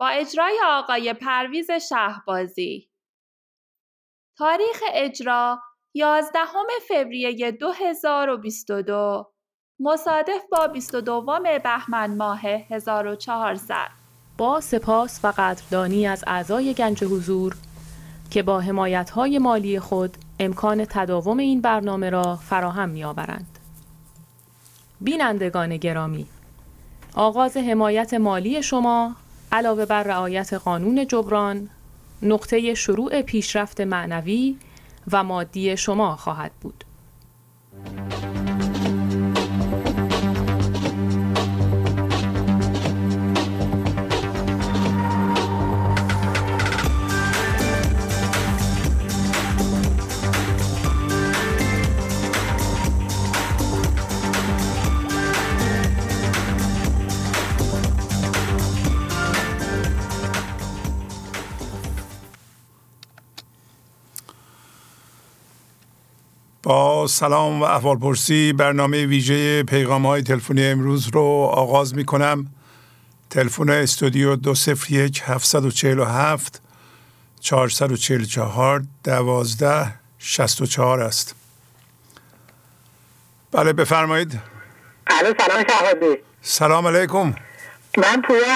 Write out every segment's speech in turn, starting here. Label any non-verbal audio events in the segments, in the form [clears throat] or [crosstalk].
با اجرای آقای پرویز شهبازی. تاریخ اجرا 11 فوریه 2022 مصادف با 22 بهمن ماه 1400 با سپاس و قدردانی از اعضای گنج حضور که با های مالی خود امکان تداوم این برنامه را فراهم می آورند. بینندگان گرامی آغاز حمایت مالی شما علاوه بر رعایت قانون جبران نقطه شروع پیشرفت معنوی و مادی شما خواهد بود. با سلام و احوال پرسی برنامه ویژه پیغام های تلفنی امروز رو آغاز می کنم تلفن استودیو دو سفر یک هفتصد و چهل و هفت چهارصد و چهل چهار دوازده شست و چهار است. بله بفرمایید. الو سلام شهادی سلام علیکم. من پویا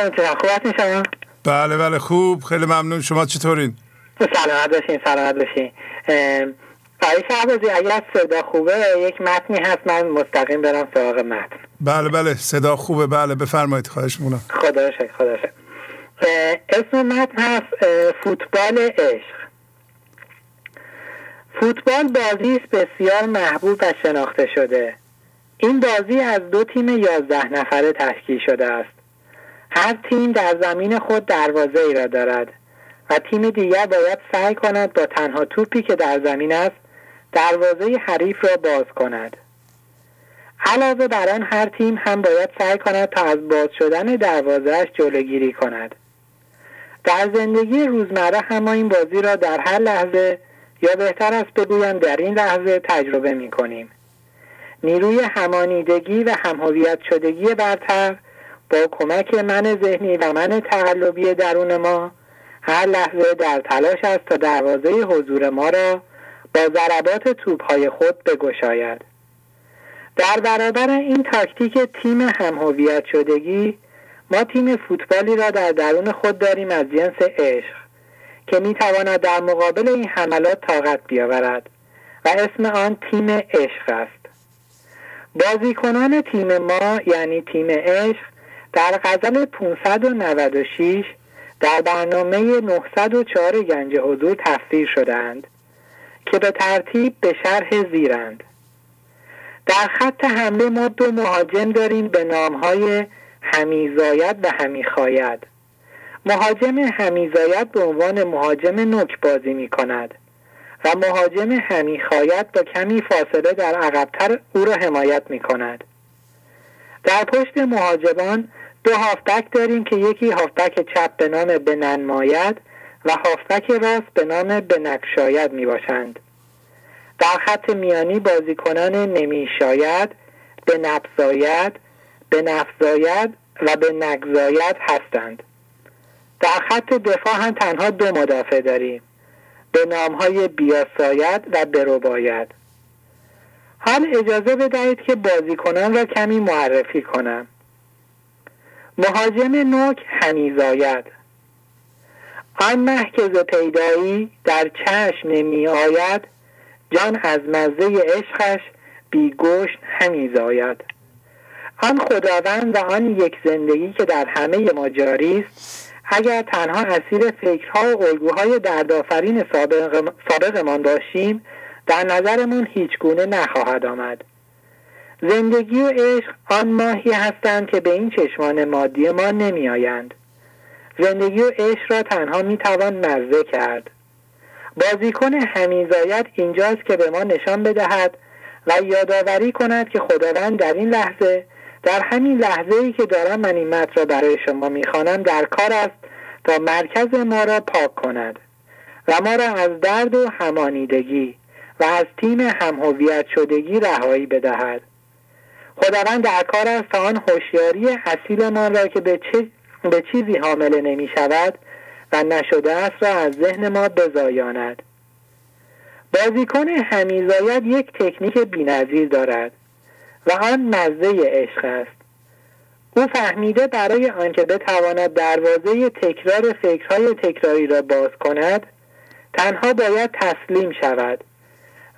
از خوبت شما بله بله خوب. خیلی ممنون. شما چطورین؟ سلامت باشین سلامت باشین. آقای شهبازی اگر صدا خوبه یک متنی هست. من مستقیم برم سراغ متن. بله بله. صدا خوبه. بله بفرمایید. خواهش مونم خدا شکر خدا شکر. اسم متن هست فوتبال عشق. فوتبال بازی است بسیار محبوب و شناخته شده. این بازی از دو تیم یازده نفره تشکیل شده است. هر تیم در زمین خود دروازه ای را دارد و تیم دیگر باید سعی کند با تنها توپی که در زمین است دروازه حریف را باز کند. علاوه بر آن هر تیم هم باید سعی کند تا از باز شدن دروازهش جلوگیری کند. در زندگی روزمره هم این بازی را در هر لحظه یا بهتر است بگویم در این لحظه تجربه می کنیم نیروی همانیدگی و همهویت شدگی برتر با کمک من ذهنی و من تقلبی درون ما هر لحظه در تلاش است تا دروازه حضور ما را با ضربات توپهای خود بگشاید. در برابر این تاکتیک تیم همهویت شدگی ما تیم فوتبالی را در درون خود داریم از جنس عشق که می‌تواند در مقابل این حملات طاقت بیاورد و اسم آن تیم عشق است. بازیکنان تیم ما یعنی تیم عشق در غزل 596 در برنامه 904 گنج حضور تفسیر شدند که به ترتیب به شرح زیرند. در خط حمله ما دو مهاجم داریم به نامهای همیزاید و همیخاید مهاجم همیزاید به عنوان مهاجم نوک بازی می کند و مهاجم همیخاید با کمی فاصله در عقبتر او را حمایت می کند در پشت مهاجمان دو هافبک داریم که یکی هافبک چپ به نام بننماید و هافبک راست به نام بنکشاید می باشند در خط میانی بازیکنان نمیشاید به نفزاید به نفزاید و به نگزاید هستند. در خط دفاع هم تنها دو مدافع داریم. به نام های بیاساید و بروباید. حال اجازه بدهید که بازیکنان را کمی معرفی کنم. مهاجم نوک همیزاید. آن محکز پیدایی در چشم نمی آید جان از مزه عشقش بی گوشت همی زاید آن خداوند و آن یک زندگی که در همه ما جاری است اگر تنها اسیر فکرها و الگوهای دردآفرین سابق سابقمان باشیم در نظرمون هیچ گونه نخواهد آمد زندگی و عشق آن ماهی هستند که به این چشمان مادی ما نمی آیند. زندگی و عشق را تنها می توان مزه کرد. بازیکن همیزایت اینجاست که به ما نشان بدهد و یادآوری کند که خداوند در این لحظه در همین لحظه ای که دارم من این متن را برای شما می‌خوانم در کار است تا مرکز ما را پاک کند و ما را از درد و همانیدگی و از تیم همهویت شدگی رهایی بدهد. خداوند در کار است تا آن هوشیاری اصیلمان را که به, چه، به چیزی حامله نمی شود و نشده است را از ذهن ما بزایاند. بازیکن همیزایت یک تکنیک بینظیر دارد و آن مزه عشق است. او فهمیده برای آنکه بتواند دروازه تکرار فکرهای تکراری را باز کند تنها باید تسلیم شود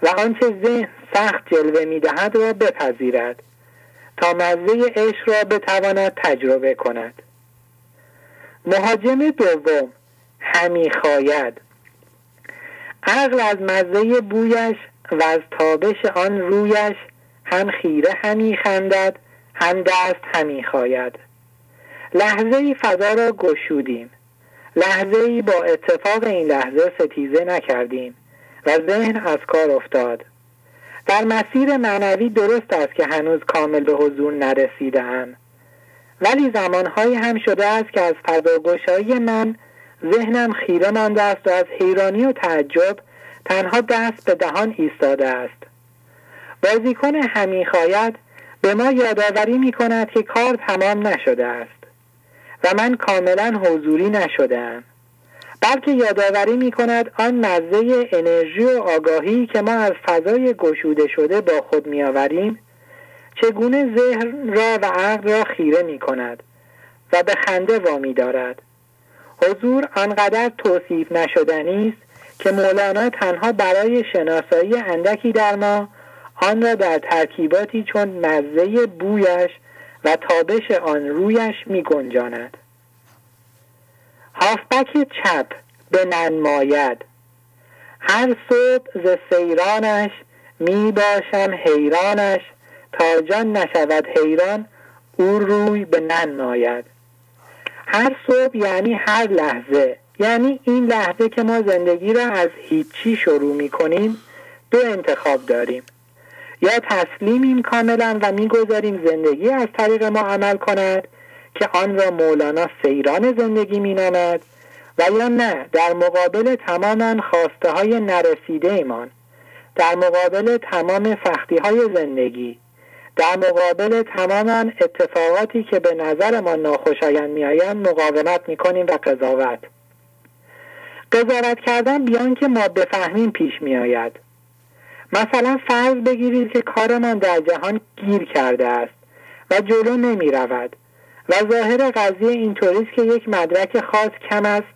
و آنچه ذهن سخت جلوه می‌دهد را بپذیرد تا مزه عشق را بتواند تجربه کند. مهاجم دوم همی خواید عقل از مزه بویش و از تابش آن رویش هم خیره همی خندد هم دست همی خواید لحظه ای فضا را گشودیم. لحظه ای با اتفاق این لحظه ستیزه نکردیم و ذهن از کار افتاد. در مسیر معنوی درست است که هنوز کامل به حضور نرسیدم ولی زمانهایی هم شده است که از فضاگشایی من ذهنم خیره مانده است و از حیرانی و تعجب تنها دست به دهان ایستاده است. بازیکن همیخواید به ما یادآوری می کند که کار تمام نشده است و من کاملا حضوری نشدم بلکه یادآوری می کند آن مزه انرژی و آگاهی که ما از فضای گشوده شده با خود می آوریم چگونه ذهن را و عقل را خیره می کند و به خنده وامی دارد؟ حضور آنقدر توصیف نشدنی است که مولانا تنها برای شناسایی اندکی در ما آن را در ترکیباتی چون مزه بویش و تابش آن رویش می گنجاند هافبک چپ به ننماید هر صبح ز سیرانش می باشم حیرانش تا جان نشود حیران او روی به ننماید هر صبح یعنی هر لحظه یعنی این لحظه که ما زندگی را از هیچی شروع می کنیم دو انتخاب داریم. یا تسلیمیم کاملا و می‌گذاریم زندگی از طریق ما عمل کند که آن را مولانا سیران زندگی مینامد و یا نه در مقابل تمام خواسته های نرسیده ایمان در مقابل تمام فختی های زندگی. در مقابل تمام اتفاقاتی که به نظر ما ناخوشایند میآیند مقاومت می‌کنیم و قضاوت. قضاوت کردن بیان که ما بفهمیم پیش میآید. مثلا فرض بگیرید که کارمان در جهان گیر کرده است و جلو نمی رود و ظاهر قضیه اینطوری است که یک مدرک خاص کم است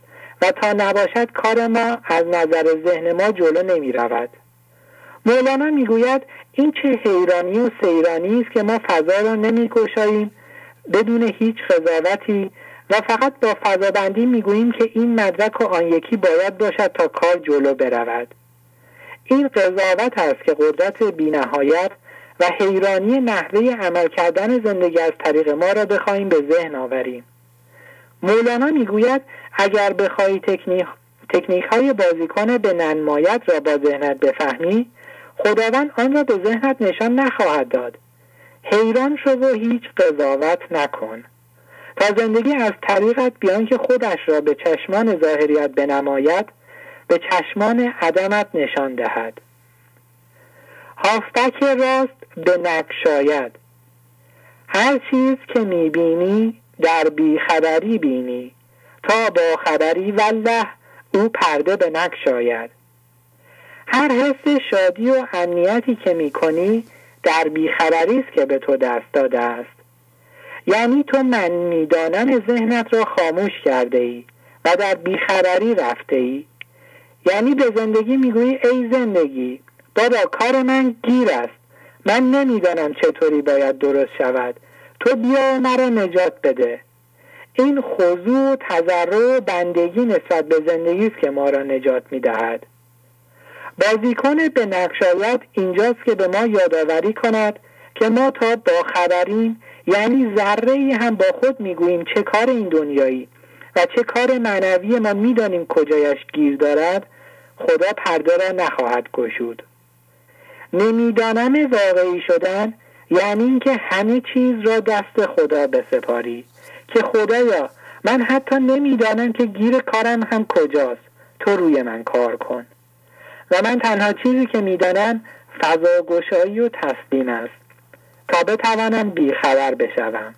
و تا نباشد کار ما از نظر ذهن ما جلو نمی رود مولانا می‌گوید این چه حیرانی و سیرانی است که ما فضا را نمی گشاییم بدون هیچ قضاوتی و فقط با فضابندی می‌گوییم که این مدرک و آن یکی باید باشد تا کار جلو برود. این قضاوت است که قدرت بینهایت و حیرانی نحوه عمل کردن زندگی از طریق ما را بخواهیم به ذهن آوریم. مولانا می‌گوید اگر بخواهی تکنیک, تکنیک های بازیکن به ننمایت را با ذهنت بفهمی خداوند آن را به ذهنت نشان نخواهد داد. حیران شو و هیچ قضاوت نکن. تا زندگی از طریقت بیان که خودش را به چشمان ظاهریت بنماید به چشمان عدمت نشان دهد. هافتک راست به نکشاید هر چیز که می‌بینی در بیخبری بینی. تا با خبری والله او پرده به نکشاید هر حس شادی و امنیتی که می‌کنی در بیخبری است که به تو دست داده است. یعنی تو من می‌دانن ذهنت را خاموش کرده ای و در بیخبری رفته ای. یعنی به زندگی می‌گویی ای زندگی بابا کار من گیر است. من نمی‌دانم چطوری باید درست شود. تو بیا مرا نجات بده. این خضوع و تضرع و بندگی نسبت به زندگی است که ما را نجات می‌دهد. بازیکن به نقشایت اینجاست که به ما یادآوری کند که ما تا با خبریم یعنی ذره هم با خود می‌گوییم چه کار این دنیایی و چه کار معنوی ما می‌دانیم کجایش گیر دارد خدا پرده را نخواهد گشود. نمی‌دانم واقعی شدن یعنی اینکه همه چیز را دست خدا بسپاری که خدایا من حتی نمی‌دانم که گیر کارم هم کجاست. تو روی من کار کن. و من تنها چیزی که می‌دانم فضا گشایی و تسلیم است تا بتوانم بیخبر بشوم.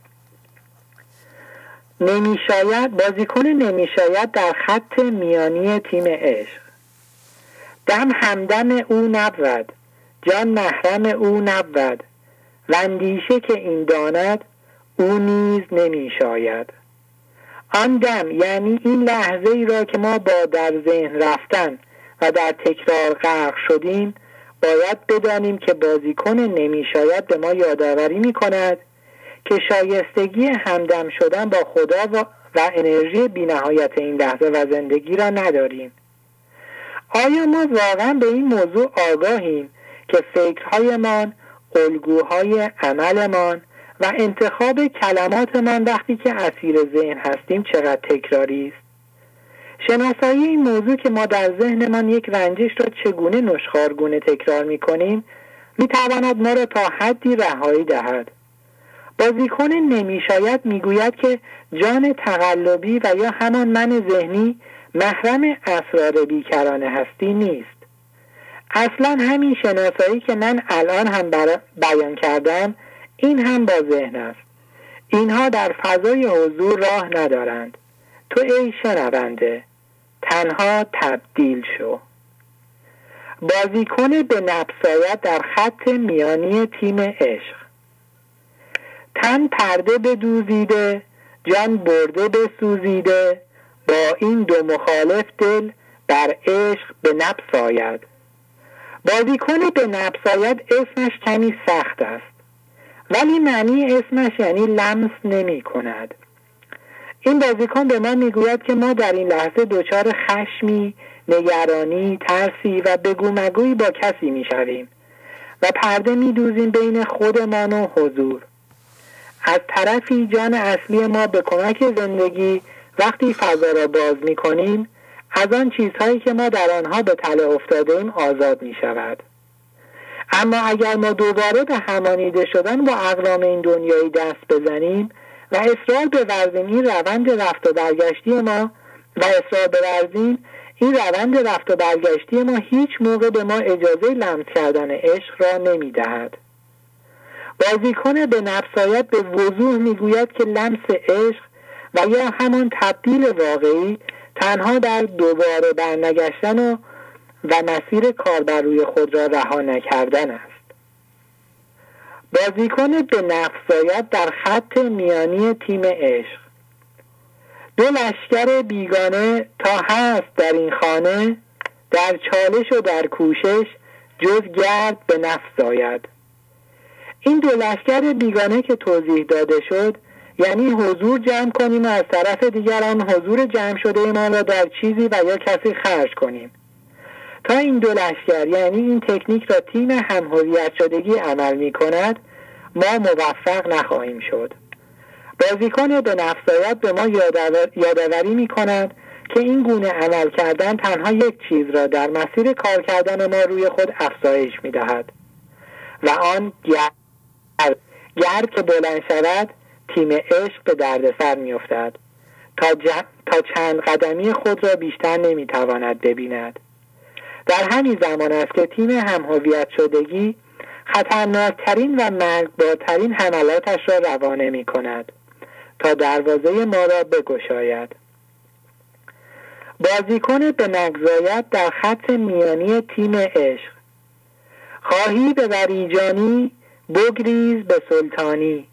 نمیشاید بازیکن نمیشاید در خط میانی تیم عشق. دم همدم او نبود جان محرم او نبود و اندیشه که این داند او نیز نمی شاید آن دم یعنی این لحظه ای را که ما با در ذهن رفتن و در تکرار غرق شدیم باید بدانیم که بازیکن نمی شاید به ما یادآوری می کند که شایستگی همدم شدن با خدا و, و انرژی بینهایت این لحظه و زندگی را نداریم. آیا ما واقعا به این موضوع آگاهیم که فکرهایمان الگوهای عملمان و انتخاب کلماتمان وقتی که اسیر ذهن هستیم چقدر تکراری است؟ شناسایی این موضوع که ما در ذهنمان یک رنجش را چگونه نشخارگونه تکرار می کنیم می تواند ما را تا حدی رهایی دهد. بازیکن نمیشاید می‌گوید که جان تقلبی و یا همان من ذهنی محرم اسرار بیکرانه هستی نیست. اصلا همین شناسایی که من الان هم بیان کردم این هم با ذهن است. اینها در فضای حضور راه ندارند. تو ای شنونده تنها تبدیل شو. بازیکن به نفسایت در خط میانی تیم عشق. تن پرده به دوزیده جان برده به سوزیده با این دو مخالف دل بر عشق به نفس بازیکن به نفس اسمش کمی سخت است ولی معنی اسمش یعنی لمس نمی کند. این بازیکن به ما می‌گوید که ما در این لحظه دچار خشمی نگرانی ترسی و بگو مگویی با کسی می‌شویم و پرده میدوزیم بین خودمان و حضور. از طرفی جان اصلی ما به کمک زندگی وقتی فضا را باز می کنیم از آن چیزهایی که ما در آنها به تله افتاده ایم آزاد می شود اما اگر ما دوباره به همانیده شدن با اقلام این دنیایی دست بزنیم و اصرار بورزیم این روند رفت و برگشتی ما و اصرار بورزیم این روند رفت و برگشتی ما هیچ موقع به ما اجازه لمس کردن عشق را نمی دهد. بازیکن به نفسایت به وضوح می‌گوید که لمس عشق و یا همان تبدیل واقعی تنها در دوباره برنگشتن و و مسیر کار بر روی خود را رها نکردن است بازیکن به نفسایت در خط میانی تیم عشق. دو لشکر بیگانه تا هست در این خانه در چالش و در کوشش جز گرد به نفس آید. این دو لشکر بیگانه که توضیح داده شد یعنی حضور جمع کنیم و از طرف دیگران حضور جمع شده ما را در چیزی و یا کسی خرج کنیم. تا این دو لشکر یعنی این تکنیک را تیم همهویت شدگی عمل می کند ما موفق نخواهیم شد. بازیکن به نفسایت به ما یادآوری می کند که این گونه عمل کردن تنها یک چیز را در مسیر کار کردن ما روی خود افزایش می دهد و آن گرد گرد که بلند شود تیم عشق به دردسر می افتد تا, تا چند قدمی خود را بیشتر نمی تواند ببیند. در همین زمان است که تیم همهویت شدگی خطرناکترین و مرگبارترین حملاتش را روانه می کند تا دروازه ما را بگشاید. بازیکن به نگذایت در خط میانی تیم عشق. خواهی به بریجانی بگریز به سلطانی.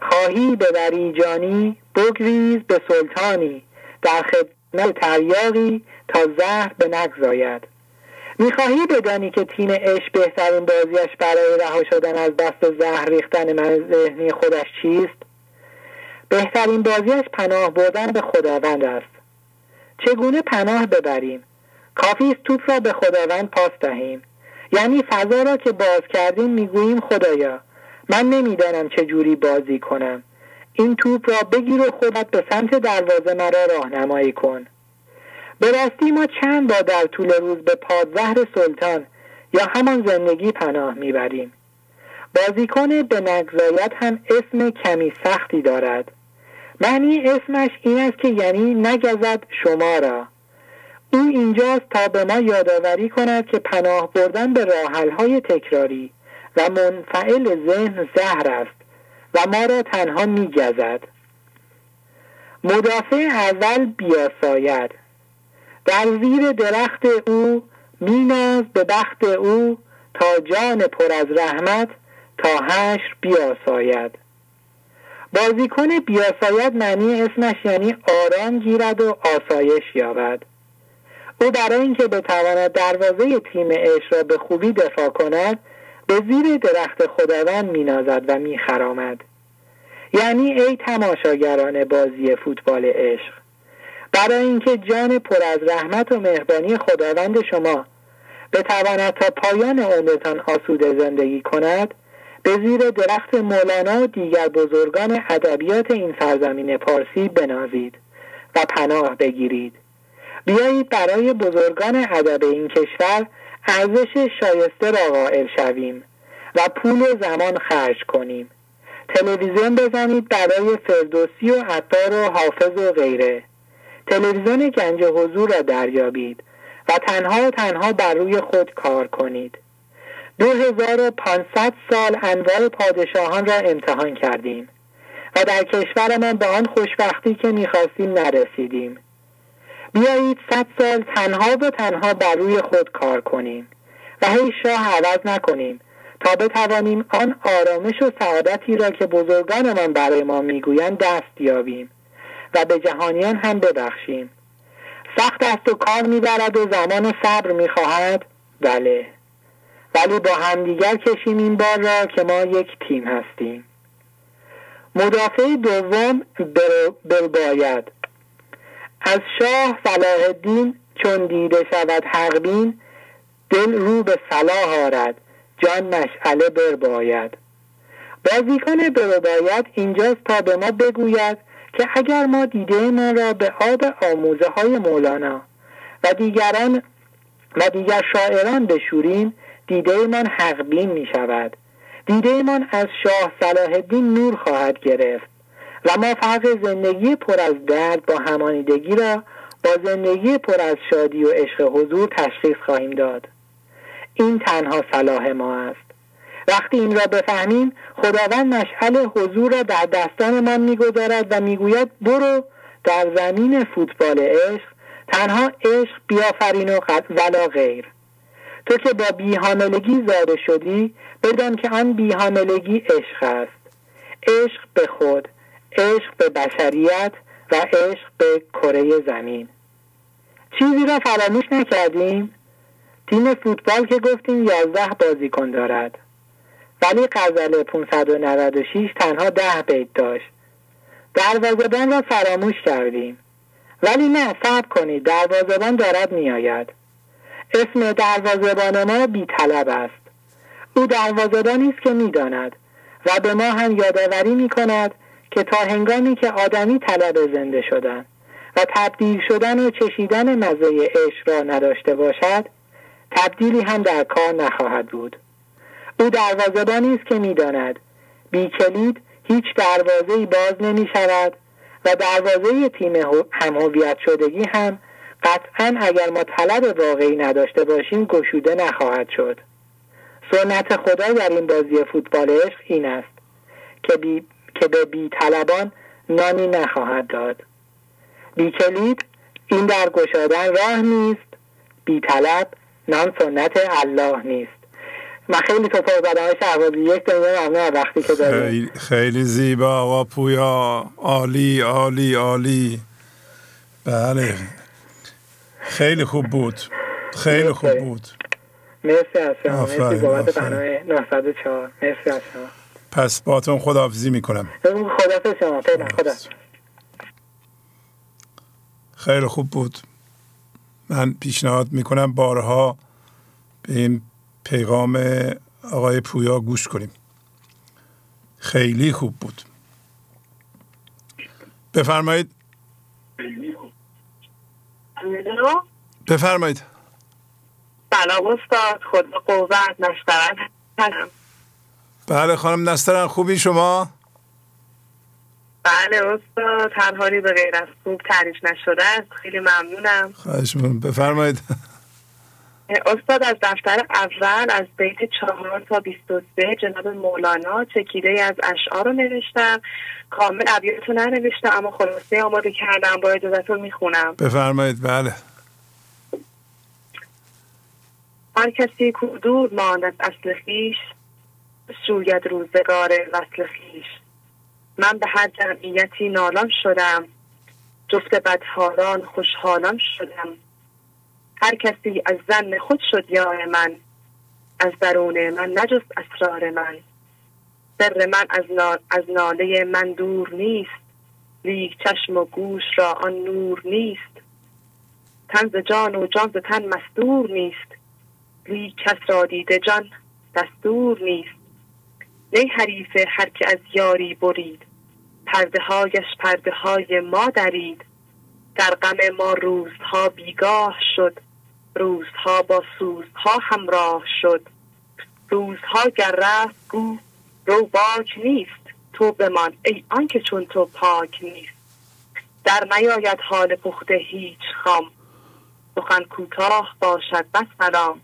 خواهی به بریجانی بگریز به سلطانی. در خدمت تریاقی تا زهر به نگذاید می‌خواهی بدانی که تیم اش بهترین بازیش برای رها شدن از دست زهر ریختن من ذهنی خودش چیست؟ بهترین بازیش پناه بردن به خداوند است. چگونه پناه ببریم؟ کافی است توپ را به خداوند پاس دهیم. یعنی فضا را که باز کردیم می‌گوییم خدایا من نمی‌دانم چه جوری بازی کنم. این توپ را بگیر و خودت به سمت دروازه مرا راهنمایی کن. به راستی ما چند بار در طول روز به پادزهر سلطان یا همان زندگی پناه می‌بریم. بازیکن به نگذایت هم اسم کمی سختی دارد. معنی اسمش این است که یعنی نگذد شما را. او اینجاست تا به ما یادآوری کند که پناه بردن به های تکراری و منفعل ذهن زهر است. و ما را تنها میگزد. مدافع اول بیاساید. در زیر درخت او میناز به بخت او تا جان پر از رحمت تا حشر بیاساید. بازیکن بیاساید معنی اسمش یعنی آرام گیرد و آسایش یابد. او برای اینکه بتواند دروازه تیم اش را به خوبی دفاع کند به زیر درخت خداوند مینازد و میخرامد. یعنی ای تماشاگران بازی فوتبال عشق برای اینکه جان پر از رحمت و مهربانی خداوند شما بتواند تا پایان عمرتان آسوده زندگی کند به زیر درخت مولانا و دیگر بزرگان ادبیات این سرزمین پارسی بنازید و پناه بگیرید. بیایید برای بزرگان ادب این کشور ارزش شایسته را قائل شویم و پول زمان خرج کنیم. تلویزیون بزنید برای فردوسی و عطار و حافظ و غیره. تلویزیون گنج حضور را دریابید و تنها و تنها بر روی خود کار کنید. 2500 سال انواع پادشاهان را امتحان کردیم و در کشورمان به آن خوشبختی که می‌خواستیم نرسیدیم. بیایید صد سال تنها و تنها بر روی خود کار کنیم. و هیچ شاه عوض نکنیم تا بتوانیم آن آرامش و سعادتی را که بزرگانمان برای ما می‌گویند دست یابیم و به جهانیان هم ببخشیم. سخت است و کار می‌برد و زمان و صبر می‌خواهد. بله. ولی با همدیگر کشیم این بار را که ما یک تیم هستیم. مدافع دوم باید از شاه صلاح الدین چون دیده شود حقبین دل رو به صلاح آرد جان مشعله برباید. بازیکن برباید اینجاست تا به ما بگوید که اگر ما دیده ما را به آب آموزه های مولانا و دیگران و دیگر شاعران بشوریم دیده من حقبین می شود دیده من از شاه صلاح الدین نور خواهد گرفت. و ما فرق زندگی پر از درد با همانیدگی را با زندگی پر از شادی و عشق حضور تشخیص خواهیم داد. این تنها صلاح ما است. وقتی این را بفهمیم خداوند مشعل حضور را در دستانمان می‌گذارد و می‌گوید برو در زمین فوتبال عشق تنها عشق بیافرین و ولا غیر. تو که با بیحاملگی زاده شدی بدان که آن بیحاملگی عشق است. عشق به خود. عشق به بشریت و عشق به کره زمین. چیزی را فراموش نکردیم. تیم فوتبال که گفتیم یازده بازیکن دارد. ولی غزل 596 تنها ده بیت داشت. دروازهبان را فراموش کردیم. ولی نه صبر کنید دروازهبان دارد میآید. اسم دروازهبان ما بیطلب است. او دروازهبانی است که می‌داند و به ما هم یادآوری می کند که تا هنگامی که آدمی طلب زنده شدن و تبدیل شدن و چشیدن مزه عشق را نداشته باشد تبدیلی هم در کار نخواهد بود. او دروازهبانی است که می‌داند. بی کلید هیچ دروازه باز نمی شود و دروازه تیم همهویت شدگی هم قطعا اگر ما طلب واقعی نداشته باشیم گشوده نخواهد شد. سنت خدا در این بازی فوتبال عشق این است که, بی... که به بی طلبان نانی نخواهد داد. بی کلید این در گشادن راه نیست بی طلب نان سنت الله نیست. من خیلی توپا زدم یک وقتی که داریم. خیلی, خیلی زیبا آقا پویا. عالی عالی عالی. بله. خیلی خوب بود. خیلی خوب بود. مرسی از شما. مرسی بابت برنامه 904 مرسی از شما. پس باتون خداحافظی می‌کنم. خدا شما خدا خیلی خوب بود. من پیشنهاد می‌کنم بارها به این پیغام آقای پویا گوش کنیم. خیلی خوب بود. بفرمایید. بفرمایید. سلام استاد خدا قوت نسترن بله خانم نسترن خوبی شما؟ بله استاد حالی به غیر از خوب تعریف نشده است. خیلی ممنونم. خواهش بفرمایید. استاد از دفتر اول از بیت چهار تا بیست و سه جناب مولانا چکیده از اشعار رو نوشتم. کامل ابیات رو ننوشتم اما خلاصه آماده کردم. با اجازت رو می‌خونم. بفرمایید. بله. هر کسی کو دور ماند از اصل خیش شوید روزگار وصل خیش. من به هر جمعیتی نالان شدم. جفت بدحالان خوشحالان شدم. هر کسی از زن خود شد یار من. از درون من نجست اسرار من. سر من از, از ناله من دور نیست. لیک چشم و گوش را آن نور نیست. تن ز جان و جان ز تن مستور نیست. لیک کس را دید جان دستور نیست. نی حریف هر که از یاری برید. پرده هایش پرده های ما درید. در غم ما روزها بیگاه شد. روزها با سوزها همراه شد. روزها گر رفت گو رو باک نیست. تو بمان ای آنکه چون تو پاک نیست. در نیاید حال پخته هیچ خام. سخن کوتاه باشد بس سلام.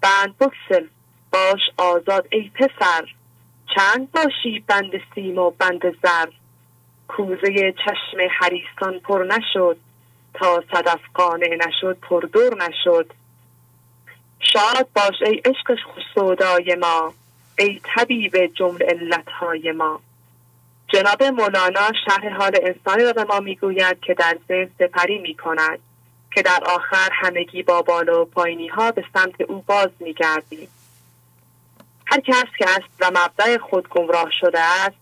بند بکسل باش آزاد ای پسر. چند باشی بند سیم و بند زر؟ کوزه چشم حریستان پر نشد تا صدف قانع نشد پردور نشد. شاد باش ای عشق خوش سودای ما ای طبیب جمل علتهای ما. جناب مولانا شرح حال انسانی را به ما می‌گوید که در ذهن سپری می کند که در آخر همگی با بالا و پایینی ها به سمت او باز می گردیم. هر کس که است و مبدع خود گمراه شده است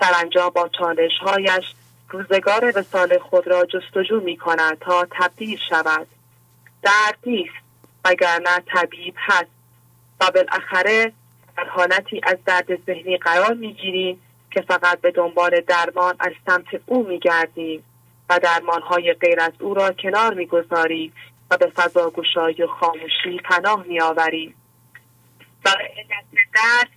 سرانجام با چالش هایش روزگار وسال خود را جستجو می کند تا تبدیل شود. درد نیست وگرنه طبیب هست. و بالاخره در حالتی از درد ذهنی قرار می گیریم که فقط به دنبال درمان از سمت او می گردیم و درمان های غیر از او را کنار می گذاریم و به فضا گشایی و خاموشی پناه می آوریم برای درد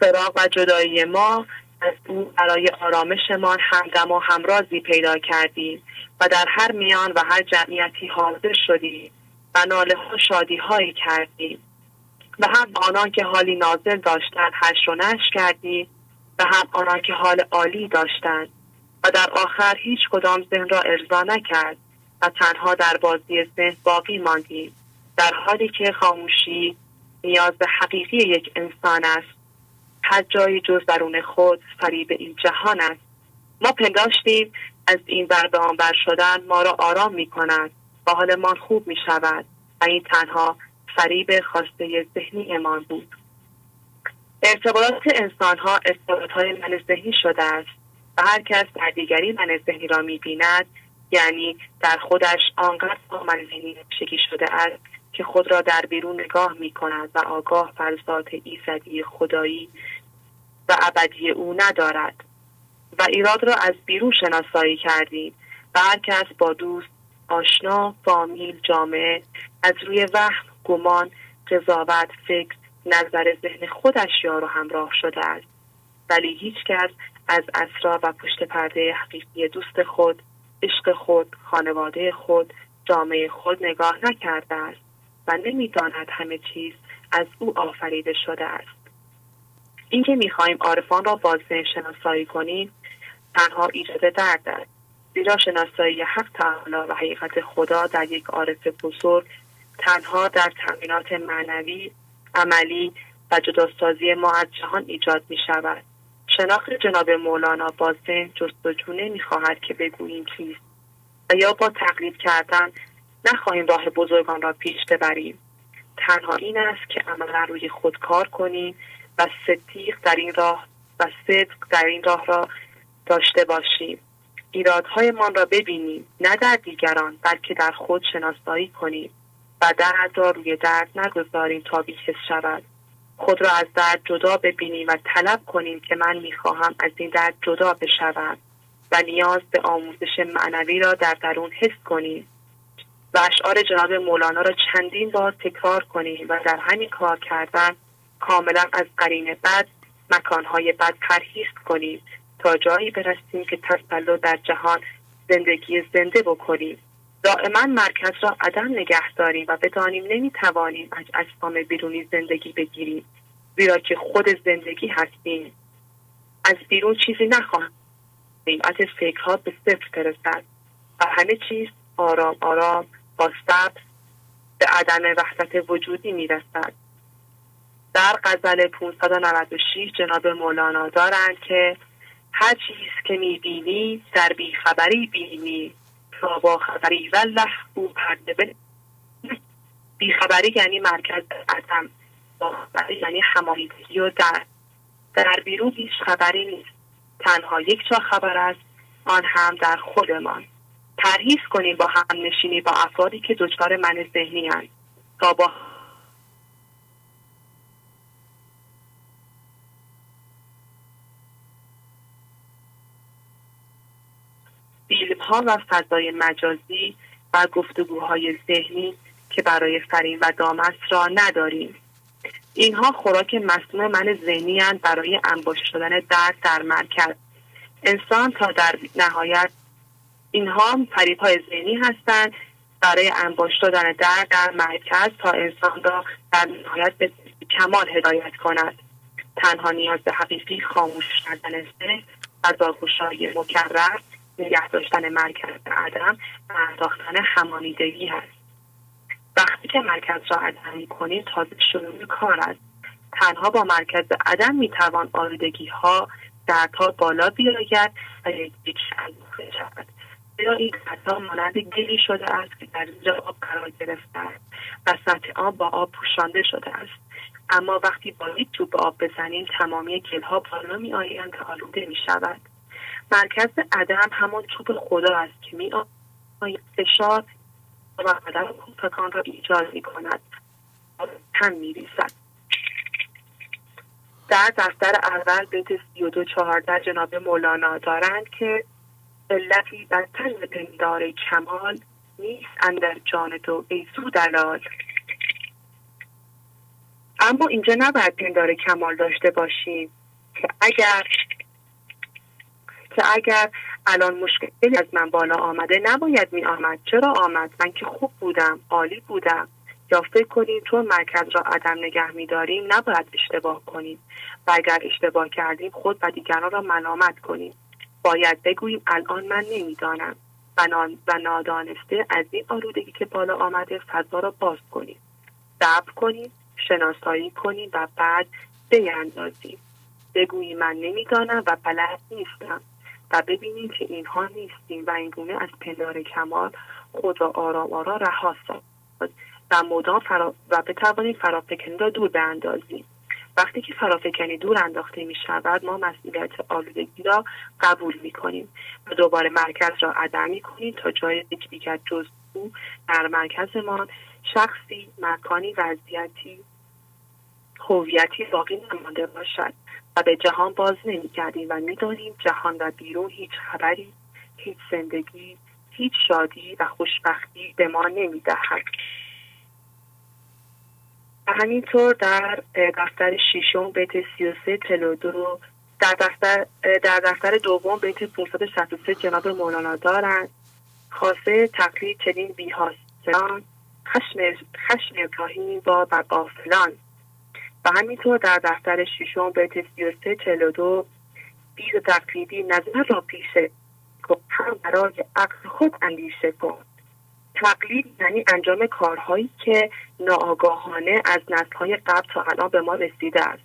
فراغ و جدایی ما از او برای آرامشمان همدم و همرازی پیدا کردیم و در هر میان و هر جمعیتی حاضر شدیم و ناله ها شادی هایی کردیم. و هم آنان که حالی نازل داشتند هش و نش کردیم و هم آنان که حال عالی داشتند. و در آخر هیچ کدام ذهن را ارضا نکرد و تنها در بازی ذهن باقی ماندیم. در حالی که خاموشی نیاز به حقیقی یک انسان است. هر جایی جز درون خود فریب این جهان است. ما پنداشتیم از این بر بر شدن ما را آرام می کند و حالمان خوب می شود و این تنها فریب خواسته ذهنی امان بود. ارتباطات انسان ها ارتباط های من ذهنی شده است و هر کس در دیگری من ذهنی را می بیند یعنی در خودش آنقدر با من ذهنی شده است که خود را در بیرون نگاه می کند و آگاه بر ذات ایزدی خدایی و ابدی او ندارد. و ایراد را از بیرون شناسایی کردیم و هر کس با دوست آشنا فامیل جامعه از روی وهم گمان قضاوت فکر نظر ذهن خودش یار و همراه شده است. ولی هیچ کس از اسرار و پشت پرده حقیقی دوست خود عشق خود خانواده خود جامعه خود نگاه نکرده است. و نمی‌داند همه چیز از او آفریده شده است. اینکه می‌خواهیم عارفان را باز شناسایی کنیم تنها ایجاد درد است. زیرا شناسایی حق تعالی و حقیقت خدا در یک عارف بزرگ تنها در تمرینات معنوی عملی و جداسازی ما از جهان ایجاد می شود شناخت جناب مولانا با ذهن جستجو نمی‌خواهد که بگوییم چیست و یا با تقلید کردن نخواهیم راه بزرگان را پیش ببریم. تنها این است که عملا روی خود کار کنیم و صدیق در این راه و صدق در این راه را داشته باشیم. ایرادهایمان را ببینیم نه در دیگران بلکه در خود شناسایی کنیم. و درد را روی درد نگذاریم تا بیکس شود. خود را از درد جدا ببینیم و طلب کنیم که من می‌خواهم از این درد جدا بشوم و نیاز به آموزش معنوی را در درون حس کنیم. و اشعار جناب مولانا را چندین بار تکرار کنیم و در همین کار کردن کاملا از قرین بد مکانهای بد پرهیز کنیم تا جایی برسیم که تسلط در جهان زندگی زنده بکنیم. دائما مرکز را عدم نگه داریم و بدانیم نمی‌توانیم از اجسام بیرونی زندگی بگیریم زیرا که خود زندگی هستیم. از بیرون چیزی نخواهیم از فکرها به صفر برسد و همه چیز آرام آرام با به عدم وحدت وجودی می‌رسد. در غزل 596 جناب مولانا دارند که هر چیز که می‌بینی در بیخبری بینی. تا با خبری والله او پرده بیخبری یعنی مرکز عدم با خبری یعنی هماهیگی و در. در بیرون هیچ خبری نیست. تنها یک جا خبر است آن هم در خودمان. پرهیز کنیم با هم نشینی با افرادی که دچار من ذهنی هست تا با فیلم ها و فضای مجازی و گفتگوهای ذهنی که برای فرین و دامست را نداریم. اینها خوراک مصنوع من ذهنی برای انباشته شدن درد در مرکز. انسان تا در نهایت اینها های ذهنی هستند برای انباشته شدن درد در مرکز تا انسان را در نهایت به کمال هدایت کند. تنها نیاز به حقیقی خاموش کردن و داگوشهای مکرر نگه داشتن مرکز عدم و انداختن همانیدگی هست. وقتی که مرکز را عدم می کنیم تازه شروع کار است. تنها با مرکز عدم می توان آلودگی ها دردها بالا بیاید و یک شود زیرا این دردها مانند گلی شده است که در زیر آب قرار گرفته است و سطح آب با آب پوشانده شده است. اما وقتی با یک توپ آب بزنیم تمامی گلها بالا می آیند و آلوده می شود مرکز عدم همون توپ خدا است که می فشار و عدم کوپکان را ایجاد می کند هم می ریسد در دفتر اول بیت سی و دو چهارده جناب مولانا دارند که علتی در تن پندار کمال نیست اندر جان تو ای دلال. اما اینجا نباید پندار کمال داشته باشیم که اگر که اگر الان مشکلی از من بالا آمده نباید می آمد. چرا آمد؟ من که خوب بودم عالی بودم. یا فکر کنیم چون مرکز را عدم نگه می داریم نباید اشتباه کنیم. و اگر اشتباه کردیم خود و دیگران را ملامت کنیم. باید بگوییم الان من نمی‌دانم. و نادانسته از این آلودگی که بالا آمده فضا را باز کنیم. صبر کنیم شناسایی کنیم و بعد بیاندازیم بگوییم من نمی‌دانم و بلد نیستم. و ببینیم که اینها نیستیم و اینگونه از پندار کمال خود را آرام آرام رها و مدام فرا و بتوانیم فرافکنی را دور بیاندازیم وقتی که فرافکنی دور انداخته می شود ما مسئولیت آلودگی را قبول می کنیم و دوباره مرکز را عدم می کنیم تا جای دیگر جز او در مرکزمان شخصی مکانی وضعیتی هویتی باقی نمانده باشد و به جهان باز نمیگردیم و می‌دانیم جهان و بیرون هیچ خبری هیچ زندگی هیچ شادی و خوشبختی به ما نمی‌دهد. و همینطور در دفتر ششم بیت 33 دو در دفتر, در دفتر دوم بیت 563 جناب مولانا دارند خاصه تقلید چنین بیحاصلان خشم, خشم ابراهیم با و غافلان و همینطور در دفتر ششم بیت 33 42 بیز تقلیدی نظر را پیشه هم برای عقل خود اندیشه کن. تقلید یعنی انجام کارهایی که ناآگاهانه از نسلهای قبل تا الان به ما رسیده است.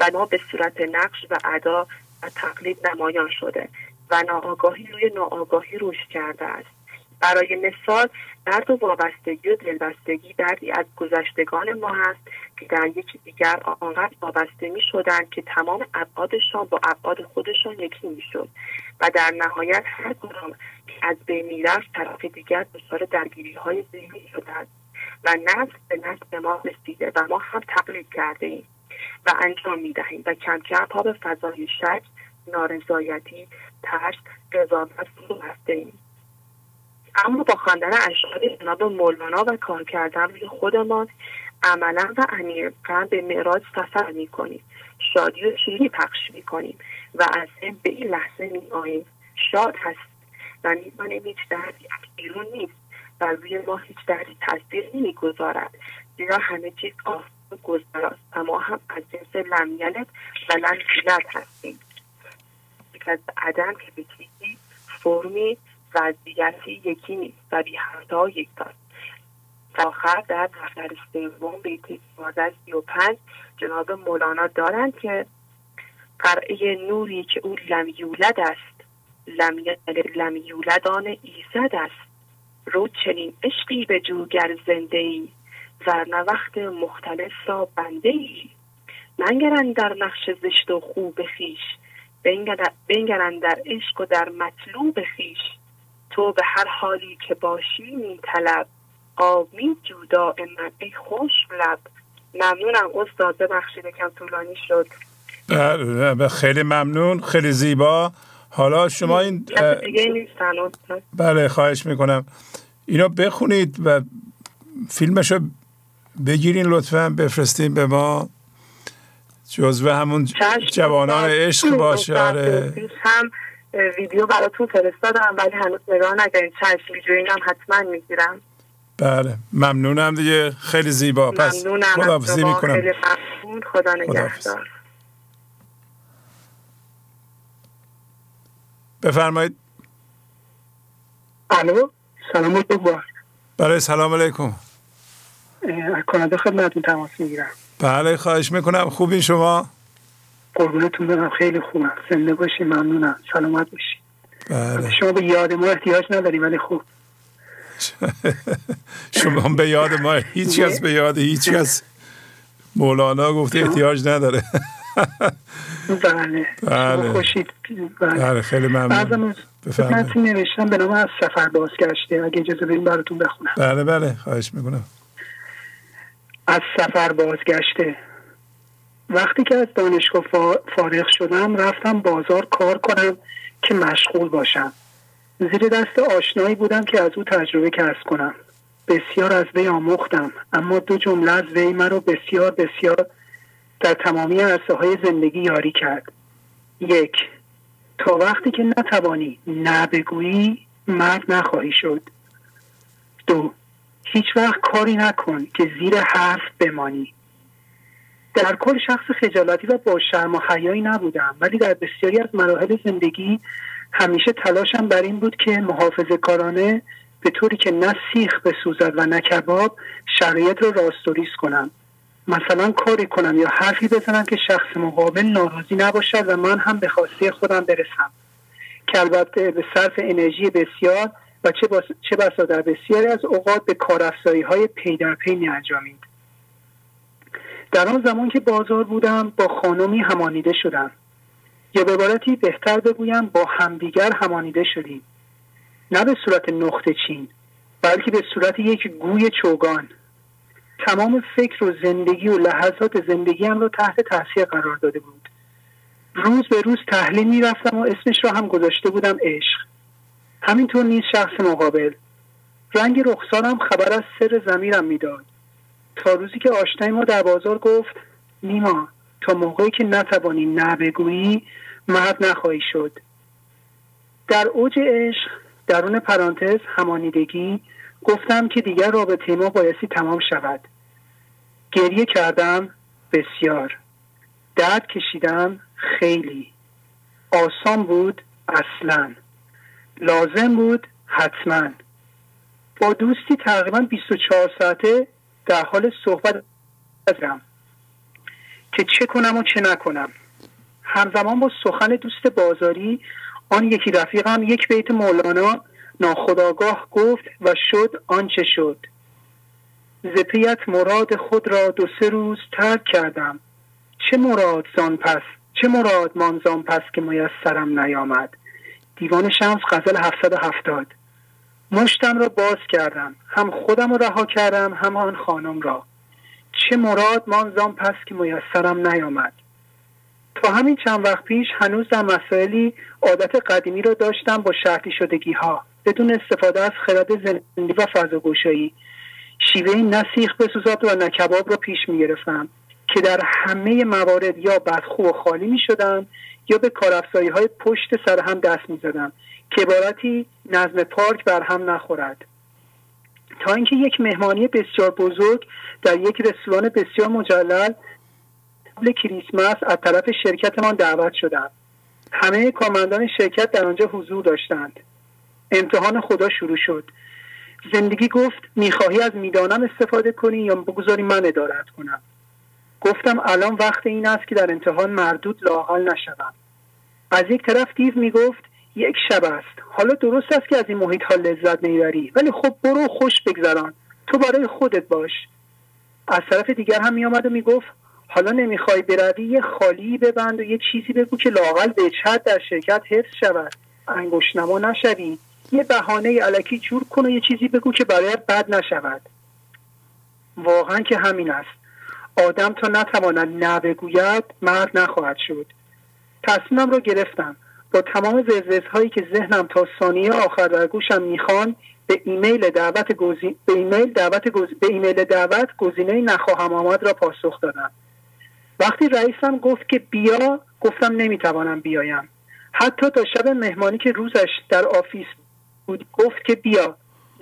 و ما به صورت نقش و ادا و تقلید نمایان شده و ناآگاهی روی ناآگاهی روش کرده است. برای مثال درد و وابستگی و دلبستگی دردی از گذشتگان ما هست که در یکی دیگر آنقدر وابسته می شدن که تمام ابعادشان با ابعاد خودشان یکی می شد و در نهایت هر کدام که از بین می‌رفت طرف دیگر دچار درگیری های ذهنی شدند و نسل به نسل ما رسیده و ما هم تقلید کرده ایم و انجام می دهیم و کم کم پا به فضای شک نارضایتی ترس قضاوت فرو ایم. اما با خواندن اشعار جناب مولانا و کار کردن روی خودمان عملا و عمیقا به معراج سفر می‌کنیم. شادی و شیری پخش می‌کنیم و از این به این لحظه میآییم. شاد هست و می‌دانیم هیچ دردی از بیرون نیست و روی ما هیچ دردی تاثیر نمی‌گذارد. زیرا همه چیز آسان گذراست و ما هم از جنس لمیلت و لمیلت هستیم. از عدم که به فرمی وضعیتی یکی نیست و بی همتا یکتاست. آخر در دفتر سوم بیت 1335 جناب مولانا دارند که قرعه نوری که او لم یولد است لم, لم یولدان ایزد است. رو چنین عشقی به جوگر زنده ای ورنه وقت مختلف را بنده ای منگرن در نقش زشت و خوب خیش بنگرن در عشق و در مطلوب خیش. تو به هر حالی که باشی می طلب آبی جودا من. ای خوش لب. ممنونم استاد. ببخشید کم طولانی شد. خیلی ممنون. خیلی زیبا. حالا شما این بله خواهش می‌کنم. اینا بخونید و فیلمشو بگیرین لطفا بفرستین به ما. جزوه همون جوانان عشق باشه. آره. هم ویدیو براتون فرستادم ولی هنوز نگاه نگرین چشم ویدیو هم حتما می‌گیرم. بله ممنونم دیگه. خیلی زیبا. پس خداحافظی می‌کنم. خیلی ممنون. خدا نگهدار. بفرمایید. الو سلام علیکم. بله سلام علیکم. از کانادا خدمتتون تماس می‌گیرم. بله خواهش می‌کنم. خوبی شما؟ قربونتون برم. خیلی خوبم زنده باشی. ممنونم. سلامت باشی. بله. شما به یاد ما احتیاج نداریم ولی خوب. [laughs] شما به یاد ما. هیچ کس به یاد هیچ کس. مولانا گفته احتیاج نداره. [laughs] بله. بله. خوشید. بله. خیلی ممنون. بفرمایید. نوشتم به نام از سفر بازگشته. اگه اجازه بدین براتون بخونم. بله بله. خواهش می‌کنم. از سفر بازگشته. وقتی که از دانشگاه فارغ شدم رفتم بازار کار کنم که مشغول باشم. زیر دست آشنایی بودم که از او تجربه کسب کنم. بسیار از وی آموختم اما دو جمله از وی مرا بسیار بسیار در تمامی عرصه های زندگی یاری کرد. یک تا وقتی که نتوانی نه بگویی مرد نخواهی شد. دو هیچ وقت کاری نکن که زیر حرف بمانی. در کل شخص خجالتی و با شرم و حیایی نبودم. ولی در بسیاری از مراحل زندگی همیشه تلاشم بر این بود که محافظه کارانه به طوری که نه سیخ بسوزد و نه کباب شرایط رو راستوریز کنم. مثلا کاری کنم یا حرفی بزنم که شخص مقابل ناراضی نباشد و من هم به خواسته خودم برسم. که البته به صرف انرژی بسیار و چه بسا در بسیاری از اوقات به کارافزایی های پی در پی می انجامید. در آن زمان که بازار بودم با خانمی همانیده شدم. یا به عبارتی بهتر بگویم با همدیگر همانیده شدیم. نه به صورت نقطه چین بلکه به صورت یک گوی چوگان. تمام فکر و زندگی و لحظات زندگیم رو تحت تاثیر قرار داده بود. روز به روز تحلیل می‌رفتم و اسمش را هم گذاشته بودم عشق. همینطور نیز شخص مقابل. رنگ رخسارم خبر از سر زمیرم می‌داد. تا روزی که آشنای ما در بازار گفت نیما تا موقعی که نتوانی نبگویی مرد نخواهی شد. در اوج عشق درون پرانتز همانیدگی گفتم که دیگر رابطه ما بایستی تمام شود. گریه کردم بسیار. درد کشیدم خیلی. آسان بود اصلا. لازم بود حتما. با دوستی تقریبا 24 ساعته در حال صحبت ازم که چه کنم و چه نکنم. همزمان با سخن دوست بازاری آن یکی رفیقم یک بیت مولانا ناخداگاه گفت و شد آنچه شد. زپیت مراد خود را دو سه روز ترک کردم. چه مراد زان پس چه مراد مانزان پس که میسرم نیامد. دیوان شمس غزل 770 مشتم را باز کردم. هم خودم را رها کردم هم آن خانم را. چه مراد مانزان پس که میسرم نیامد. تا همین چند وقت پیش هنوز در مسائلی عادت قدیمی را داشتم با شرطی شدگی ها بدون استفاده از خرد زندگی و فضاگوشایی. شیوه نسیخ بسوزاد و نکباب را پیش می گرفتم که در همه موارد یا بدخو و خالی می شدم یا به کارافزایی های پشت سر هم دست می زدم که عبارتی نظم پارک بر هم نخورد. تا اینکه یک مهمانی بسیار بزرگ در یک رستوران بسیار مجلل قبل کریسمس از طرف شرکتمان دعوت شدم همه کارمندان شرکت در آنجا حضور داشتند. امتحان خدا شروع شد. زندگی گفت می‌خواهی از می‌دانم استفاده کنی یا بگذاری من ادارت کنم؟ گفتم الان وقت این است که در امتحان مردود لاحال نشوم. از یک طرف دیو می‌گفت یک شب است. حالا درست است که از این محیط ها لذت می‌بری ولی خب برو خوش بگذران. تو برای خودت باش. از طرف دیگر هم میآمد و می‌گفت حالا نمی‌خوای بروی یه خالی ببند و یه چیزی بگو که لاقل به چت در شرکت حفظ شود. انگشتنما نشوی. یه بهانه علکی جور کن و یه چیزی بگو که برای بد نشود. واقعا که همین است. آدم تا نتواند نه بگوید مرد نخواهد شد. تصمیمم رو گرفتم. با تمام زرزز هایی که ذهنم تا ثانیه آخر در گوشم می‌خوان به ایمیل دعوت گزی... به ایمیل دعوت گز... به ایمیل دعوت گزینه نخواهم آمد را پاسخ دادم. وقتی رئیسم گفت که بیا گفتم نمی‌توانم بیایم. حتی تا شب مهمانی که روزش در office بود گفت که بیا.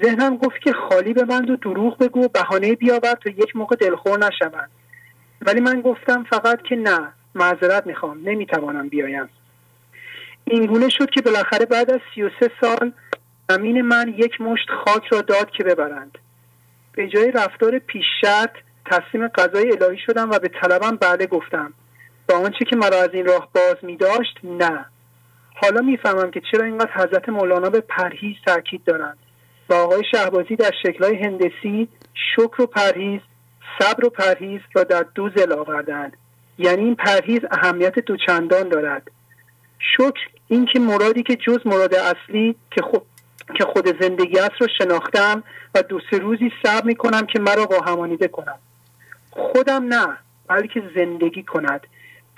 ذهنم گفت که خالی ببند و دروغ بگو بهانه بیاور تا یک موقع دلخور نشوند. ولی من گفتم فقط که نه معذرت می‌خوام. نمی‌توانم بیایم. اینگونه شد که بالاخره بعد از سی و سه سال زمین من یک مشت خاک را داد که ببرند. به جای رفتار پیش شرط تسلیم قضای الهی شدم و به طلبم بله گفتم. با آنچه که مرا از این راه باز می داشت نه. حالا می‌فهمم که چرا اینقدر حضرت مولانا به پرهیز تاکید دارند. و آقای شهبازی در شکلهای هندسی شکر و پرهیز صبر و پرهیز را در دو زل آوردند. یعنی این پرهیز اهمیت دوچندان دارد. شکر اینکه مرادی که جز مراد اصلی که خود که خود زندگی است رو شناختم و دو سه روزی صبر می کنم که مرا با همانیده کنم خودم نه بلکه زندگی کند.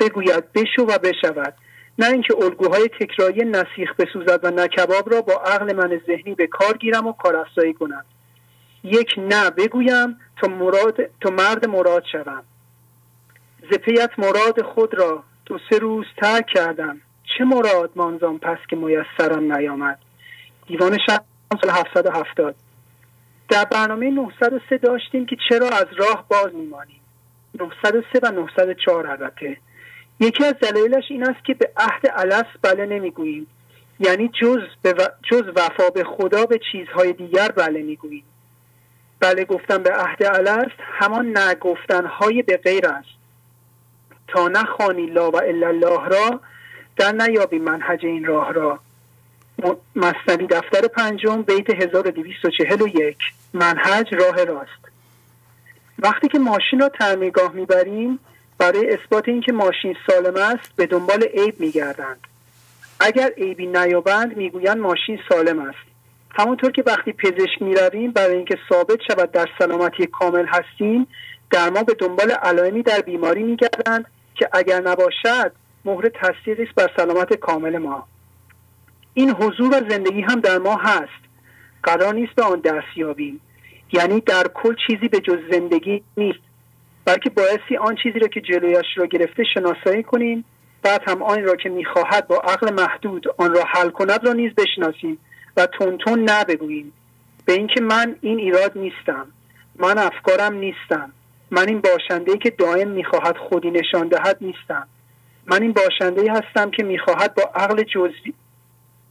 بگوید بشو و بشود. نه اینکه الگوهای تکراری نسیخ بسوزد و نه کباب را با عقل من ذهنی به کار گیرم و کارافزایی کنم. یک نه بگویم تا, مراد، تا مرد مراد شوم. زپیت مراد خود را دو سه روز ترک کردم. چه مراد مانزان پس که میسرم نیامد؟ دیوان سال 770 در برنامه 903 داشتیم که چرا از راه باز میمانیم. 903 و 904 البته. یکی از دلایلش این است که به عهد الست بله نمی‌گوییم. یعنی جز, به جز وفا به خدا به چیزهای دیگر بله می‌گوییم. بله گفتن به عهد الست همان نگفتن های به غیر است. تا نخوانی لا و الا الله را در نیابی منهج این راه را. مصنوی دفتر پنجم بیت 1241 منهج راه راست. وقتی که ماشین را تعمیرگاه می‌بریم برای اثبات اینکه ماشین سالم است به دنبال عیب میگردند. اگر عیبی نیابند می‌گویند ماشین سالم است. همونطور که وقتی پزشک می‌رویم برای اینکه ثابت شود در سلامتی کامل هستیم در ما به دنبال علائمی در بیماری میگردند که اگر نباشد مهر تصدیقی است بر سلامت کامل ما. این حضور و زندگی هم در ما هست. قرار نیست به آن دست یابیم. یعنی در کل چیزی به جز زندگی نیست. بلکه باعثی آن چیزی را که جلویش را گرفته شناسایی کنیم. بعد هم آن را که می‌خواهد با عقل محدود آن را حل کند را نیز بشناسیم و تون نبگوییم. به اینکه من این ایراد نیستم. من افکارم نیستم. من این باشنده که دائم می‌خواهد خودی نشان دهد نیستم. من این باشنده هستم که می‌خواهد با عقل جزوی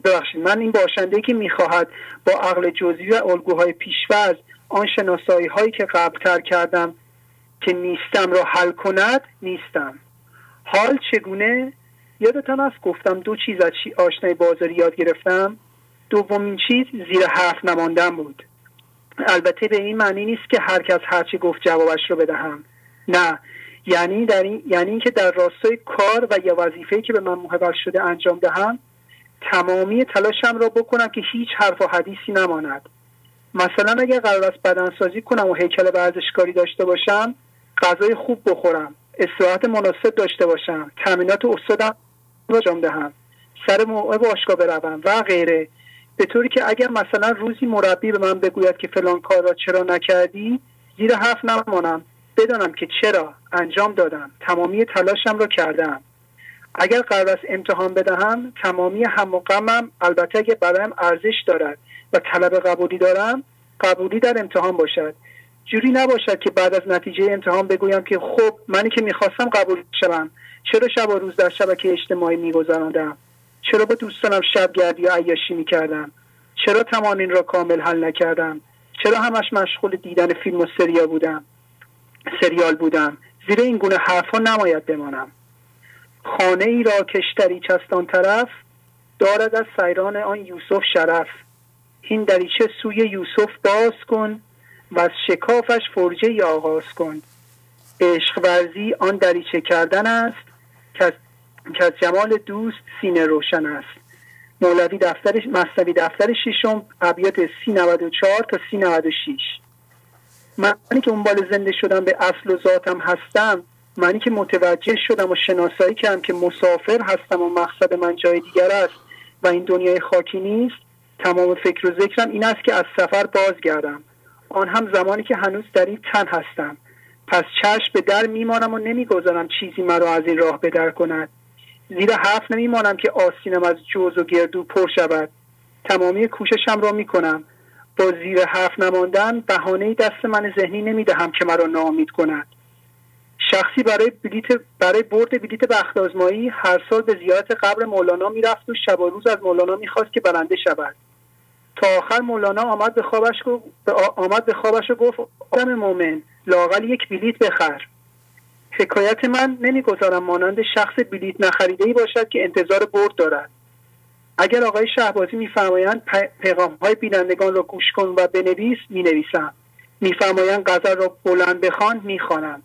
ببخشید من این باشنده که می‌خواهد با عقل جزوی و الگوهای پیشورز آن شناسایی هایی که قبلتر کردم که نیستم را حل کند نیستم. حال چگونه؟ یادتان است گفتم دو چیز از آشنای بازاری یاد گرفتم. دومین چیز زیر حرف نماندن بود. البته به این معنی نیست که هر کس هرچی گفت جوابش رو بدهم. نه یعنی در این یعنی اینکه در راستای کار و یا وظیفه‌ای که به من محول شده انجام دهم تمامی تلاشم را بکنم که هیچ حرف و حدیثی نماند. مثلا اگر قرار است بدنسازی کنم و هیکل ورزشکاری داشته باشم غذای خوب بخورم استراحت مناسب داشته باشم تامینات استادم انجام دهم سر موقع باشگاه بروم و غیره. به طوری که اگر مثلا روزی مربی به من بگوید که فلان کار را چرا نکردی زیر حرف نمانم. بدانم که چرا انجام دادم. تمامی تلاشم را کردم. اگر قرار است امتحان بدهم تمامی هم و غمم البته اگر برایم ارزش دارد و طلب قبولی دارم قبولی در امتحان باشد. جوری نباشد که بعد از نتیجه امتحان بگویم که خب منی که می‌خواستم قبول شوم. چرا شب و روز در شبکه اجتماعی میگذراندم؟ چرا با دوستانم شب گردی و عیاشی می‌کردم؟ چرا تمامین را کامل حل نکردم؟ چرا همش مشغول دیدن فیلم و سریال بودم؟ سریال بودم. زیر این گونه حرفا نماید بمانم. خانه ای را کشتری چستان طرف دارد از سیران آن یوسف شرف. این دریچه سوی یوسف باز کن و از شکافش فرجه ای آغاز کن. عشق ورزی آن دریچه کردن است که از جمال دوست سینه روشن است. مولوی دفتر مصنوی دفتر ششم ابیات 394 تا 396 معنی که اونبال زنده شدم به اصل و ذاتم هستم معنی که متوجه شدم و شناسایی کردم که مسافر هستم و مقصد من جای دیگر است و این دنیای خاکی نیست تمام فکر و ذکرم این است که از سفر بازگردم. آن هم زمانی که هنوز در این تن هستم. پس چشم به در میمانم و نمی‌گذارم چیزی مرا از این راه بدر کند. زیرا حرف نمیمانم که آستینم از جوز و گردو پر شود. تمامی کوششم را می‌کنم. با زیر حرف نماندن بهانه دست من ذهنی نمی‌دهم که مرا ناامید کند. شخصی برای بلیت برای برد بلیت بخت آزمایی هر سال به زیارت قبر مولانا می‌رفت و شب و روز از مولانا می‌خواست که برنده شود. تا آخر مولانا آمد به خوابش آمد به خوابش و گفت آدم مؤمن لاقل یک بلیت بخر. حکایت من نمی‌گذارم مانند شخص بلیت نخریده ای باشد که انتظار برد دارد. اگر آقای شهبازی میفرمایند پیغام های بینندگان را گوش کن و بنویس می‌نویسم. میفرمایند غزل را بلند بخوان می‌خوانم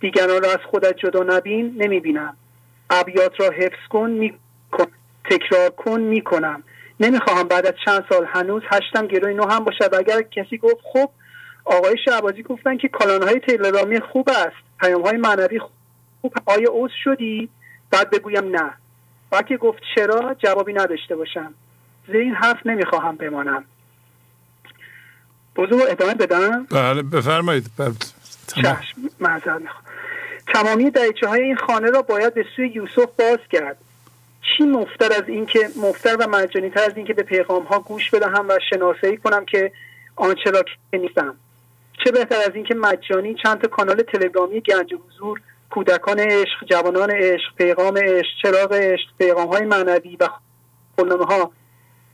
دیگران را از خودت جدا نبین نمی‌بینم. ابیات را حفظ کن میکن. تکرار کن می‌کنم. نمی‌خواهم بعد از چند سال هنوز هشتم گروه نو هم باشد. اگر کسی گفت خب آقای شعبازی گفتن که های تلگرامی خوب است. پیام های معنوی خوب. آیا اوز شدی؟ بعد بگویم نه. وقتی گفت چرا جوابی نداشته باشم. زیر این حرف نمی‌خواهم بمانم. بزرگ ادامه بدم؟ بله بفرمایید. چشم تمامی دریچه های این خانه را باید به سوی یوسف باز کرد. چی مفتر از اینکه مفتر و مجانی تر از اینکه به پیغام ها گوش بدهم و شناسایی کنم که آنچه را که نیستم. چه بهتر از اینکه مجانی چند تا کانال تلگرامی گنج حضور کودکان عشق جوانان عشق پیغام عشق چراغ عشق پیغام های معنوی و خلنامه ها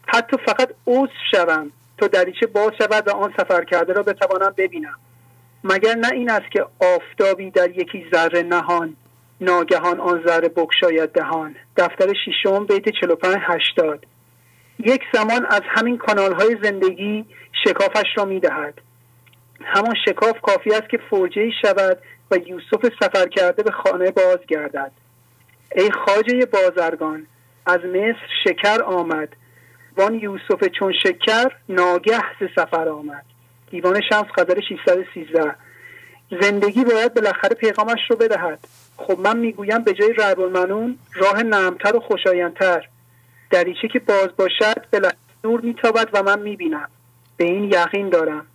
حتی فقط عضو شوم تا دریچه باز شود و آن سفر کرده را بتوانم ببینم. مگر نه این است که آفتابی در یکی ذره نهان ناگهان آن ذره بکشاید دهان. دفتر ششم بیت 45 80 یک زمان از همین کانال های زندگی شکافش را می‌دهد. همان شکاف کافی است که فوجه شود و یوسف سفر کرده به خانه باز گردد ای خاجه بازرگان از مصر شکر آمد. وان یوسف چون شکر ناگه ز سفر آمد. دیوان شمس قدر 613 زندگی باید بالاخره پیغامش رو بدهد. خب من می‌گویم به جای رعب المنون راه نرمتر و خوشایندتر. دریچه که باز باشد به نور میتابد و من می‌بینم. به این یقین دارم.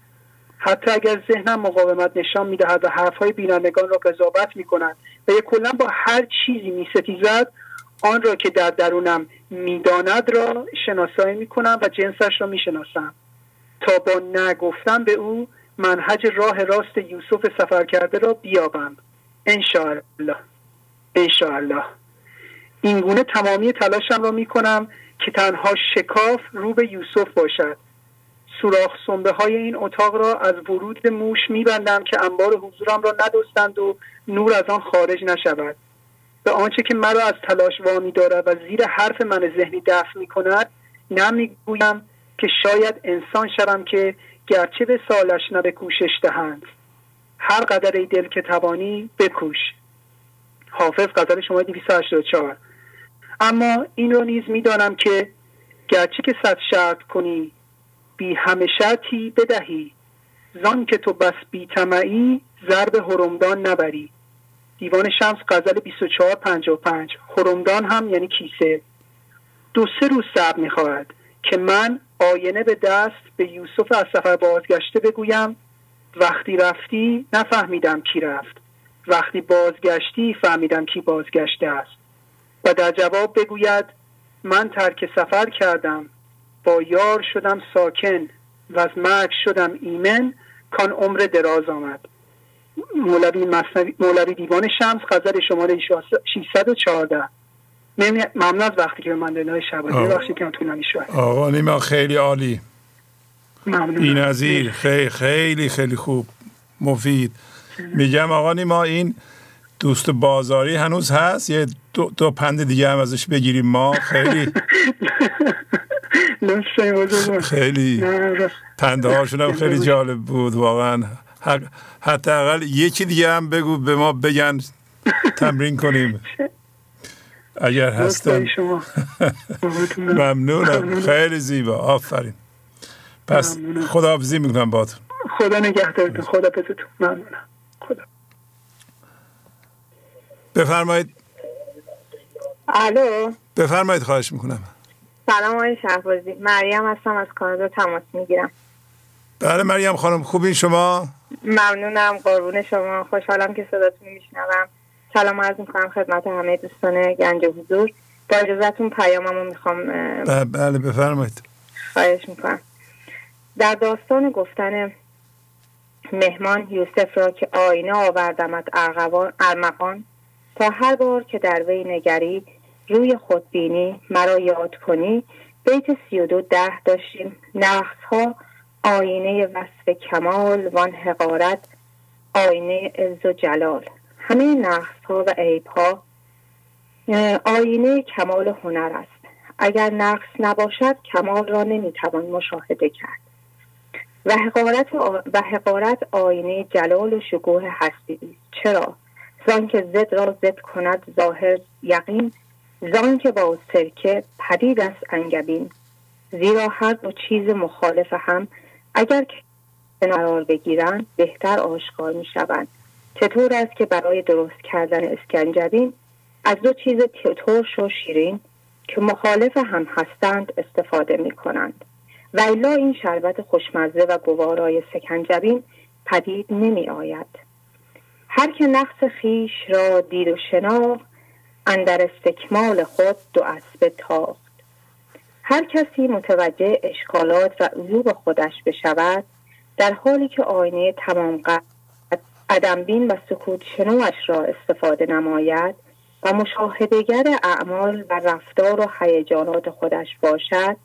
حتی اگر ذهنم مقاومت نشان می‌دهد و حرفهای بینندگان را قضاوت می‌کند و یک کلا با هر چیزی میستیزد آن را که در درونم می‌داند را شناسایی می‌کنم و جنسش را می‌شناسم. تا با نگفتن به او منهج راه راست یوسف سفر کرده را بیابم. انشاءالله. انشاءالله. این گونه تمامی تلاشم را می کنم که تنها شکاف رو به یوسف باشد. سوراخ سنبه های این اتاق را از ورود موش میبندم که انبار حضورم را ندستند و نور از آن خارج نشود. به آنچه که مرا از تلاش وامی دارد و زیر حرف من ذهنی دفع می کند نه می‌گویم که شاید انسان شوم که گرچه به سالش نه به کوشش دهند. هر قدر ای دل که توانی بکوش. حافظ قدر شما 284 اما این رو نیز می‌دانم که گرچه که صد شرط کنی بی همه شرطی بدهی. زان که تو بس بی تمعی ضرب هرمدان نبری. دیوان شمس غزل 24 55 هرمدان هم یعنی کیسه. دو سه روز صبر می‌خواهد که من آینه به دست به یوسف از سفر بازگشته بگویم. وقتی رفتی نفهمیدم کی رفت. وقتی بازگشتی فهمیدم کی بازگشته است. و در جواب بگوید من ترک سفر کردم. با یار شدم ساکن و از مرگ شدم ایمن کان عمر دراز آمد. مولوی, مولوی دیوان شمس غزل شماره 614 ممنون از وقتی که به من دنهای شبانی بخشید که طولانی شد. آقا نیما خیلی عالی. ممنون. این نظیر خیلی خیلی خیلی خوب. مفید. میگم آقا نیما این دوست بازاری هنوز هست؟ یه دو, دو پند دیگه هم ازش بگیریم ما. خیلی [laughs] خیلی پنده هاشون هم خیلی جالب بود واقعا. حتی اقل یکی دیگه هم بگو به ما بگن تمرین کنیم. اگر هستن. [laughs] ممنونم. خیلی زیبا. آفرین. پس خداحافظی می‌کنم باتون خدا نگهدارتون. خدا پزتون ممنونم. خدا. بفرمایید. الو. بفرمایید خواهش می‌کنم. سلام آقای شهبازی. مریم هستم از کانادا تماس می‌گیرم. بله مریم خانم خوبین شما؟ ممنونم قربون شما. خوشحالم که صداتون میشنوم. سلام عرض می‌کنم خدمت همه دوستان گنج حضور. با اجازتون پیاممو می‌خوام بله بفرمایید. خواهش می‌کنم. در داستان گفتن مهمان یوسف را که آینه آوردمت ارمغان تا هر بار که در وی نگری روی خودبینی مرا یاد کنی. بیت سی و دو ده داشتیم. نقص ها آینه وصف کمال وان حقارت آینه عز و جلال. همه نقص ها و عیب ها آینه کمال هنر است. اگر نقص نباشد کمال را نمی‌توان مشاهده کرد. و حقارت, و حقارت آینه جلال و شکوه هستی. چرا؟ زان که زد را زد کند ظاهر یقین. زان که با سرکه پدید است انگبین زیرا هر دو چیز مخالف هم اگر قرار بگیرند بهتر آشکار می شوند چطور است که برای درست کردن اسکنجبین از دو چیز ترش و شیرین که مخالف هم هستند استفاده می کنند و الا این شربت خوشمزه و گوارای سکنجبین پدید نمی آید هر که نقص خیش را دید و شناخت اندر استکمال خود دو اسب تاخت. هر کسی متوجه اشکالات و عیوب خودش بشود در حالی که آینه تمام قد عدمبین و سکوت شنوش را استفاده نماید و مشاهدهگر اعمال و رفتار و هیجانات خودش باشد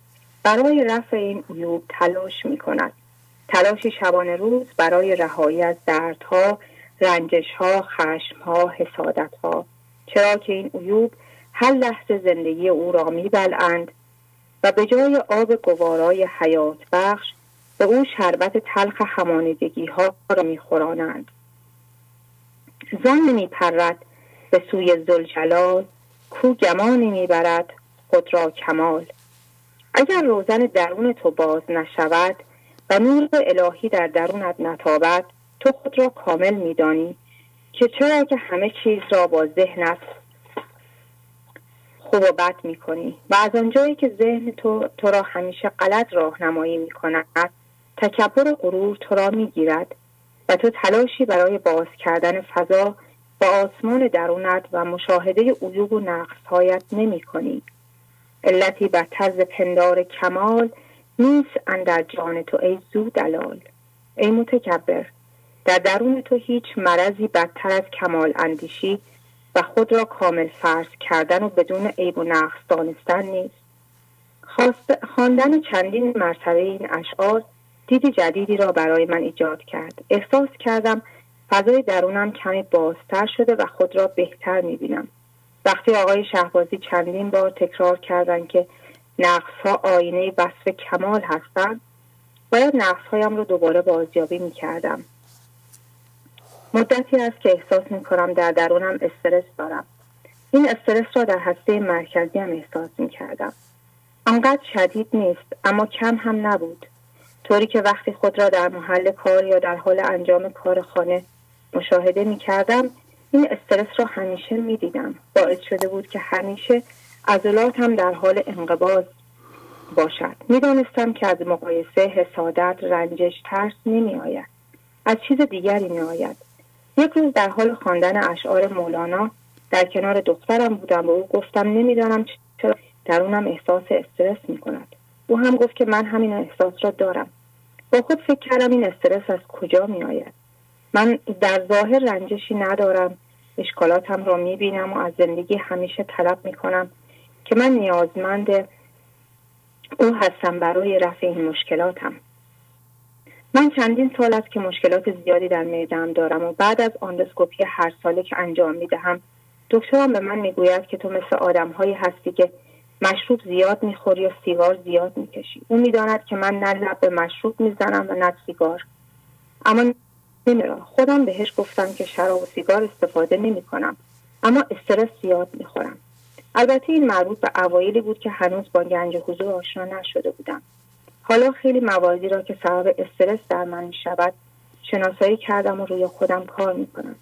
برای رفع این عیوب تلاش می کند تلاشی شبانه روز برای رهایی از دردها رنجشها خشمها حسادتها. چرا که این عیوب هر لحظه زندگی او را میبلند و به جای آب گوارای حیات بخش به او شربت تلخ همانیدگی ها را میخورانند. زان نمیپرد به سوی زلجلال کو گمانی می‌برد خود را کمال. اگر روزن درون تو باز نشود و نور الهی در درونت نتابد تو خود را کامل میدانی. که چرا که همه چیز را با ذهنت خوب و بد می کنی و از آنجایی که ذهن تو, تو را همیشه غلط راهنمایی می کند تکبر و غرور تو را می گیرد و تو تلاشی برای باز کردن فضا با آسمان درونت و مشاهده عیوب و نقصهایت نمی کنی. علتی بر طرز پندار کمال نیست اندر جان تو ای زو دلال ای متکبر در درون تو هیچ مرضی بدتر از کمال اندیشی و خود را کامل فرض کردن و بدون عیب و نقص دانستن نیست. خواندن چندین مرتبه این اشعار دید جدیدی را برای من ایجاد کرد. احساس کردم فضای درونم کمی بازتر شده و خود را بهتر می‌بینم. وقتی آقای شهبازی چندین بار تکرار کردند که نقص ها آینه وصف کمال هستند باید نقص هایم رو دوباره بازیابی می کردم. مدتی است که احساس می کنم در درونم استرس دارم. این استرس را در هسته مرکزی هم احساس می کردم. آنقدر شدید نیست اما کم هم نبود. طوری که وقتی خود را در محل کار یا در حال انجام کار خانه مشاهده می کردم این استرس را همیشه می دیدم. باعث شده بود که همیشه عضلات هم در حال انقباض باشد می‌دانستم که از مقایسه حسادت رنجش ترس نمی آید از چیز دیگری می آید یک روز در حال خواندن اشعار مولانا در کنار دخترم بودم و او گفتم نمی‌دانم چرا درونم احساس استرس می کند او هم گفت که من همین احساس را دارم. با خود فکر کردم این استرس از کجا می آید من در ظاهر رنجشی ندارم. اشکالاتم را می بینم و از زندگی همیشه طلب می کنم که من نیازمند او هستم برای رفع این مشکلاتم. من چندین سال است که مشکلات زیادی در معدهام دارم و بعد از آندوسکوپی هر ساله که انجام می دهم دکترم به من می‌گوید که تو مثل آدم هایی هستی که مشروب زیاد می‌خوری و سیگار زیاد می‌کشی. او می‌داند که من نه لب به مشروب می‌زنم و نه سیگار. اما نمیرا خودم بهش گفتم که شراب و سیگار استفاده نمی کنم اما استرس زیاد می‌خورم. البته این مربوط به اوایلی بود که هنوز با گنج حضور آشنا نشده بودم. حالا خیلی مواردی را که سبب استرس در من می شود شناسایی کردم و روی خودم کار می کنم.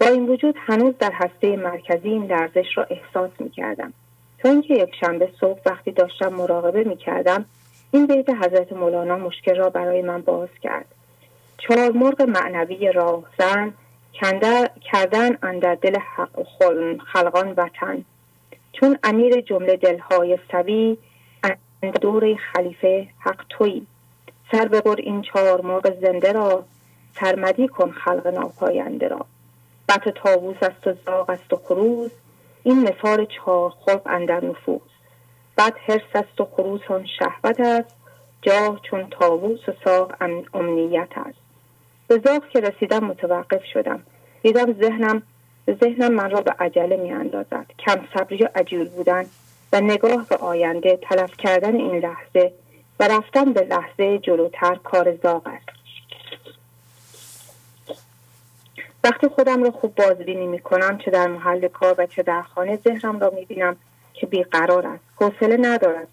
با این وجود هنوز در هسته مرکزی این لرزش را احساس می کردم. تا اینکه یک شنبه صبح وقتی داشتم مراقبه می کردم این بیت حضرت مولانا مشکل را برای من باز کرد. چهار مرغ معنوی راهزن کردن اندر دل خلقان وطن چون امیر جمله دلهای سوی دور خلیفه حق توی سر ببر این چهار مرغ زنده را سرمدی کن خلق ناپاینده را. بط تاووس است و زاغ است و خروز این مثال چهار خلق اندر نفوس بد حرس است و خروس آن شهوت است جا چون تاووس و ساق امنیت است. به زاغ که رسیدم متوقف شدم. دیدم ذهنم ذهنم من را به عجله می اندازد کم صبری و عجول بودن و نگاه به آینده تلف کردن این لحظه و رفتن به لحظه جلوتر کار زاغ است. وقتی خودم را خوب بازبینی می کنم چه در محل کار و چه در خانه ذهنم را می بینم که بیقرار است. حوصله ندارد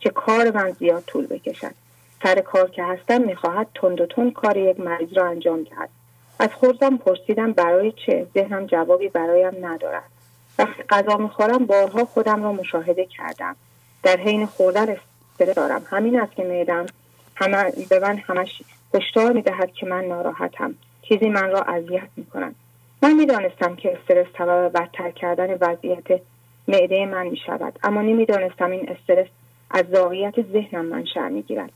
که کار من زیاد طول بکشد. سر کار که هستم می‌خواهد تند و تند کار یک مریض را انجام دهد. از خودم پرسیدم برای چه؟ ذهنم جوابی برایم ندارد. وقتی غذا می‌خورم بارها خودم را مشاهده کردم. در حین خوردن استرس دارم. همین است که میدم همه به من همش هشدار می‌دهد که من ناراحتم. چیزی من را اذیت می‌کنم من می‌دانستم که استرس سبب بدتر کردن وضعیت معده من می‌شود. اما نمی‌دانستم این استرس از زاغیت ذهنم منشأ می‌گیرد.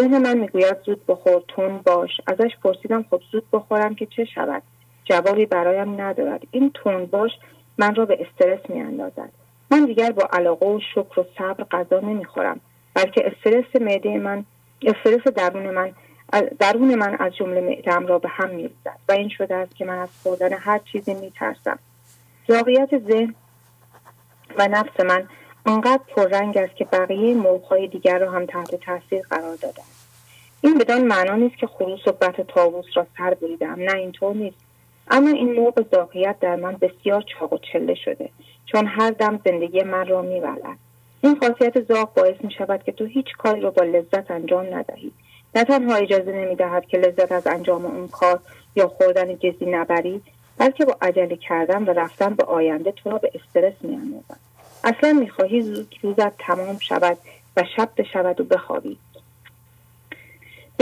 ذهن من می‌گوید زود بخور تون باش. ازش پرسیدم خب زود بخورم که چه شود؟ جوابی برایم ندارد. این تون باش من را به استرس میاندازد. من دیگر با علاقه و شکر و صبر غذا نمی‌خورم بلکه استرس معده من استرس درون من درون من از جمله معدم را به هم میریزد و این شده است که من از خوردن هر چیزی میترسم. زاغیت ذهن و نفس من آنقدر پررنگ است که بقیه موقعهای دیگر را هم تحت تاثیر قرار دادم این بدان معنا نیست که خروس و بت تاووس را سر بریدم نه اینطور نیست. اما این موقع زاغیت در من بسیار چاق و چله شده چون هر دم زندگی من را میولد این خاصیت زاغ باعث می شود که تو هیچ کاری را با لذت انجام ندهی. نه تنها اجازه نمی دهد که لذت از انجام اون کار یا خوردن جزی نبری بلکه با عجله کردن و رفتن به آینده تو را به استرس می اصلا می‌خواهی زود روزت تمام شود و شب بشود و بخوابی.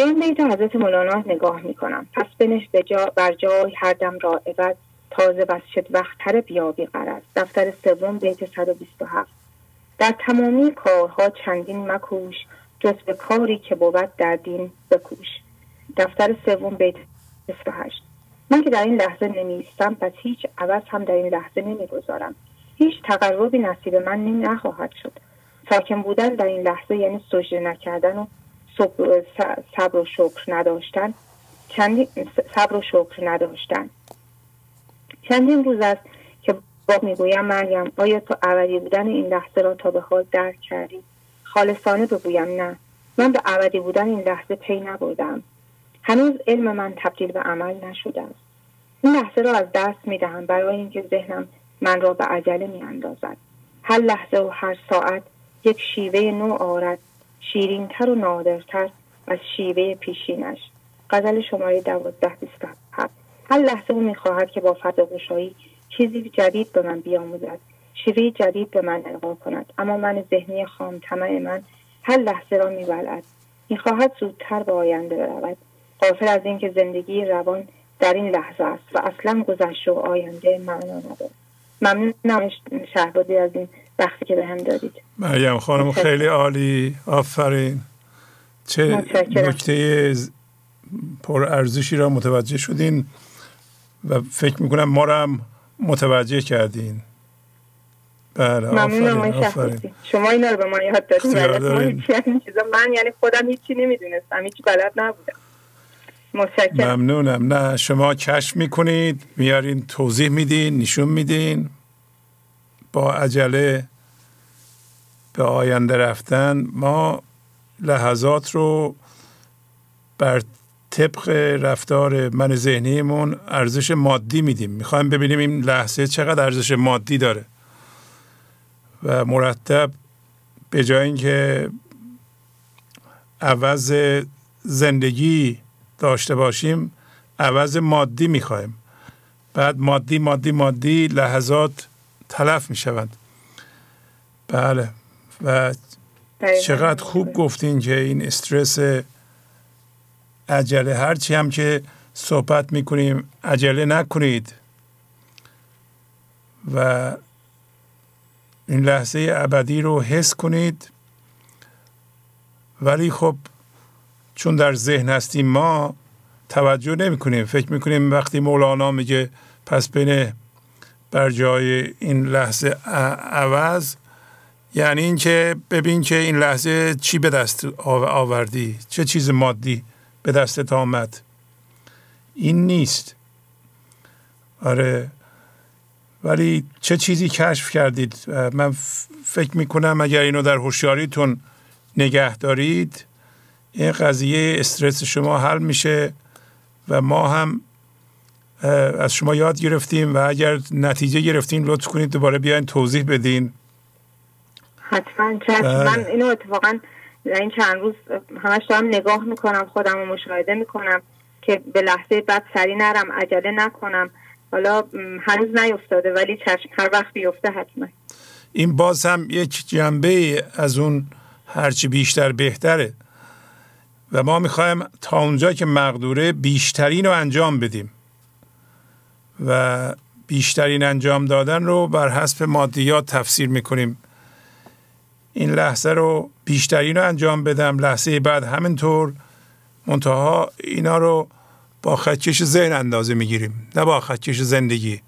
به این بیت حضرت مولانا نگاه می‌کنم. پس بنش به جا بر جای هر دم را عوض تازه وقت وقتتر بیابی قرض دفتر سوم بیت 127 در تمامی کارها چندین مکوش جز به کاری که بود در دین بکوش. دفتر سوم بیت 28 من که در این لحظه نمیستم پس هیچ عوض هم در این لحظه نمی‌گذارم. هیچ تقربی نصیب من نخواهد شد. ساکن بودن در این لحظه یعنی سجده نکردن و صبر و شکر نداشتن. صبر و شکر نداشتن. چندین روز است که با می‌گویم مریم آیا تو اولی بودن این لحظه را تا به حال درک کردی؟ خالصانه بگویم نه. من به ابدی بودن این لحظه پی نبردم. هنوز علم من تبدیل به عمل نشده است. این لحظه را از دست می دهم برای اینکه ذهنم من را به عجله می اندازد. هر لحظه و هر ساعت یک شیوه نو آرد شیرینتر و نادرتر از شیوه پیشینش. غزل شماره دوازده بیست هر لحظه او می‌خواهد که با فضاگوشایی چیزی جدید به من بیاموزد. شیوه جدید به من القا کند. اما من ذهنی خام طمع من هر لحظه را میبلد می‌خواهد زودتر به آینده برود. قافل از اینکه زندگی روان در این لحظه است و اصلا گذشته و آینده معنا ندارد. ممنونم شهبازی از این وقتی که به هم دادید. مریم خانم خیلی عالی. آفرین. چه نکته پر ارزشی را متوجه شدین و فکر می‌کنم ما را هم متوجه کردین. بله آفرین شما اینا رو به ما یاد دادین. من یعنی خودم هیچی نمی‌دونستم. هیچی بلد نبودم. متشکرم. ممنونم. نه شما کشف می‌کنید میارین توضیح میدین نشون میدین. با عجله به آینده رفتن ما لحظات رو بر طبق رفتار من ذهنیمون ارزش مادی میدیم. می‌خوایم ببینیم این لحظه چقدر ارزش مادی داره. و مرتب به جای اینکه عوض زندگی داشته باشیم عوض مادی می‌خوایم. بعد مادی مادی مادی لحظات تلف می‌شوند بله. و چقدر خوب گفتین که این استرس عجله. هرچی هم که صحبت می‌کنیم عجله نکنید. و این لحظه ابدی رو حس کنید. ولی خب چون در ذهن هستیم ما توجه نمی کنیم فکر می‌کنیم وقتی مولانا میگه پس بین بر جای این لحظه عوض یعنی اینکه ببین که این لحظه چی به دست آوردی؟ چه چیز مادی به دستت آمد؟ این نیست. آره. ولی چه چیزی کشف کردید؟ من فکر می‌کنم اگر اینو در هوشیاریتون نگه دارید این قضیه استرس شما حل میشه و ما هم از شما یاد گرفتیم و اگر نتیجه گرفتین لطف کنید دوباره بیاین توضیح بدین. حتما بله. من اینو اتفاقا این چند روز همش دارم نگاه می‌کنم خودم رو مشاهده می‌کنم که به لحظه بعد سری نرم عجله نکنم. حالا هنوز نیفتاده ولی چشم هر وقت بیفته حتما. این باز هم یک جنبه از اون هرچی بیشتر بهتره. و ما می‌خوایم تا اونجا که مقدوره بیشترین رو انجام بدیم. و بیشترین انجام دادن رو بر حسب مادیات تفسیر می‌کنیم. این لحظه رو بیشترین رو انجام بدم. لحظه بعد همینطور منتها اینا رو با خدکش ذهن اندازه می‌گیریم نه با خدکش زندگی.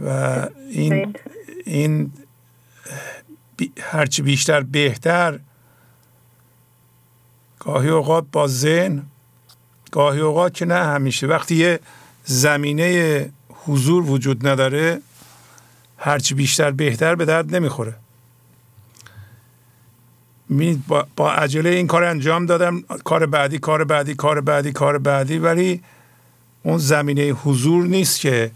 و این این هرچی بیشتر بهتر گاهی اوقات با ذهن گاهی اوقات که نه همیشه. وقتی یه زمینه حضور وجود نداره هرچی بیشتر بهتر به درد نمی‌خوره. با, با عجله این کار انجام دادم کار بعدی کار بعدی کار بعدی کار بعدی ولی اون زمینه حضور نیست که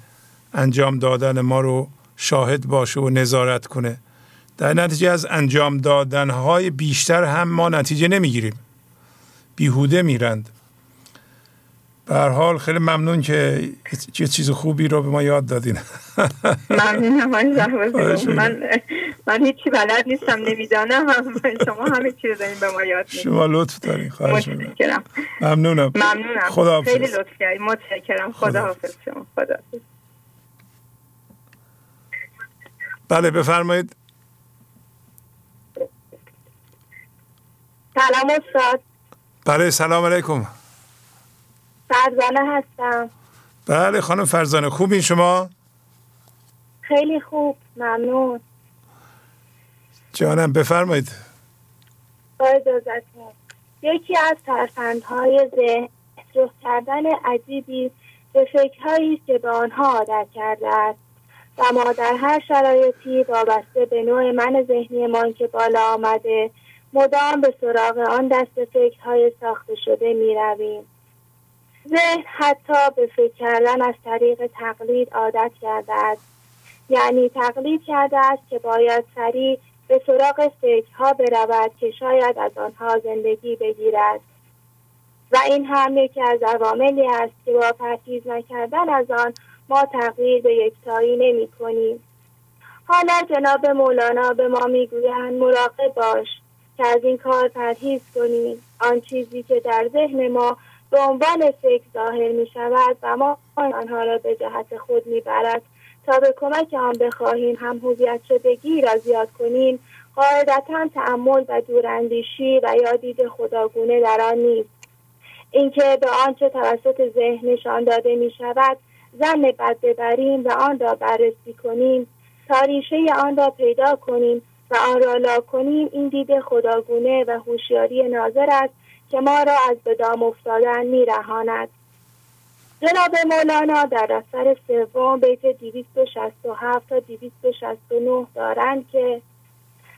انجام دادن ما رو شاهد باشه و نظارت کنه. در نتیجه از انجام دادنهای بیشتر هم ما نتیجه نمی‌گیریم. بیهوده میرند. به حال خیلی ممنون که یه چیز خوبی رو به ما یاد دادین. ممنونم من من هیچی بلد نیستم نمی‌دانم شما همه چی رو دارین به ما یاد میدین. شما لطف دارین خواهش متشکرم. ممنونم. ممنونم. خدا خیلی لطف کردین. متشکرم. خدا حافظ شما. خدا بله بفرمایید. سلام استاد. بله سلام علیکم. فرزانه هستم. بله خانم فرزانه خوبین شما؟ خیلی خوب ممنون. جانم بفرمایید. با اجازتون. یکی از ترفندهای ذهن رخ کردن عجیبی به فکرهایی که به آنها عادت کرده است. و ما در هر شرایطی وابسته به نوع من ذهنیمان که بالا آمده مدام به سراغ آن دست فکرهای ساخته شده می رویم. ذهن حتی به فکر کردن از طریق تقلید عادت کرده است. یعنی تقلید کرده است که باید سریع به سراغ فکرها برود که شاید از آنها زندگی بگیرد. و این هم یکی از عواملی است که با پرهیز نکردن از آن ما تغییر به یکتایی نمی کنیم. حالا جناب مولانا به ما می‌گویند مراقب باش که از این کار پرهیز کنیم. آن چیزی که در ذهن ما به عنوان فکر ظاهر می شود و ما آنها را به جهت خود می برد تا به کمک آن بخواهیم هم هویت شدگی را زیاد کنیم قاعدتا تعمل و دوراندیشی و یا دید خداگونه در آن نیست. اینکه به آنچه توسط ذهن نشان داده می شود زن بد ببریم و آن را بررسی کنیم. تا ریشه آن را پیدا کنیم و آن را لا کنیم این دید خداگونه و هوشیاری ناظر است که ما را از به دام افتادن میرهاند. جناب مولانا در اثر سوم بیت 267 تا 269 دارند که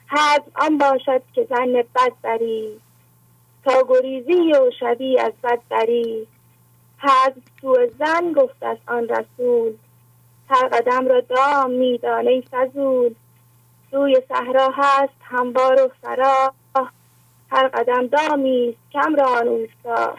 حد آن باشد که زن بد بری تا گریزی و شبی از بد بری. حد تو زن گفت از آن رسول هر قدم را دام میدانه فضول. روی صحرا هست هموار و فرا هر قدم دامی کم را اوستا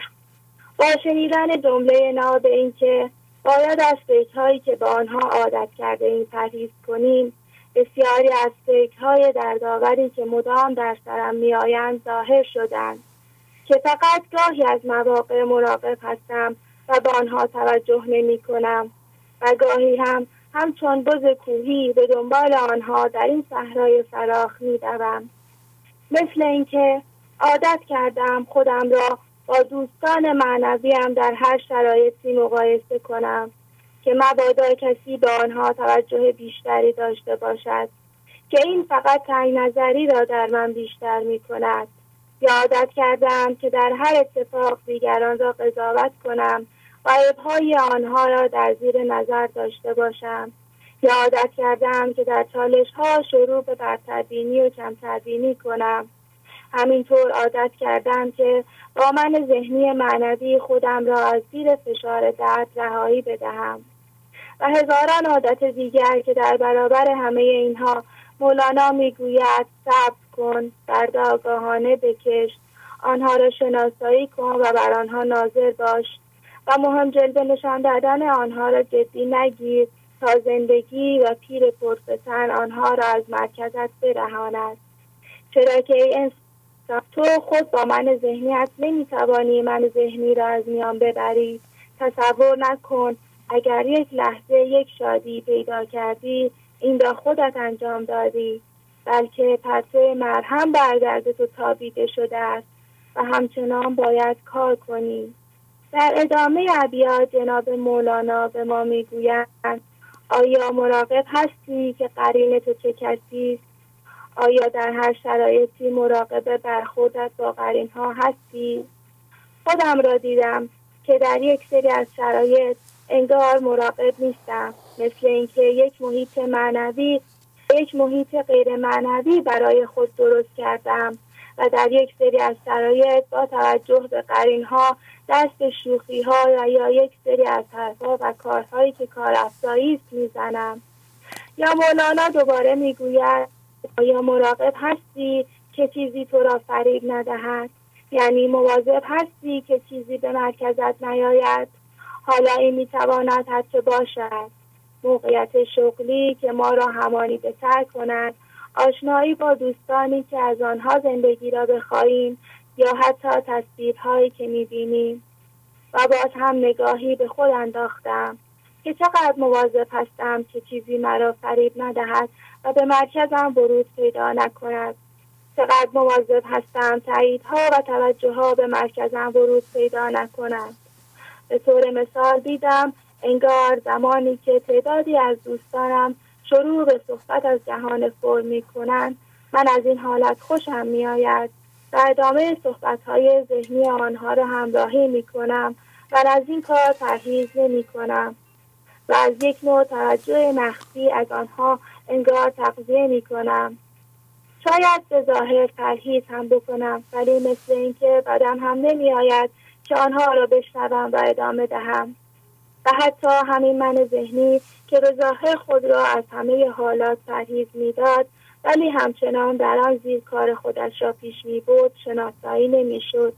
با شنیدن جمله ناب اینکه باید از فکرهایی که به آنها عادت کرده این پرهیز کنیم بسیاری از فکرهای دردآوری که مدام در سرم میآیند ظاهر شدند. که فقط گاهی از مواقع مراقب هستم و به آنها توجه نمی کنم. و گاهی هم همچون بز کوهی به دنبال آنها در این صحرای فراخ می دوم. مثل اینکه عادت کردم خودم را با دوستان معنویم در هر شرایطی مقایسه کنم که مبادا کسی به آنها توجه بیشتری داشته باشد که این فقط تنگ نظری را در من بیشتر می کند. یا کردم که در هر اتفاق دیگران را قضاوت کنم و عیبهای آنها را در زیر نظر داشته باشم. یا کردم که در چالش ها شروع به برتربینی و کمتربینی کنم. همینطور عادت کردم که با من ذهنی معنوی خودم را از زیر فشار درد رهایی بدهم. و هزاران عادت دیگر که در برابر همه اینها مولانا می‌گوید صبر کن درد آگاهانه بکش آنها را شناسایی کن و بر آنها ناظر باش و مهم جلوه نشان دادن آنها را جدی نگیر تا زندگی و پیر پرفتن آنها را از مرکزت برهاند. چرا که ای انسان تو خود با من ذهنیت نمی‌توانی من ذهنی را از میان ببری. تصور نکن اگر یک لحظه یک شادی پیدا کردی این را خودت انجام دادی. بلکه پرتو مرهم بر تو تابیده شده است و همچنان باید کار کنی. در ادامه ابیات جناب مولانا به ما می‌گویند آیا مراقب هستی که قرین تو چه کسی آیا در هر شرایطی مراقب برخوردت با قرین ها هستی؟ خودم را دیدم که در یک سری از شرایط انگار مراقب نیستم مثل اینکه یک محیط معنوی یک محیط غیر معنوی برای خود درست کردم و در یک سری از شرایط با توجه به قرین ها دست شوخی ها و یا یک سری از حرفها و کارهایی که کار است می‌زنم. یا مولانا دوباره می‌گوید یا مراقب هستی که چیزی تو را فریب ندهد؟ یعنی مواظب هستی که چیزی به مرکزت نیاید؟ حالا این می‌تواند حتی باشد. موقعیت شغلی که ما را همانی به سر کند. آشنایی با دوستانی که از آنها زندگی را بخواهیم یا حتی تصویرهایی که می‌بینیم. و باز هم نگاهی به خود انداختم. که چقدر مواظب هستم که چیزی مرا فریب ندهد و به مرکزم ورود پیدا نکند. چقدر مواظب هستم تاییدها و توجه ها به مرکزم ورود پیدا نکند. به طور مثال دیدم انگار زمانی که تعدادی از دوستانم شروع به صحبت از جهان فرم می کنند من از این حالت خوشم می آید و ادامه صحبت های ذهنی آنها را همراهی می کنم و از این کار پرهیز نمی کنم و از یک نوع توجه مخفی از آنها انگار تقضیه می کنم شاید به ظاهر پرهیز هم بکنم ولی مثل اینکه بدم هم نمی آید که آنها را بشنوم و ادامه دهم. و حتی همین من ذهنی که به ظاهر خود را از همه حالات پرهیز می‌داد ولی همچنان در آن زیر کار خودش را پیش می بود شناسایی نمی‌شد.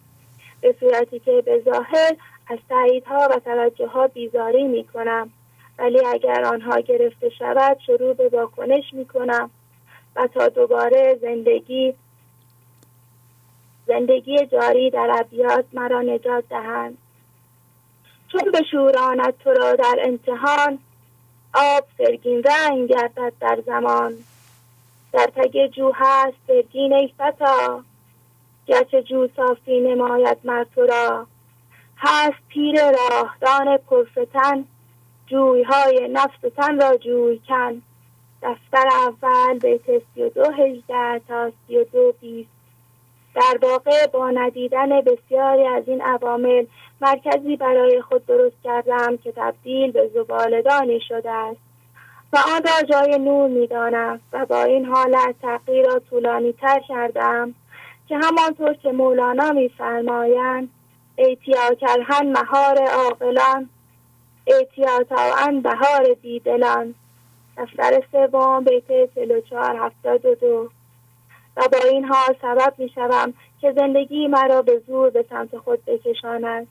به صورتی که به ظاهر از تاییدها و توجه ها بیزاری می کنم ولی اگر آنها گرفته شود شروع به واکنش می کنم و تا دوباره زندگی زندگی جاری در ابیات مرا نجات دهند. چون به شوراند تو را در امتحان آب فرگین رنگ گردد در زمان. در تگ جو هست فرگین ای فتا گرچه جو صافی نماید مر تو را. هست پیر راهدان پرفتن. جویهای نفس تن را جوی کن. دفتر اول بیت سی و دو هجده تا سی و دو بیست. در واقع با ندیدن بسیاری از این عوامل مرکزی برای خود درست کردم که تبدیل به زبالدانی شده است. و آن را جای نور می‌دانم و با این حالت تغییر را طولانی تر کردم که همانطور که مولانا میفرمایند ایتیا کرهن مهار عاقلان ایتیا تاوان بهار دیدلان دفتر سوم بیت 44 72 و با این حال سبب می شوم که زندگی مرا به زور به سمت خود بکشاند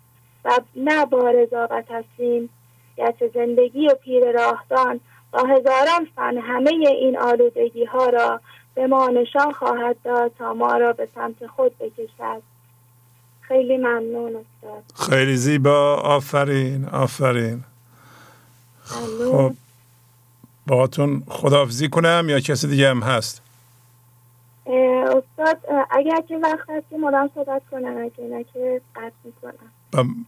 و نه با رضا و تسلیم گرچه زندگی و پیر راهدان با هزاران فن همه این آلودگی ها را به ما نشان خواهد داد تا ما را به سمت خود بکشد. خیلی ممنون استاد. خیلی زیبا. آفرین آفرین. خب باهاتون خداحافظی کنم یا کسی دیگه هم هست؟ استاد اگر که وقت هستی مدام صحبت کنم اگه نه که قطع می‌کنم.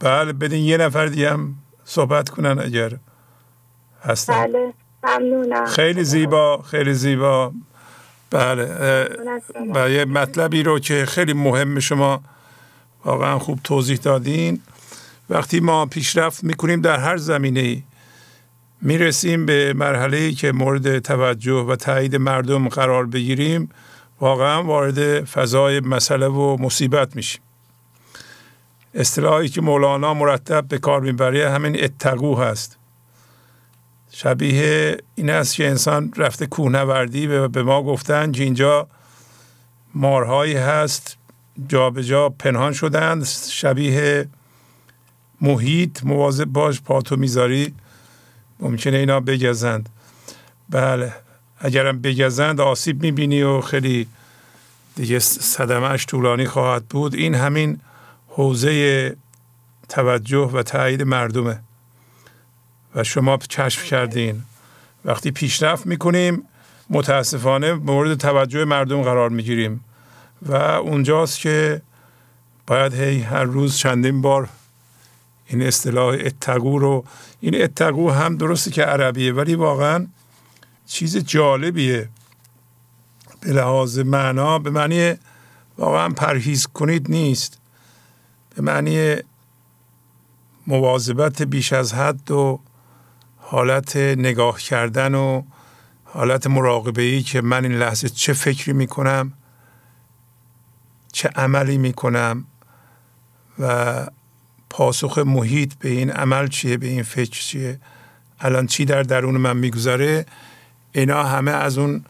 بله بدین یه نفر دیگه هم صحبت کنن اگر هستن. بله ممنونم. خیلی زیبا خیلی زیبا. بله و یه مطلبی رو که خیلی مهم شما واقعا خوب توضیح دادین. وقتی ما پیشرفت می‌کنیم در هر زمینه ای می‌رسیم به مرحله که مورد توجه و تایید مردم قرار بگیریم واقعا وارد فضای مسئله و مصیبت میشیم. اصطلاحی که مولانا مرتب به کار می‌بره همین اتقو هست. شبیه این است که انسان رفته کوهنوردی به ما گفتن که اینجا مارهایی هست جابجا جا پنهان شدند. شبیه محیط مواظب باش پاتو می‌ذاری. ممکنه اینا بگزند. بله اگرم بگزند آسیب می‌بینی و خیلی دیگه صدمهش طولانی خواهد بود. این همین حوزه توجه و تایید مردمه. و شما کشف کردین. وقتی پیشرفت می‌کنیم متاسفانه مورد توجه مردم قرار می‌گیریم. و اونجاست که باید هی هر روز چندین بار این اصطلاح اتقو رو این اتقو هم درسته که عربیه ولی واقعا چیز جالبیه. به لحاظ معنا به معنی واقعا پرهیز کنید نیست. به معنی مواظبت بیش از حد و حالت نگاه کردن و حالت مراقبه ای که من این لحظه چه فکری می‌کنم. چه عملی می‌کنم و پاسخ محیط به این عمل چیه به این فکر چیه؟ الان چی در درون من می‌گذاره اینا همه از اون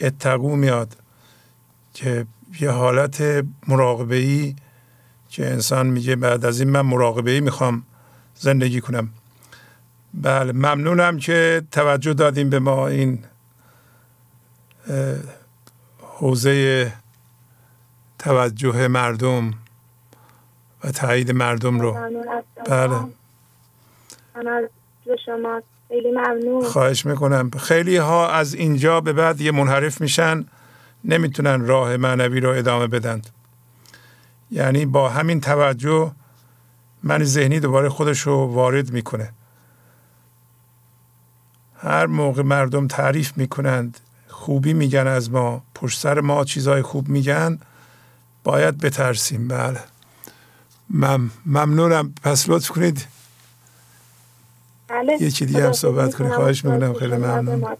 اتقو میاد که یه حالت مراقبه ای که انسان میگه بعد از این من مراقبه ای می‌خوام زندگی کنم. بله ممنونم که توجه دادیم به ما این حوزه توجه مردم و تایید مردم رو. بله. شما خیلی ممنون. خواهش می‌کنم. خیلی ها از اینجا به بعد یه منحرف میشن نمی‌تونن راه معنوی رو ادامه بدن. یعنی با همین توجه من ذهنی دوباره خودش رو وارد می‌کنه. هر موقع مردم تعریف می‌کنند خوبی میگن از ما پشت سر ما چیزای خوب میگن باید بترسیم. بله. مم ممنونم. پس لطف کنید. بله. یکی دیگه هم صحبت کنی خواهش می‌کنم. خیلی ممنون.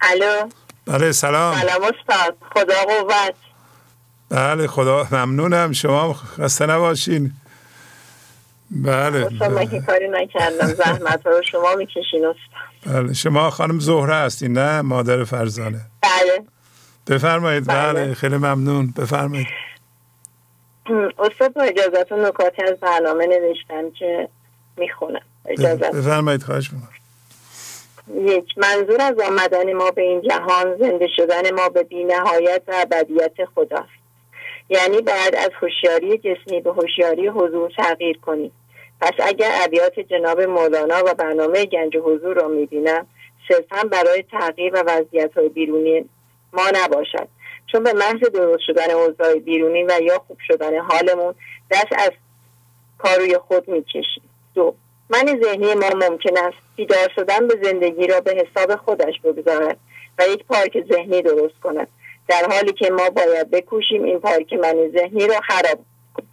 الو. بله سلام. سلام استاد. خدا قوت. بله خدا ممنونم. شما خسته نباشین. بله. من که کاری نکردم. [laughs] زحمت رو شما می‌کشین استاد. بله شما خانم زهره هستین نه؟ مادر فرزانه. بله. بفرمایید. بله, بله. خیلی ممنون. بفرمایید. استاد با اجازتون نکاتی از برنامه نوشتم که می‌خونم. اجازت بفرمایید خواهش می‌کنم. یک منظور از آمدن ما به این جهان زنده شدن ما به بینهایت و ابدیت خداست. یعنی بعد از هوشیاری جسمی به هوشیاری حضور تغییر کنیم. پس اگر ابیات جناب مولانا و برنامه گنج حضور را می‌بینم صرفا برای تغییر و وضعیت های بیرونی ما نباشد. چون به محض درست شدن اوضاع بیرونی و یا خوب شدن حالمون دست از کاروی خود می‌کشیم. دو من ذهنی ما ممکن است بیدار شدن به زندگی را به حساب خودش بگذارد و یک پارک ذهنی درست کند. در حالی که ما باید بکوشیم این پارک من ذهنی را خراب کنیم.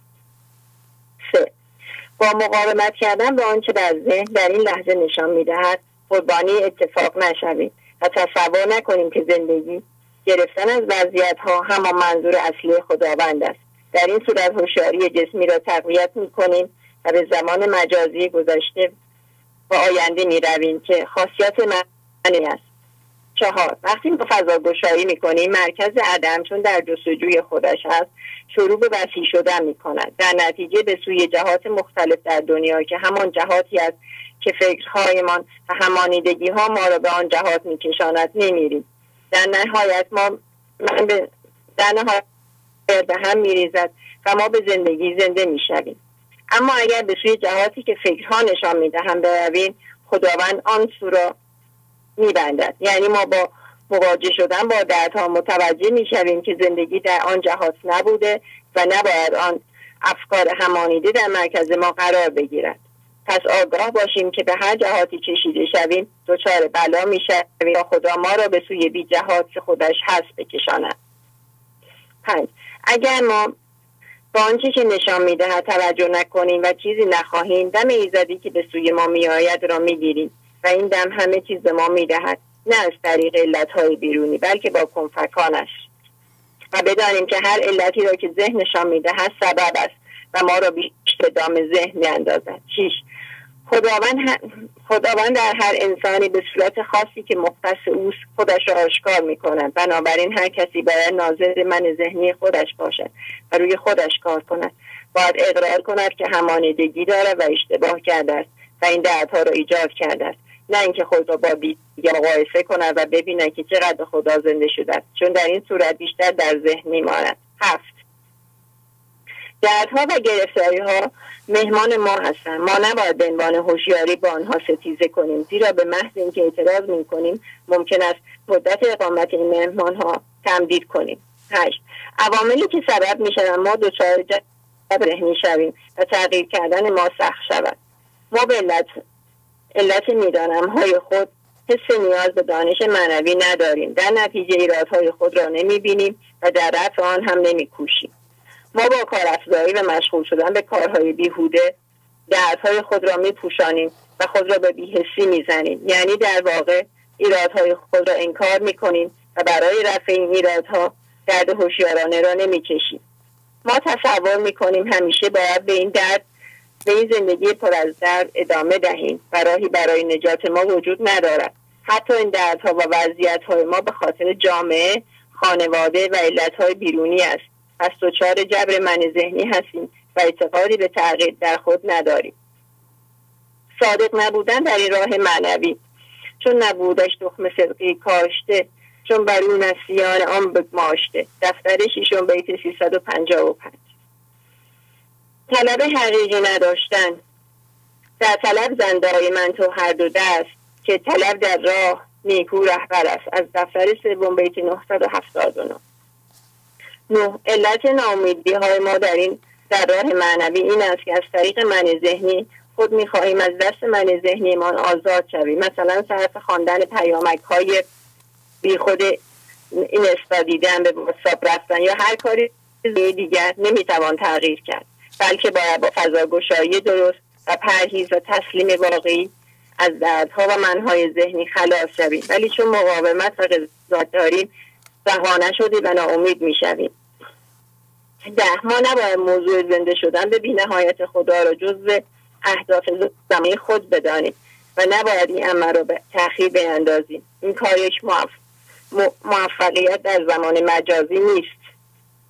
با مقاومت کردن به آنچه در ذهن در این لحظه نشان می‌دهد قربانی اتفاق نشویم و تصور نکنیم که زندگی گرفتن از وضعیت ها همان منظور اصلی خداوند است. در این صورت هوشیاری جسمی را تقویت می کنیم و به زمان مجازی گذشته و آینده می رویم که خاصیت معنی است. چهار. وقتی ما فضا گشایی می کنیم مرکز عدم چون در جستجوی خودش است شروع به وسیع شدن می کند در نتیجه به سوی جهات مختلف در دنیا که همان جهاتی است که فکرهایمان و همانیدگی ها ما را به آن جهات می کشاند نمیریم. در نهایت ما من به در نهایت به هم میریزد و ما به زندگی زنده می‌شویم. اما اگر به سوی جهاتی که فکرها نشان می‌دهند برویم خداوند آن سو را میبندد. یعنی ما با مواجه شدن با دردها متوجه می‌شویم که زندگی در آن جهات نبوده و نباید آن افکار همانیده در مرکز ما قرار بگیرد. پس آگاه باشیم که به هر جهاتی کشیده شویم دچار بلا می‌شویم و خدا ما را به سوی بی جهات که خودش هست بکشاند. پنج. اگر ما با آنچه که نشان می‌دهد توجه نکنیم و چیزی نخواهیم دم ایزدی که به سوی ما میآید را می‌گیریم. و این دم همه چیز به ما می‌دهد. نه از طریق علتهای بیرونی بلکه با کنفکانش. و بدانیم که هر علتی را که ذهنشان می‌دهد سبب است و ما را بیشتر دام ذهن میاندازد. شیش. خداوند, خداوند در هر انسانی به صورت خاصی که مختص اوست خودش را آشکار می کند بنابراین هر کسی باید ناظر من ذهنی خودش باشد و روی خودش کار کند. باید اقرار کند که همانیدگی دارد و اشتباه کرده است و این دردها را ایجاد کرده است. نه اینکه خود را با دیگر مقایسه کند و ببیند که چقدر خدا زنده شده چون در این صورت بیشتر در ذهن میماند. هفت. دردها و گرفتاری ها مهمان ما هستند. ما نباید به عنوان هوشیاری با آنها ستیزه کنیم. زیرا به محض اینکه اعتراض می کنیم ممکن است مدت اقامت این مهمان ها تمدید کنیم. هشت. عواملی که سبب می ما دچار ذهنی شویم و تغییر کردن ما سخت شود. ما به علت علت می‌دانم. های خود حس نیاز به دانش معنوی نداریم. در نتیجه ایرادهای خود را نمی بینیم و در رفع آن هم نمی کوشیم ما با کار افزایی و مشغول شدن به کارهای بیهوده دردهای خود را می پوشانیم و خود را به بیهسی می زنیم یعنی در واقع ایرادهای خود را انکار می کنیم و برای رفع این ایرادها درد هوشیارانه را نمی کشیم ما تصور می کنیم همیشه باید به این درد به این زندگی پر از درد ادامه دهیم و راهی برای نجات ما وجود ندارد. حتی این دردها و وضعیتهای ما به خاطر جامعه خانواده و علتهای بیرونی است. پس دچار جبر من ذهنی هستیم و اعتقادی به تغییر در خود نداریم. صادق نبودن در این راه معنوی. چون نبودش تخم صدقی کاشته چون بر اون نسیان آن بگماشته. دفتر شیشون بیت 355 طلب حقیقی نداشتن. در طلب زنده من تو هر دو دست که طلب در راه نیکو رهبر است. از دفتر سوم بیت 979 نه. علت ناامیدی های ما در این در راه معنوی این است که از طریق من ذهنی خود می‌خواهیم از دست من ذهنیمان آزاد شویم. مثلا صرف خواندن پیامک های بی خود این استادیدن به واتساپ رفتن یا هر کاری دیگر نمی‌توان تغییر کرد. بلکه باید با فضاگشایی درست و پرهیز و تسلیم واقعی از دردها و منهای ذهنی خلاص شویم. ولی چون مقاومت و قضاوت داریم رها نشدیم و ناامید می‌شویم. ده ما نباید موضوع زنده شدن به بینهایت خدا را جزو اهداف زمانی خود بدانیم و نباید این عمل را به تاخیر بیندازیم. این کار یک موفقیت در زمان مجازی نیست.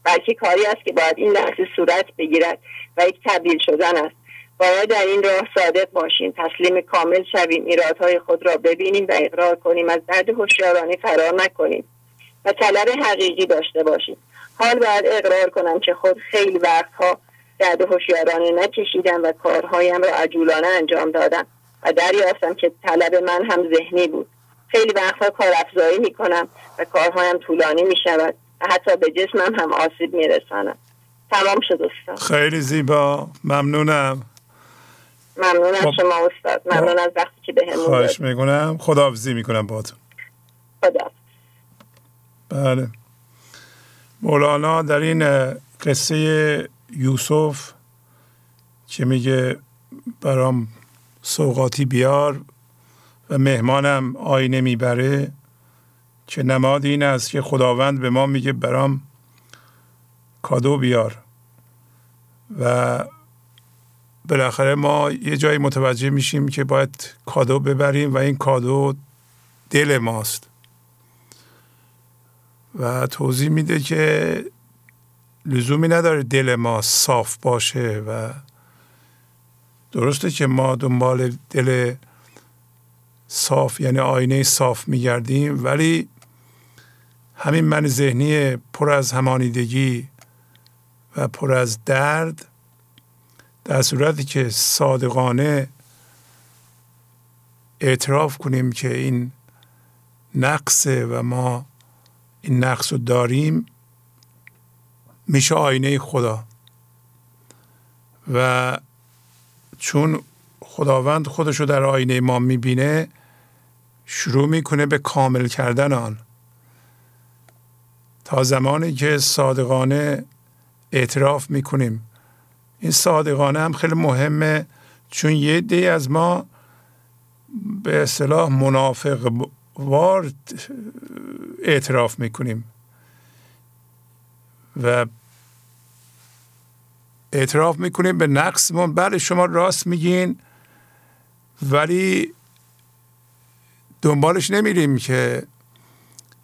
بلکه کاری است که باید این لحظه صورت بگیرد و یک تبدیل شدن است. باید در این راه صادق باشیم. تسلیم کامل شویم. ایرادهای خود را ببینیم و اقرار کنیم. از درد هوشیارانه فرار نکنیم و طلب حقیقی داشته باشیم. حال باید اقرار کنم که خود خیلی وقتها درد هوشیارانه نکشیدم و کارهایم را عجولانه انجام دادم و دریافتم که طلب من هم ذهنی بود. خیلی وقتها کار افزایی و کارهایم طولانی می شود و حتی به جسمم هم آسیب می رسانم تمام شد استاد. خیلی زیبا. ممنونم. ممنون از شما استاد. ممنون از وقتی که به همون خواهش می‌کنم. خداحافظی می‌کنم با تو خدا بله. مولانا در این قصه یوسف که میگه برام سوقاتی بیار و مهمانم آینه می‌بره که نماد این است که خداوند به ما میگه برام کادو بیار. و بالاخره ما یه جایی متوجه میشیم که باید کادو ببریم و این کادو دل ماست. و توضیح میده که لزومی نداره دل ما صاف باشه و درسته که ما دنبال دل صاف یعنی آینه صاف میگردیم ولی همین من ذهنی پر از همانیدگی و پر از درد در صورتی که صادقانه اعتراف کنیم که این نقصه و ما این نقص رو داریم میشه آینه خدا. و چون خداوند خودش رو در آینه ما می‌بینه شروع می‌کنه به کامل کردن آن. تا زمانی که صادقانه اعتراف می‌کنیم. این صادقانه هم خیلی مهمه چون یه دی از ما به اصطلاح منافق وار اعتراف می‌کنیم. و اعتراف می‌کنیم به نقصمون. بله شما راست میگین ولی دنبالش نمیریم که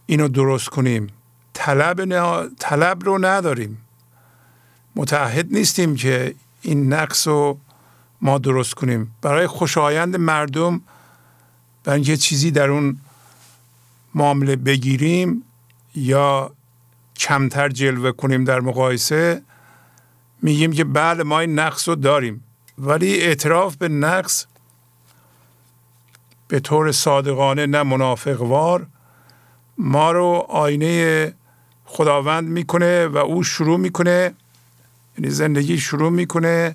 اینو درست کنیم. طلب, طلب رو نداریم. متعهد نیستیم که این نقص رو ما درست کنیم. برای خوشایند مردم برای اینکه چیزی در اون معامله بگیریم یا کمتر جلوه کنیم در مقایسه میگیم که بله ما این نقص رو داریم. ولی اعتراف به نقص به طور صادقانه نه منافقوار. ما رو آینه خداوند می‌کنه و او شروع می‌کنه یعنی زندگی شروع می‌کنه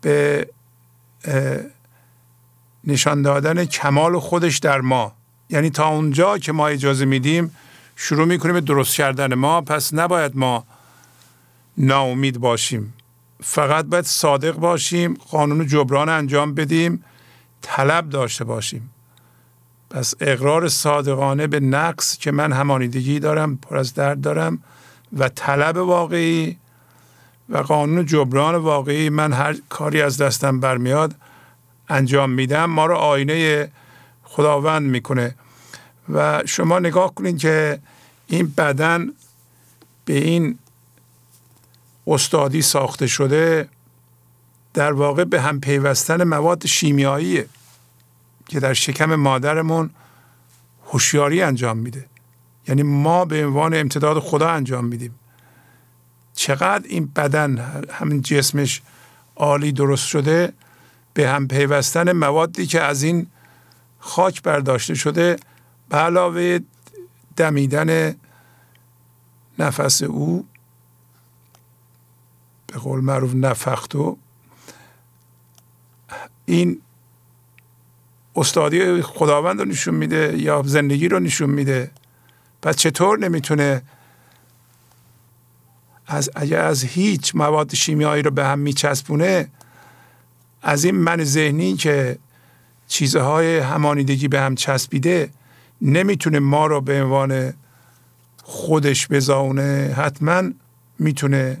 به نشان دادن کمال خودش در ما. یعنی تا اونجا که ما اجازه میدیم شروع می‌کنیم به درست کردن ما. پس نباید ما ناامید باشیم. فقط باید صادق باشیم قانون جبران انجام بدیم طلب داشته باشیم. پس اقرار صادقانه به نقص که من همانیدگی دارم پر از درد دارم و طلب واقعی و قانون جبران واقعی من هر کاری از دستم برمیاد انجام میدم ما رو آینه خداوند می‌کنه. و شما نگاه کنید که این بدن به این استادی ساخته شده در واقع به هم پیوستن مواد شیمیاییه. که در شکم مادرمون هوشیاری انجام میده. یعنی ما به عنوان امتداد خدا انجام میدیم. چقدر این بدن همین جسمش عالی درست شده به هم پیوستن موادی که از این خاک برداشته شده به علاوه دمیدن نفس او به قول معروف نفختو این استادی خداوند رو نشون میده یا زندگی رو نشون میده؟ پس چطور نمی‌تونه از اگر از هیچ مواد شیمیایی رو به هم میچسبونه از این من ذهنی که چیزهای همانیدگی به هم چسبیده نمی‌تونه ما رو به عنوان خودش بزاونه؟ حتما می‌تونه.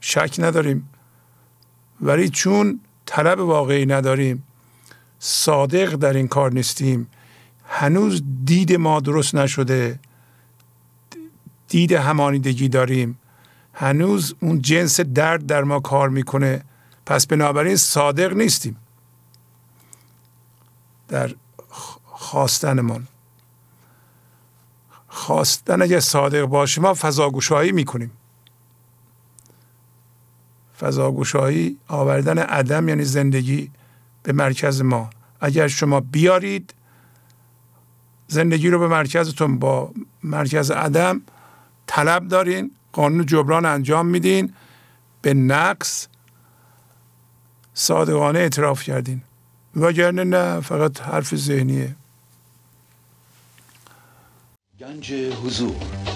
شک نداریم. ولی چون طلب واقعی نداریم صادق در این کار نیستیم. هنوز دید ما درست نشده. دید همانیدگی داریم. هنوز اون جنس درد در ما کار می‌کنه. پس بنابراین صادق نیستیم. در خواستنمان. خواستن اگه صادق باشیم ما فضاگوشایی می‌کنیم. فضاگوشایی آوردن عدم یعنی زندگی. به مرکز ما. اگر شما بیارید زندگی رو به مرکزتون با مرکز عدم طلب دارین قانون جبران انجام میدین به نقص صادقانه اعتراف کردین. وگرنه نه فقط حرف ذهنیه. گنج حضور.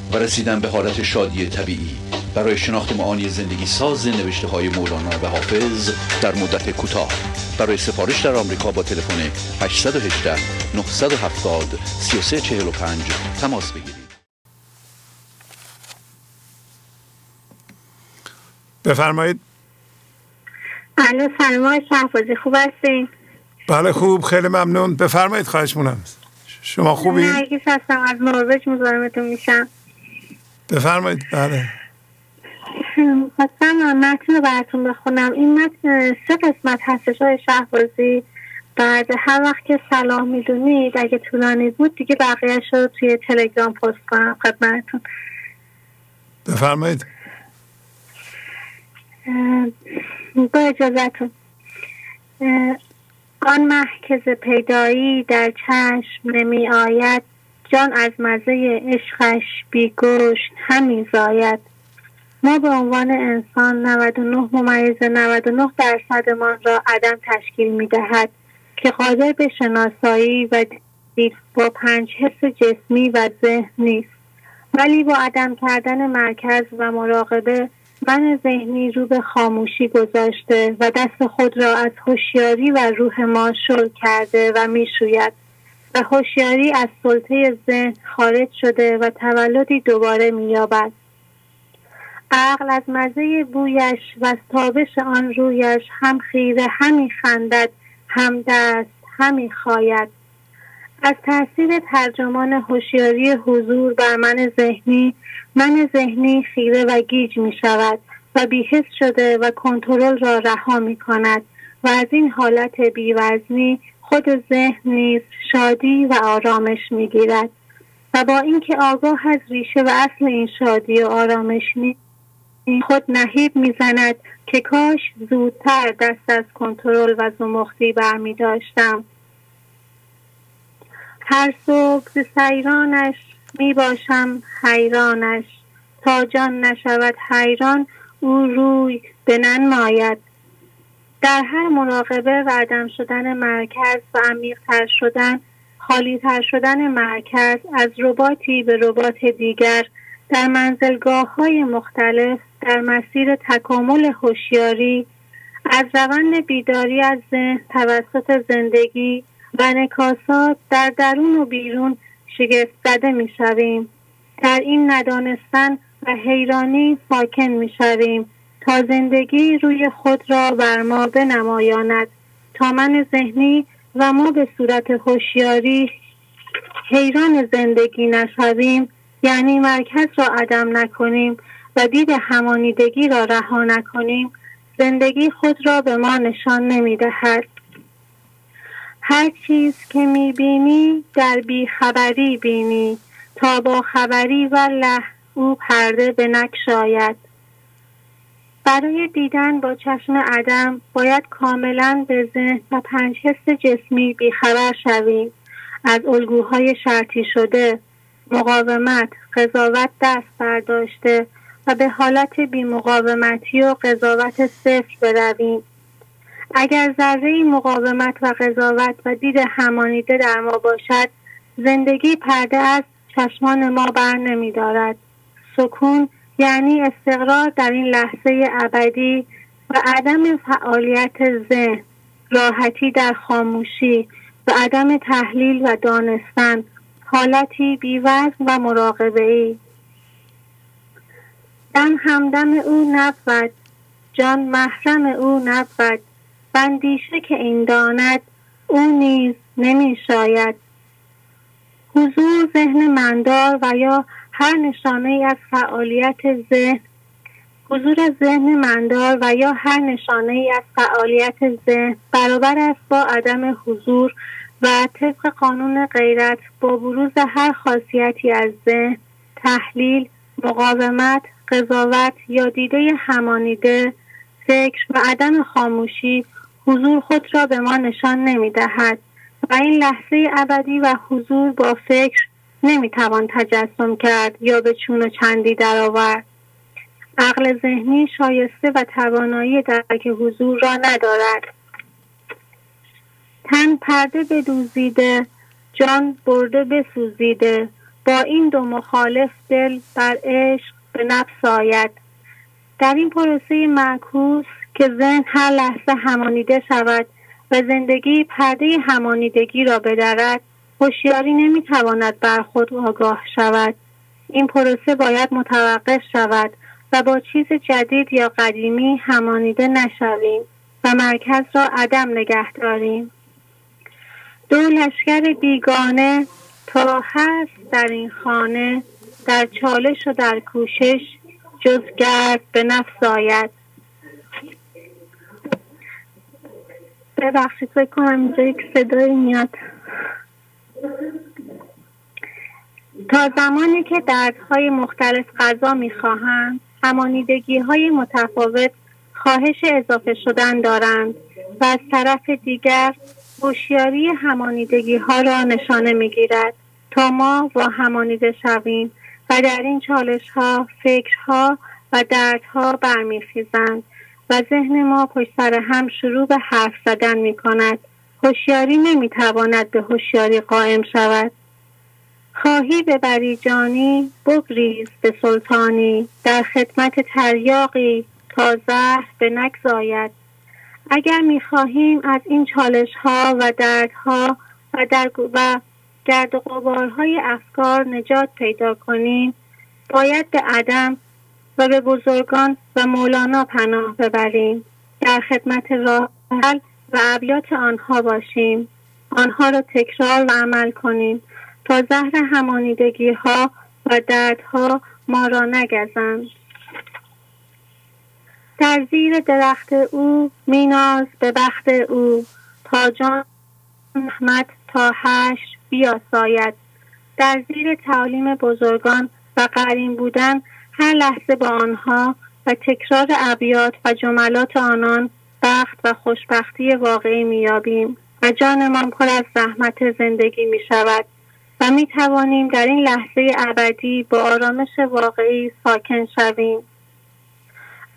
و رسیدن به حالت شادی طبیعی. برای شناخت معانی زندگی ساز نوشته های مولانا و حافظ در مدت کوتاه. برای سفارش در آمریکا با تلفن 818 970 3345 تماس بگیرید. بفرمایید. الو سلام شهبازی خوب هستین؟ بله خوب خیلی ممنون. بفرمایید خواهش مونم شما خوبی؟ نرگیس هستم از نروژ مزاحمتون میشم. بفرمایید. بله. خواستم متن رو براتون بخونم. این متن سه قسمت هستش های شهبازی. بعد هر وقت که سلام می‌دونید اگه طولانی بود دیگه بقیهش رو توی تلگرام پست کنم خدمتتون. بفرمایید. با اجازتون آن محکز پیدایی در چشم نمی آید جان از مزه عشقش بیگوشت همی زاید. ما به عنوان انسان 99 ممیز 99 درصدمان را عدم تشکیل می دهد که قادر به شناسایی و دید با پنج حس جسمی و ذهن نیست. ولی با عدم کردن مرکز و مراقبه من ذهنی رو به خاموشی گذاشته و دست خود را از هوشیاری و روح ما شل کرده و می‌شوید. و هوشیاری از سلطه ذهن خارج شده و تولدی دوباره مییابد. عقل از مزه بویش و از تابش آن رویش هم خیره همی خندد هم دست همی خواید از تاثیر ترجمان هوشیاری حضور بر من ذهنی من ذهنی خیره و گیج می شود و بیحس شده و کنترل را رها می کند و از این حالت بیوزنی خود ذهن نیز شادی و آرامش می گیرد و با اینکه آگاه از ریشه و اصل این شادی و آرامش نیست خود نهیب می‌زند که کاش زودتر دست از کنترل و زمختی برمی داشتم هر صبح ز سیرانش می باشم حیرانش. تا جان نشود حیران او روی به ننماید در هر مراقبه و شدن مرکز و عمیقتر شدن خالیتر شدن مرکز از رباتی به ربات دیگر در منزلگاه های مختلف در مسیر تکامل هوشیاری از روند بیداری از ذهن توسط زندگی و نکاسات در درون و بیرون شگفت زده می شویم. در این ندانستن و حیرانی ساکن می شویم تا زندگی روی خود را بر ما بنمایاند تا من ذهنی و ما به صورت هوشیاری حیران زندگی نشویم یعنی مرکز را عدم نکنیم و دید همانیدگی را رها نکنیم زندگی خود را به ما نشان نمی دهد. هر چیز که می بینی در بیخبری بینی تا با خبری و له او پرده به نکشاید برای دیدن با چشم عدم باید کاملا به ذهن و پنج حس جسمی بیخبر شویم از الگوهای شرطی شده مقاومت قضاوت دست برداشته و به حالت بیمقاومتی و قضاوت صفر برویم اگر ذره مقاومت و قضاوت و دید همانیده در ما باشد زندگی پرده از چشمان ما بر نمی دارد. سکون یعنی استقرار در این لحظه ابدی و عدم فعالیت ذهن راحتی در خاموشی و عدم تحلیل و دانستن حالتی بیوزن و مراقبه ای دم همدم او نبود. جان محرم او نبود. بندیشه که این داند او نیز نمی شاید حضور ذهن مندار و یا هر نشانه ای از فعالیت ذهن حضور ذهن مندار و یا هر نشانه ای از فعالیت ذهن برابر است با عدم حضور و طبق قانون غیرت با بروز هر خاصیتی از ذهن تحلیل مقاومت قضاوت یا دیده همانیده فکر و عدم خاموشی حضور خود را به ما نشان نمی دهد و این لحظه ابدی و حضور با فکر نمی توان تجسم کرد. یا به چون و چندی درآورد. عقل ذهنی شایسته و توانایی درک حضور را ندارد. تن پرده بدوزیده جان برده بسوزیده. با این دو مخالف دل بر عشق به نفس آید. در این پروسه معکوس که ذهن هر لحظه همانیده شود و زندگی پرده همانیدگی را بدرد هوشیاری نمی‌تواند بر خود آگاه شود. این پروسه باید متوقف شود و با چیز جدید یا قدیمی همانیده نشویم و مرکز را عدم نگه داریم. دو لشکر بیگانه تا هست در این خانه در چالش و در کوشش جز گرد به نفس آید. ببخشید فکر کنم اینجا یک صدایی میاد. تا زمانی که دردهای مختلف غذا می‌خواهند همانیدگی های متفاوت خواهش اضافه شدن دارند و از طرف دیگر هوشیاری همانیدگی ها را نشانه می‌گیرد تا ما با همانیده شویم و در این چالش ها فکرها و دردها برمیخیزند و ذهن ما پشت سر هم شروع به حرف زدن می کند هوشیاری نمی‌تواند به هوشیاری قائم شود. خواهی ببری جانی بگریز به سلطانی. در خدمت تریاقی تا زهر به نگذاید اگر می‌خواهیم از این چالش ها و دردها و, در و گرد و غبارهای افکار نجات پیدا کنیم باید به عدم و به بزرگان و مولانا پناه ببریم. در خدمت راه و ابیات آنها باشیم. آنها را تکرار و عمل کنیم تا زهر همانیدگی ها و دردها ما را نگزند. در زیر درخت او میناز به بخت او تا جان احمد تا هش بیاساید. در زیر تعالیم بزرگان و قرین بودن هر لحظه با آنها و تکرار ابیات و جملات آنان بخت و خوشبختی واقعی میابیم و جانمان پر از زحمت زندگی می شود و می توانیم در این لحظه ابدی با آرامش واقعی ساکن شویم.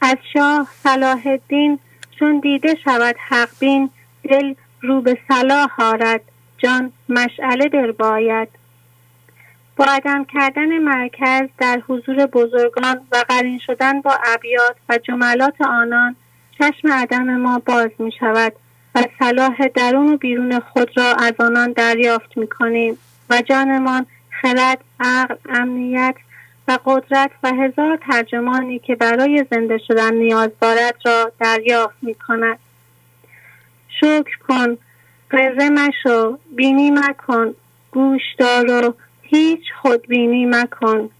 از شاه صلاح الدین چون دیده شود حق بین دل رو به صلاح آرد جان مشعله در باید. با عدم کردن مرکز در حضور بزرگان و قرین شدن با ابیات و جملات آنان چشم عدم ما باز می شود و صلاح درون و بیرون خود را از آنان دریافت می کنیم و جانمان خرد، عقل، امنیت و قدرت و هزار ترجمانی که برای زنده شدن نیاز دارد را دریافت می کند. شکر کن، قره مشو، بینی مکن، گوش دار و هیچ خودبینی مکن.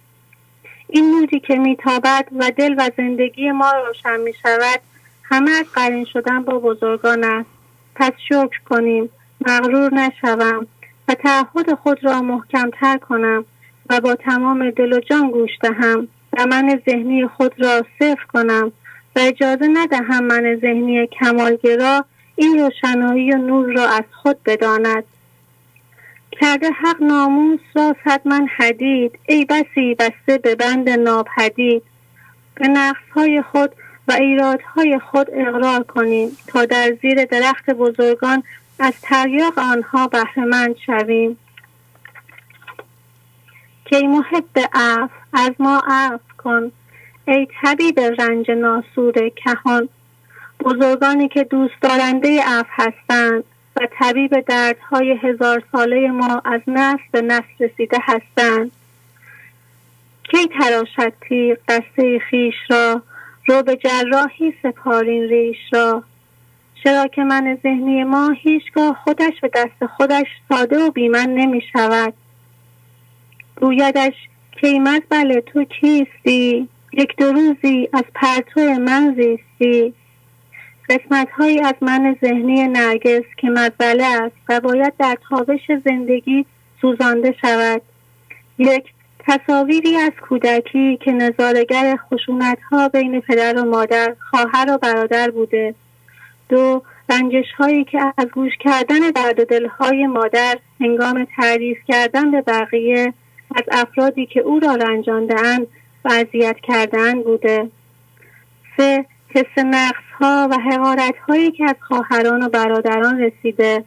این نوری که میتابد و دل و زندگی ما روشن می شود همه از قرین شدن با بزرگان است. پس شکر کنیم. مغرور نشوم و تعهد خود را محکمتر کنم و با تمام دل و جان گوش دهم و من ذهنی خود را صفر کنم و اجازه ندهم من ذهنی کمالگرا این روشنایی و نور را از خود بداند. کرده حق ناموس را صد من حدید ای بسی بسته به بند ناپدید. به نقصهای خود و ایرادهای خود اقرار کنیم تا در زیر درخت بزرگان از تریاق آنها بهرهمند شویم. کی محب عف از ما عف کن. ای طبیب رنج ناسور کهان بزرگانی که دوست دارنده عف هستند و طبیب دردهای هزار ساله ما از نسل به نسل رسیده هستند. کی تراشد تیغ دسته خیش را رو به جراحی سپارین ریش را. چرا که من ذهنی ما هیچگاه خودش به دست خودش ساده و بیمن نمی شود. گویدش کیمت بله تو کیستی؟ یک دو روزی از پرتو من زیستی. قسمت هایی از من ذهنی نرگس که مزله است و باید در تابش زندگی سوزانده شود. یک تصاویری از کودکی که نظارگر خشونت ها بین پدر و مادر خواهر و برادر بوده. دو رنجش هایی که از گوش کردن درد و دل مادر هنگام تعریف کردن به بقیه از افرادی که او را رنجاندهاند و اذیت کردن بوده. سه حس نقص ها و حقارت هایی که از خواهران و برادران رسیده.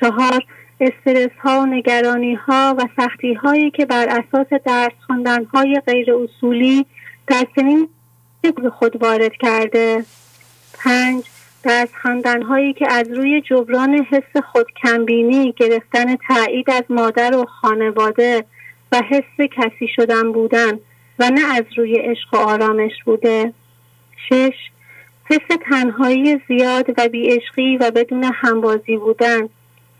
چهار استرس ها و نگرانی ها و سختی هایی که بر اساس درس خواندن های غیر اصولی در سنین خود وارد کرده. پنج درس خواندن هایی که از روی جبران حس خود کمبینی گرفتن تایید از مادر و خانواده و حس کسی شدن بودن و نه از روی عشق و آرامش بوده. شش حس تنهایی زیاد و بیعشقی و بدون همبازی بودن.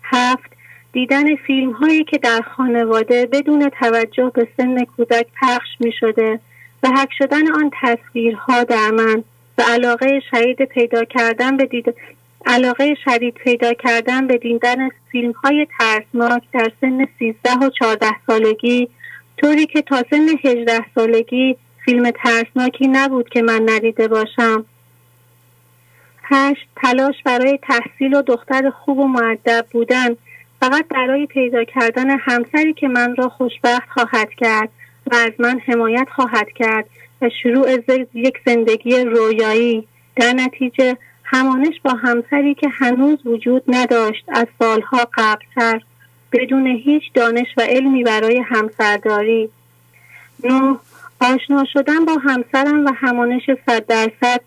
هفت دیدن فیلم هایی که در خانواده بدون توجه به سن کودک پخش می شده و حک شدن آن تصویرها در من و علاقه شدید پیدا کردن به دید... علاقه شدید پیدا کردن به دیدن فیلم های ترسناک در سن 13 و 14 سالگی طوری که تا سن 18 سالگی فیلم ترسناکی نبود که من ندیده باشم. هشت تلاش برای تحصیل و دختر خوب و معدب بودن. فقط برای پیدا کردن همسری که من را خوشبخت خواهد کرد و از من حمایت خواهد کرد و شروع یک زندگی رویایی. در نتیجه همانش با همسری که هنوز وجود نداشت از سالها قبلتر بدون هیچ دانش و علمی برای همسرداری نه آشنا شدن با همسرم و همانش صد درصد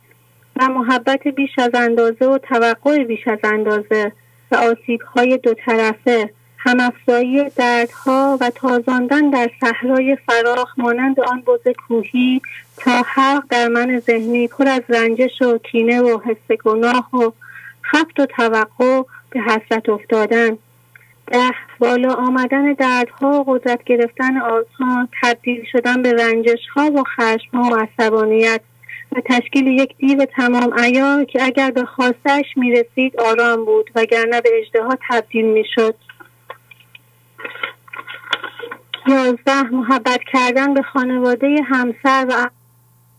و محبت بیش از اندازه و توقع بیش از اندازه. و آسیب های دو طرفه. همافزایی دردها و تازاندن در صحرای فراخ مانند آن بز کوهی تا حق در من ذهنی پر از رنجش و کینه و حس گناه و خفت و توقع به حسرت افتادن. ده بالا آمدن دردها و قدرت گرفتن آزها تبدیل شدن به رنجش ها و خشم ها و عصبانیت. و تشکیل یک دیو تمام ایار که اگر به خواستش می رسید آرام بود وگرنه به اجده تبدیل می شد یازده محبت کردن به خانواده همسر و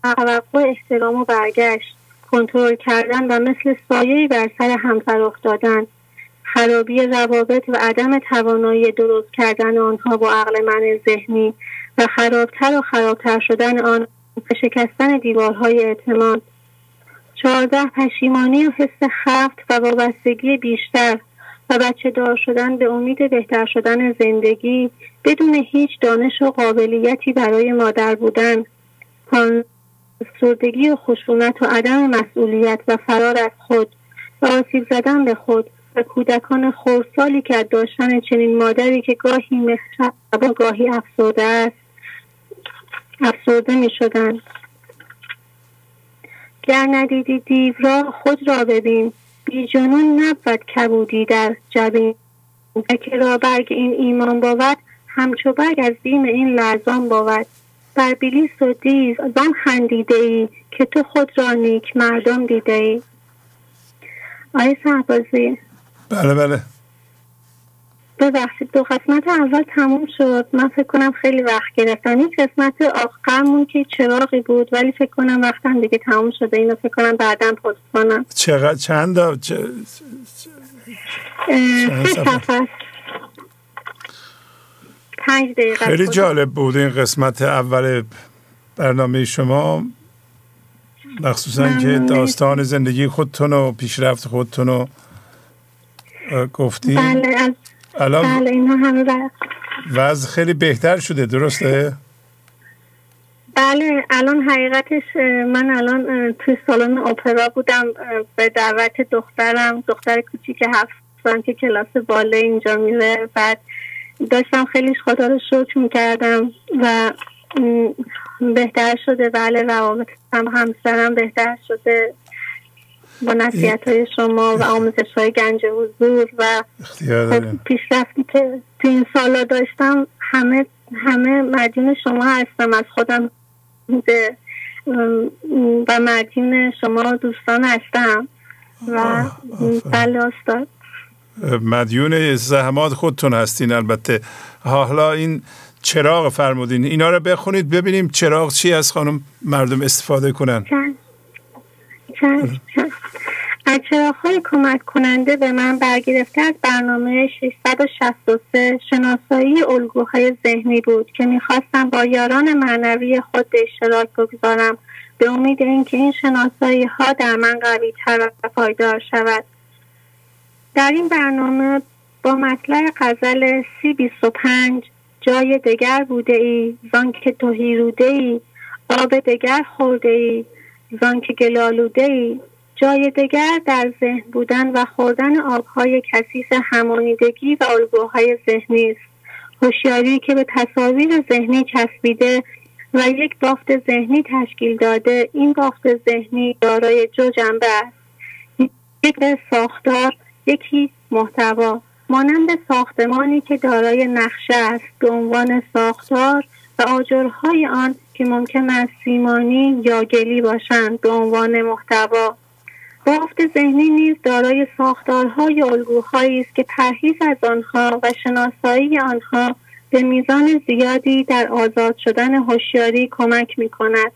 توقع احترام و برگشت. کنترل کردن و مثل سایه بر سر همسر افتادن. خرابی روابط و عدم توانایی درست کردن آنها با عقل من ذهنی و خرابتر و خرابتر شدن آن و شکستن دیوارهای اعتماد. چهارده پشیمانی و حس خفت و وابستگی بیشتر و بچه دار شدن به امید بهتر شدن زندگی بدون هیچ دانش و قابلیتی برای مادر بودن. سردگی و خشونت و عدم مسئولیت و فرار از خود و آسیب زدن به خود و کودکان خورسالی که داشتن چنین مادری که گاهی مهرب و گاهی افسرده است. افسرده می شدن. گر ندیدی دیو را خود را ببین. بی جنون نبود کبودی در جبین. و که برگ این ایمان بود همچو برگ از بیم این لرزان بود. بر بلیس و دیو آن خندیده ای که تو خود را نیک مردم دیده ای آیه بله بله. ببخشید دو قسمت اول تموم شد. من فکر کنم خیلی وقت گرفتم. این قسمت آخرمون که چراغی بود ولی فکر کنم وقتم دیگه تموم شده. اینو فکر کنم بعدا پست کنم. چقدر؟ چند چ... سه پنج دقیقه خیلی جالب بود این قسمت اول برنامه شما. مخصوصا که داستان زندگی خودتون و پیشرفت خودتون رو گفتی بله الان بله اینا همه وضع خیلی بهتر شده درسته؟ بله الان حقیقتش من الان توی سالن اپرا بودم به دعوت دخترم دختر کوچیک هفت سال که کلاس باله اینجا میره. بعد داشتم خیلی خدا رو شکر می‌کردم و بهتر شده. بله روابط هم همسرم بهتر شده. با نصیحت های شما و آموزش های گنج حضور و خب پیشرفتی که تو این سالا داشتم همه همه مدین شما هستم. از خودم و مدین شما دوستان هستم. و بله استاد. مدیون زحمات خودتون هستین البته. حالا این چراغ فرمودین. اینا رو بخونید ببینیم چراغ چی از خانم مردم استفاده کنن. چند؟ چند؟ از های کمک کننده به من برگرفته از برنامه 663 شناسایی الگوهای ذهنی بود که می‌خواستم با یاران معنوی خود به اشتراک بگذارم به امید اینکه این شناسایی ها در من قوی تر و پایدار شود. در این برنامه با مطلع غزل سی بیست و پنج جای دگر بوده ای زان که توهی روده آب دگر خورده ای زان که گلالوده ای جای دگر در ذهن بودن و خوردن آبهای کثیف همانیدگی و الگوهای ذهنی است. هوشیاری که به تصاویر ذهنی چسبیده و یک بافت ذهنی تشکیل داده این بافت ذهنی دارای جو جنبه است. یک ساختار یکی محتوا. مانند ساختمانی که دارای نقشه است. به عنوان ساختار و آجرهای آن که ممکن است سیمانی یا گلی باشند. به عنوان محتوا. بافت ذهنی نیز دارای ساختارهای یا الگوهایی است که پرهیز از آنها و شناسایی آنها به میزان زیادی در آزاد شدن هوشیاری کمک می کند.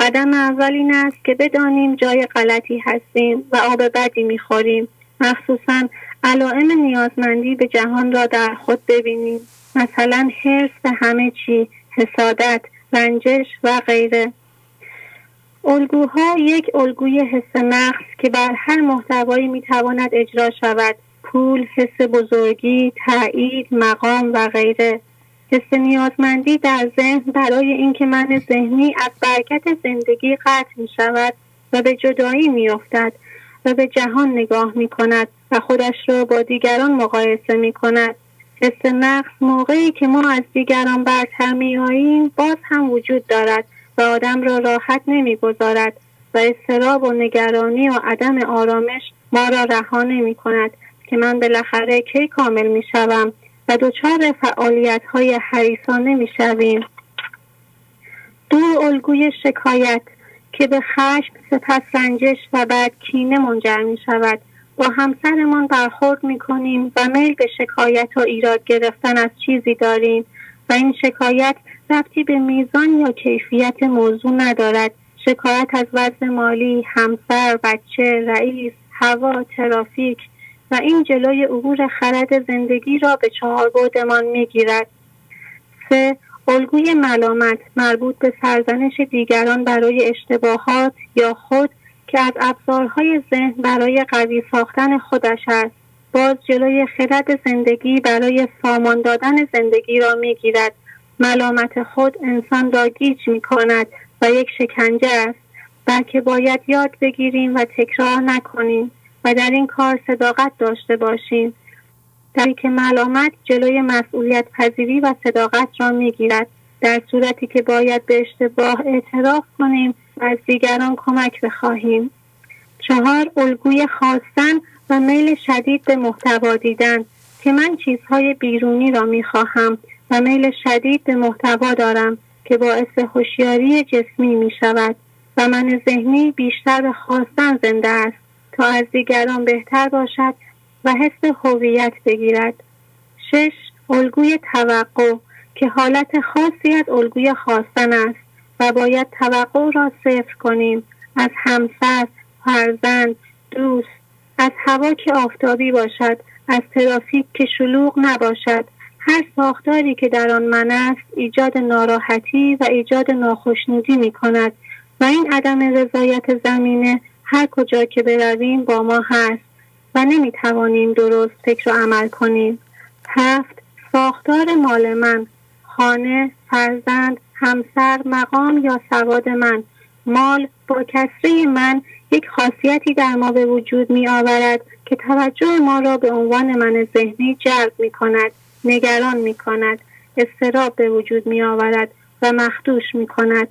قدم اول این است که بدانیم جای غلطی هستیم و آب بدی می خوریم. مخصوصا علائم نیازمندی به جهان را در خود ببینیم. مثلا حرس به همه چی، حسادت، رنجش و غیره. الگوها یک الگوی حس نقص که بر هر محتوایی می‌تواند اجرا شود. پول، حس بزرگی، تایید، مقام و غیره. حس نیازمندی در ذهن برای اینکه من ذهنی از برکت زندگی قطع می شود و به جدایی می افتد و به جهان نگاه می کند و خودش را با دیگران مقایسه می کند. حس نقص موقعی که ما از دیگران برتر می آییم باز هم وجود دارد. و آدم را راحت نمی‌گذارد و استراب و نگرانی و عدم آرامش ما را رها نمی کند که من بالاخره کی کامل می شوم و دچار فعالیت های حریصانه می شویم. دو الگوی شکایت که به خشم سپس رنجش و بعد کینه منجر می شود با همسرمان برخورد می کنیم و میل به شکایت و ایراد گرفتن از چیزی داریم و این شکایت ربطی به میزان یا کیفیت موضوع ندارد. شکایت از وضع مالی همسر بچه رئیس هوا ترافیک و این جلوی عبور خرد زندگی را به چهار بودمان می‌گیرد. سه الگوی ملامت مربوط به سرزنش دیگران برای اشتباهات یا خود که از ابزارهای ذهن برای قوی ساختن خودش است. باز جلوی خرد زندگی برای سامان دادن زندگی را می‌گیرد. ملامت خود انسان را گیج می کند و یک شکنجه است بلکه باید یاد بگیریم و تکرار نکنیم و در این کار صداقت داشته باشیم. در که ملامت جلوی مسئولیت پذیری و صداقت را می گیرد در صورتی که باید به اشتباه اعتراف کنیم و از دیگران کمک بخواهیم. چهار الگوی خواستن و میل شدید به محتوا دیدن که من چیزهای بیرونی را می خواهم و میل شدید به محتوا دارم که باعث هوشیاری جسمی می شود و من ذهنی بیشتر به خواستن زنده است تا از دیگران بهتر باشد و حس هویت بگیرد. شش الگوی توقع که حالت خاصی از الگوی خواستن است و باید توقع را صفر کنیم. از همسر فرزند دوست از هوا که آفتابی باشد از ترافیک که شلوغ نباشد. هر ساختاری که در آن من است ایجاد ناراحتی و ایجاد ناخشنودی می کند و این عدم رضایت زمینه هر کجا که برویم با ما هست و نمی توانیم درست فکر و عمل کنیم. هفت ساختار مال من خانه فرزند همسر مقام یا سواد من. مال با کسری من یک خاصیتی در ما به وجود می آورد که توجه ما را به عنوان من ذهنی جلب می کند نگران می کند استراب به وجود می آورد و مخدوش می کند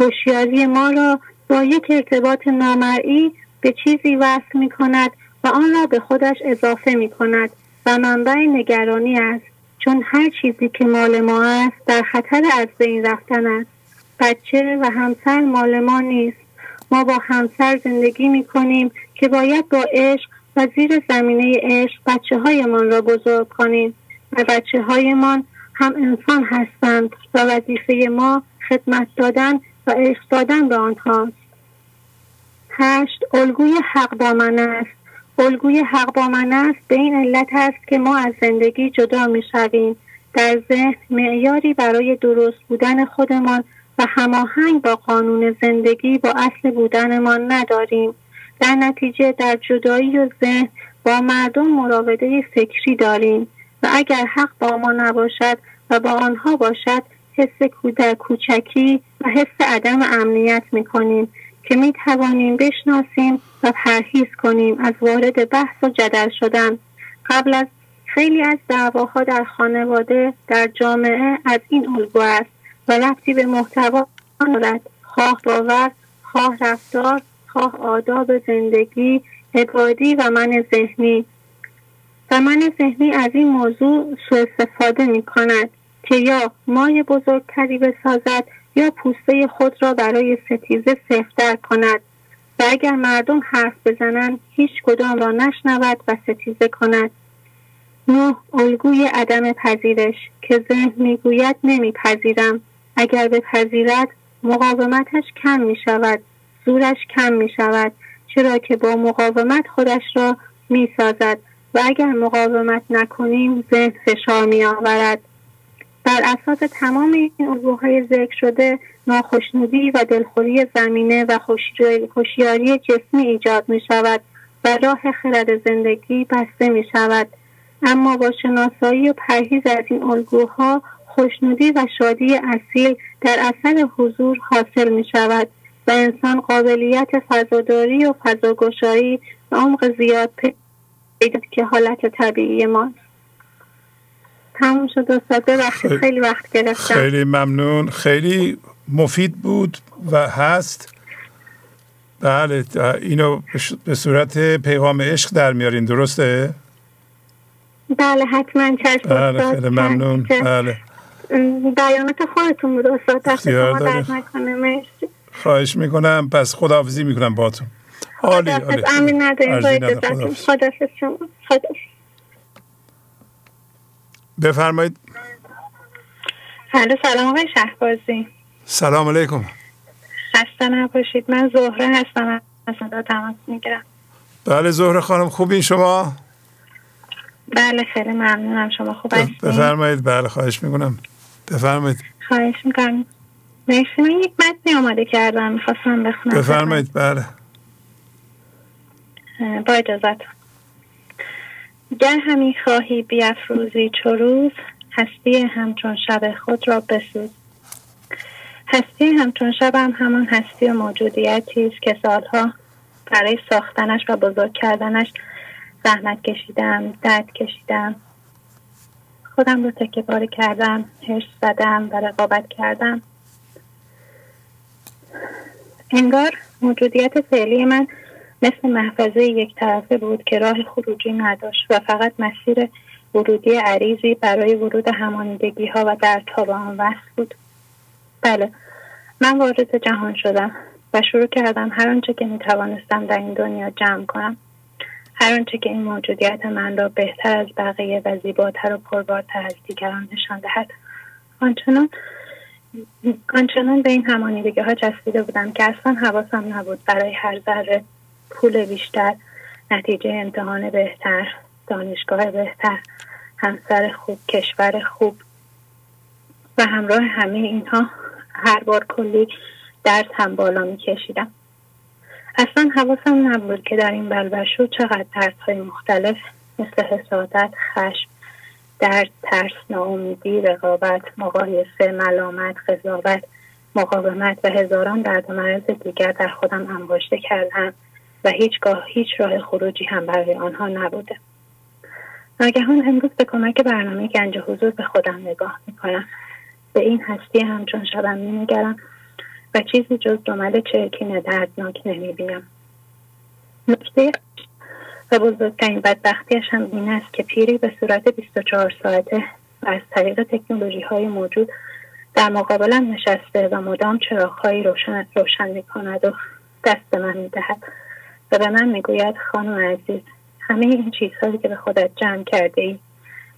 هوشیاری ما را با یک ارتباط نامرئی به چیزی وصل می کند و آن را به خودش اضافه می کند و منبع نگرانی است. چون هر چیزی که مال ما است در خطر از بین رفتن است. بچه و همسر مال ما نیست. ما با همسر زندگی می کنیم که باید با عشق و زیر زمینه عشق بچه هایمان را بزرگ کنیم. و بچه هایمان هم انسان هستند و وظیفه ما خدمت دادن و عشق دادن به آنهاست هشت الگوی حق با من است. الگوی حق با من است به این علت است که ما از زندگی جدا می شویم در ذهن معیاری برای درست بودن خودمان و هماهنگ با قانون زندگی با اصل بودنمان نداریم. در نتیجه در جدایی و ذهن با مردم مراوده فکری داریم. و اگر حق با ما نباشد و با آنها باشد حس کودک کوچکی و حس عدم امنیت می کنیم که می توانیم بشناسیم و پرهیز کنیم از وارد بحث و جدل شدن. قبل از خیلی از دعواها در خانواده در جامعه از این الگو است و رفتی به محتوا دارد خواه باور خواه رفتار خواه آداب زندگی عبادی و من ذهنی. من ذهنی از این موضوع سوء استفاده می کند که یا مای بزرگتری بسازد یا پوسته خود را برای ستیزه سفتر کند. و اگر مردم حرف بزنند هیچ کدام را نشنود و ستیزه کند. نه الگوی عدم پذیرش که ذهن می‌گوید نمیپذیرم. اگر بپذیرد مقاومتش کم می شود زورش کم می شود چرا که با مقاومت خودش را می سازد و اگر مقاومت نکنیم ذهن فشار می آورد بر اساس تمام این الگوهای ذکر شده ناخشنودی و دلخوری زمینه و خوشیاری جسمی ایجاد می شود و راه خرد زندگی بسته می شود اما با شناسایی و پرهیز از این الگوها خوشنودی و شادی اصیل در اثر حضور حاصل می شود و انسان قابلیت فضاداری و فضاگشایی و عمق زیاد که حالت طبیعی ماست. تموم شد استاد ببخشید خیلی وقت گرفتم. خیلی ممنون. خیلی مفید بود و هست. بله اینو به صورت پیغام عشق در میارین. درسته؟ بله حتما. چشم بله خیلی ممنون. بله. بیانات خودتون بود استاد. دست شما درد نکنه. مرسی. خواهش می‌کنم. پس خداحافظی می‌کنم باتون عالی عالی. امین نداریم خداحافظ. شما. خداحافظ بفرمایید. سلام آقای شهبازی. سلام علیکم. خسته نباشید. من زهره هستم. از تماس می‌گیرم. بله زهره خانم خوبین شما؟ بله خیلی ممنونم. شما خوب هستید بفرمایید. بله خواهش می‌کنم. بفرمایید. خواهش می‌کنم. مرسی. من یک متنی آماده کردم. می‌خواستم بخونم. بفرمایید. بله. با اجازت. گر همی خواهی بیافروزی چو روز هستی همچون شب خود را بسوز. هستی همچون شب هم همان هستی و موجودیتی است که سالها برای ساختنش و بزرگ کردنش زحمت کشیدم درد کشیدم. خودم رو تکه کردم هرس زدم و رقابت کردم. انگار موجودیت فعلی من مثل محفظه یک طرفه بود که راه خروجی نداشت و فقط مسیر ورودی عریضی برای ورود همانیدگی ها و در تاب آن وصل بود. بله من وارد جهان شدم و شروع کردم هر آنچه که می توانستم در این دنیا جمع کنم. هر آنچه که این موجودیت من را بهتر از بقیه و زیباتر و پربارتر از دیگران نشان دهد. آنچنان آنچنان به این همانیدگی ها چسبیده بودم که اصلا حواسم نبود برای هر ذره پول بیشتر نتیجه امتحان بهتر دانشگاه بهتر همسر خوب کشور خوب و همراه همه اینها هر بار کلی درس هم بالا می کشیدم اصلا حواسم نبود که در این بلبشو چقدر درس های مختلف مثل حسادت، خشم، درد، ترس، ناامیدی، رقابت، مقایسه، ملامت، قضاوت، مقاومت و هزاران درد و مرض دیگر در خودم انباشته کردم. و هیچگاه هیچ راه خروجی هم برای آنها نبوده. ناگهان امروز به کمک برنامه گنج حضور به خودم نگاه می‌کنم. به این هستی همچون شبم مینگرم و چیزی جز دمل چرکین دردناک نمی‌بینم. نکته و بزرگترین بدبختیش هم این است که پیری به صورت 24 ساعته و از طریق تکنولوژی های موجود در مقابلم نشسته و مدام چراغهایی روشن, روشن می کند و دست من می دهد و به من می‌گوید خانم عزیز همه این چیزهایی که به خودت جمع کرده ای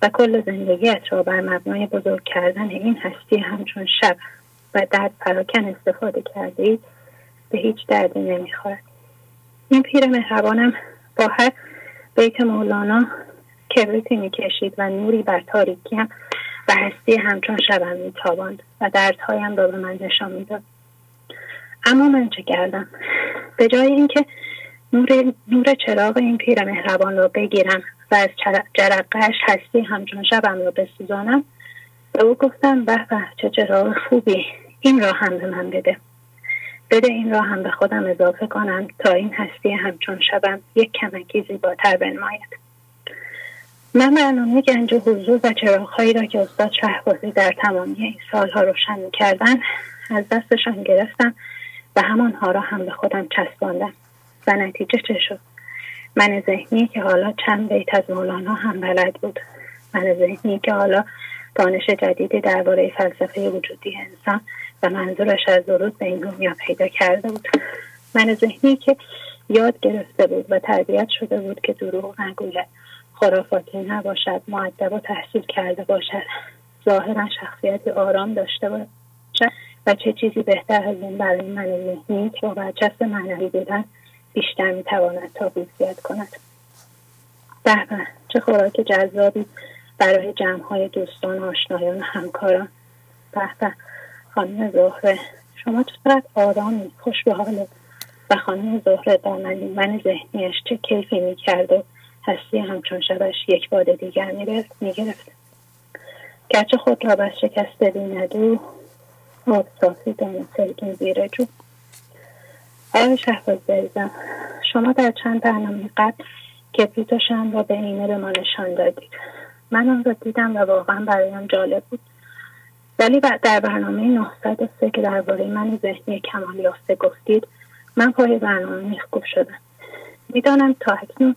و کل زندگیت را بر مبنای بزرگ کردن این هستی همچون شب و درد پراکن استفاده کرده ای به هیچ دردی نمی‌خورد. این پیر مهربانم با هر بیت مولانا کبریتی می‌کشید و نوری بر تاریکیم و هستی همچون شبم میتاباند و دردهایم را به من نشان می‌داد. اما من چه کردم؟ به جای اینکه نور, نور چراغ این پیر مهربان را بگیرم و از جرقهش هستی همچون شبم را بسوزانم. به او گفتم به به چه چراغ خوبی. این را هم به من بده. بده این را هم به خودم اضافه کنم تا این هستی همچون شبم یک کمکی زیباتر بنماید. من برنامه گنج حضور و چراغهایی را که استاد شهبازی در تمامی این سالها روشن کردن از دستشان گرفتم و همانها را هم به خودم چسباندم. نتیجه چه شد؟ من ذهنی که حالا چند بیت از مولانا هم بلد بود. من ذهنی که حالا دانش جدیدی درباره فلسفه وجودی انسان و منظورش از درود به این دنیا پیدا کرده بود. من ذهنی که یاد گرفته بود و تربیت شده بود که دروغ نگوید. خرافاتی نباشد معدب و تحصیل کرده باشد. ظاهرا شخصیتی آرام داشته باشد. و چه چیزی بهتر از این برای من ذهنی که با برچسب معنوی بودن بیشتر می‌تواند تا زیاد کند. به چه خوراک جذابی برای های دوستان آشنایان و همکاران. به به خانم زهره شما چقدر آرامی خوش به حاله و خانم زهره در من ذهنیش چه کیفی می‌کرد و هستی همچون شبش یک باد دیگر می‌گرفت. گرچه خود را بس شکسته بیندو آب صافی دانه سلگین زیر جو. آقای شهباز عزیزم شما در چند برنامه قبل کبریت و به اینه به ما نشان دادید. من آن را دیدم و واقعا برایم جالب بود. ولی در برنامه 903 که درباره من ذهنی کمال یافته گفتید من پای برنامه میخکوب شدم. می‌دانم تا اکنون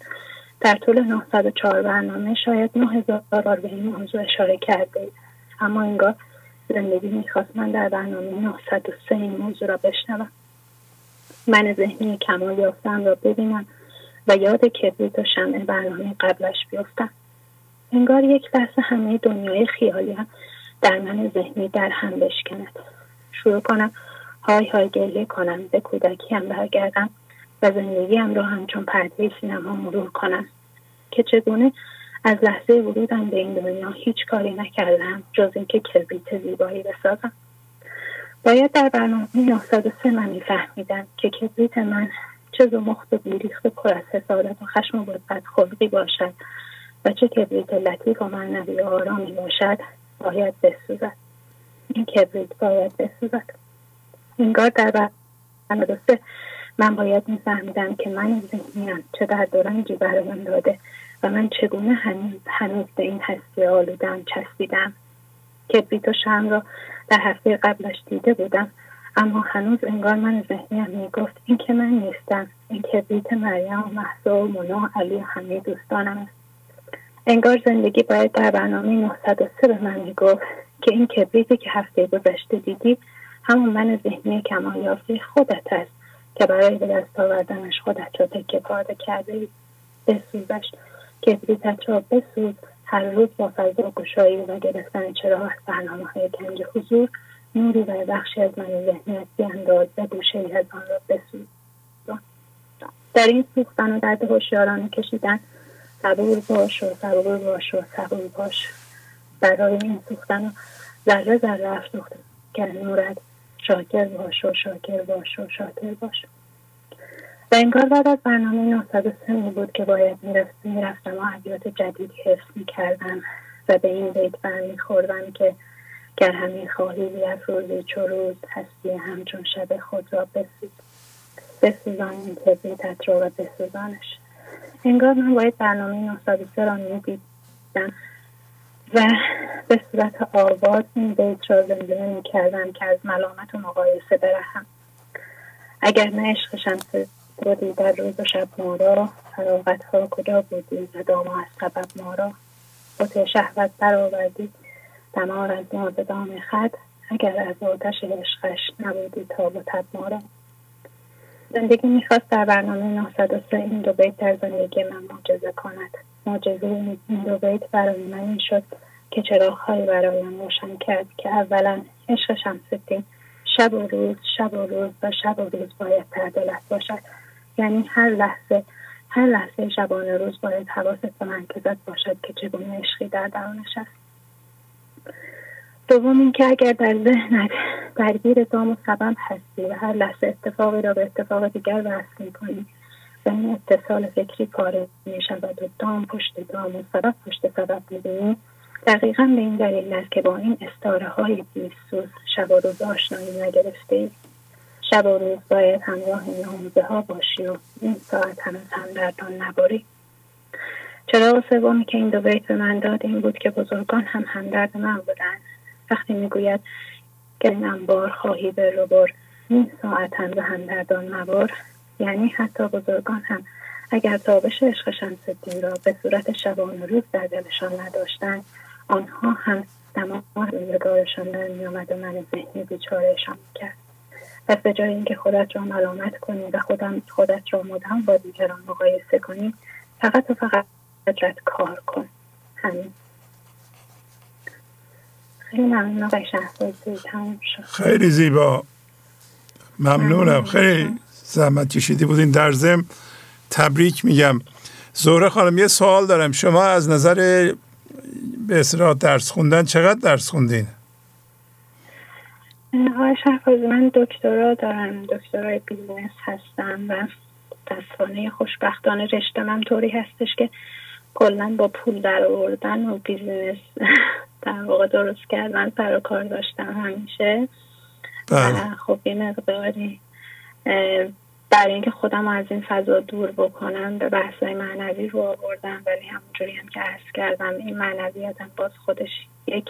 در طول 904 برنامه شاید 9000 بار به این موضوع اشاره کرده اما انگار زندگی می‌خواست من در برنامه 903 این موضوع را بشنوم. من ذهنی کمال یافتم را ببینم و یاد کبریت و شمع برنامه قبلش بیفتم. انگار یک لحظه همه دنیای خیالی هم در من ذهنی در هم بشکند. شروع کنم های های گریه کنم به کودکیم برگردم و زندگیم را همچون پرده سینما مرور کنم. که چگونه از لحظه ورودم به این دنیا هیچ کاری نکردم جز اینکه کبریت زیبایی بسازم. باید در برنامه 903 من میفهمیدم که کبریت من چه زمخت و بیریخت پر از حسادت و خشم و بدخلقی باشد و چه کبریت لطیف و معنوی و آرامی باشد باید بسوزد. این کبریت باید بسوزد. انگار در برنامه من باید میفهمیدم که من ذهنیم چه در دورنجی برایم داده و من چگونه هنوز, هنوز به این هستی آلودم چسبیدم. کبریت و شم را در هفته قبلش دیده بودم. اما هنوز انگار من ذهنیم می‌گفت این که من نیستم. این کبریت مریم و محضا و منا و علی و همه دوستانم انگار زندگی باید در برنامه 903 به من می‌گفت که این کبریتی که هفته گذشته دیدی همون من ذهنی کمال یافته خودت است که برای به دست آوردنش خودت را تکه پارده کرده بسوزش کبریتت را بسوز. هر روز با فضا گشایی و گرفتن چراغ برنامه های گنج حضور نوری و بخشی از من ذهنیت بیانداز و گوشه ای از آن را بسوز. در این سوختن و درد هوشیارانه کشیدن صبور باش و صبور باش و صبور باش. برای این سوختن و ذره ذره افسوخته که نورت شاکر باش و شاکر باش و شاکر باش. و انگار بعد از برنامه 903 می بود که باید می‌رفتم و عبیات جدیدی حفظ می‌کردم و به این بیت برمیخوردم که گر همین خواهی بیافروزی چو روز هستی همچون شب خود را بسوز. بسوزان این کبریتت را و بسوزانش. انگار من باید برنامه 903 را می‌دیدم و به صورت آواز این بیت را زنده می کردم که از ملامت و مقایسه برهم. اگر نه عشق بودی در روز و شب ما را فراغت ها کجا بودی و داما از سبب ما را؟ بوت شهوت برآوردی دمار از ما به دام خط اگر از آتش عشقش نبودی تا و ما را. زندگی می‌خواست در برنامه 903 این دو بیت در زندگی من معجزه کند. معجزه این دو بیت برای من این شد که چراغهایی برایم روشن کرد که اولا عشق شمس شب و روز شب و روز و شب و روز باید تردلت باشد. یعنی هر لحظه هر لحظه شبانه روز باید حواست به مرکزت باشد که چگونه عشقی در درونش است دوم اینکه اگر در ذهنت درگیر دام و سبب هستی و هر لحظه اتفاقی را به اتفاق دیگر وصل می‌کنی و این اتصال فکری پاره می شود و دام پشت دام و سبب پشت سبب می‌بینی. دقیقا به این دلیل است که با این استاره های بیسوز شب و روز آشنایی نگرفته شب و روز باید همراه این آموزه ها باشی و این ساعت هم از دردان نباری. چراغ سومی که این دو بیت به من داد این بود که بزرگان هم همدرد من بودند وقتی می‌گوید که این انبار خواهی به رو بر این ساعت هم به همدردان مبار یعنی حتی بزرگان هم اگر تابش عشق شمس را به صورت شبان و روز در دلشان نداشتند آنها هم دماغ روزگارشان در میآمد و من ذهنی بیچارهشان می‌کرد. پس به جای اینکه خودت را ملامت کنی و خودم خودت را مدام با دیگران مقایسه کنی فقط و فقط قدرت کار کن. همین. خیلی ممنون خیلی زیبا. ممنونم. خیلی زحمت کشیده بودین. در ضمن تبریک میگم. زهره خانم یه سوال دارم. شما از نظر به اصطلاح درس خوندن چقدر درس خوندین؟ آقای شهبازی من دکترا دارم دکترای business هستم و متاسفانه خوشبختانه رشته من طوری هستش که کلا با پول در آوردن و business [laughs] در واقع درست کردن سر کار داشتم همیشه بله. خب یه مقداری برای اینکه خودم از این فضا دور بکنم به بحثای معنوی رو آوردم ولی همونجوری هم که عرض کردم این معنویتم باز خودش یک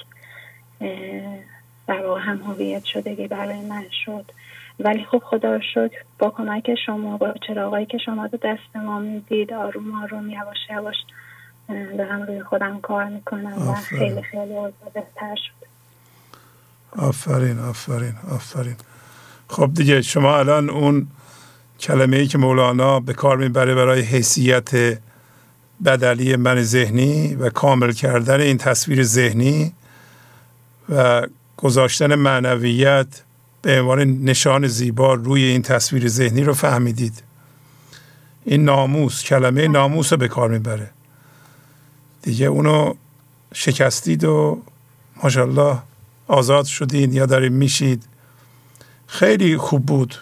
در واقع هم هویت شدگی برای من شد. ولی خب خدا شد با کمک شما با چراغایی که شما تو دست ما می‌دید آروم آروم یواش یواش دارم روی خودم کار می‌کنم و خیلی خیلی بهتر شد. آفرین آفرین آفرین. خب دیگه شما الان اون کلمه ای که مولانا به کار می‌بره برای حیثیت بدلی من ذهنی و کامل کردن این تصویر ذهنی و گذاشتن معنویت به عنوان نشان زیبا روی این تصویر ذهنی رو فهمیدید. این ناموس کلمه ناموس رو به کار می‌بره. دیگه اونو شکستید و ماشاءالله آزاد شدین یا دارین میشید. خیلی خوب بود.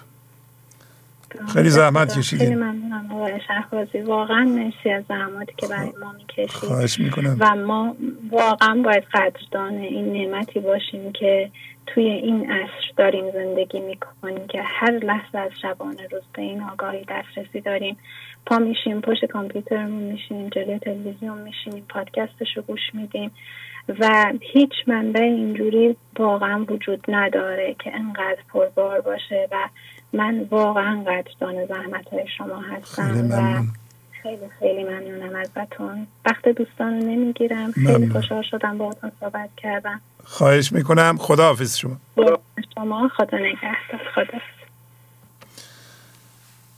خیلی زحمت کشیدین خیلی ممنونم آقای شهبازی. واقعا مرسی از زحماتی که برای ما می‌کشید. خواهش می‌کنم. و ما واقعا باید قدردان این نعمتی باشیم که توی این عصر داریم زندگی می‌کنیم که هر لحظه از شبانه روز به این آگاهی دسترسی داریم. پا میشیم پشت کامپیوترمون میشیم جلوی تلویزیون میشیم پادکستش رو گوش میدیم و هیچ منبع اینجوری واقعا وجود نداره که انقدر پربار باشه و من واقعا قدردان زحمت های شما هستم و خیلی خیلی ممنونم ازتون. وقت دوستان نمی‌گیرم. خیلی خوشحال شدم با صحبت کردم. خواهش می‌کنم. خدا حافظ شما شما. خدا نگهدار. خدا.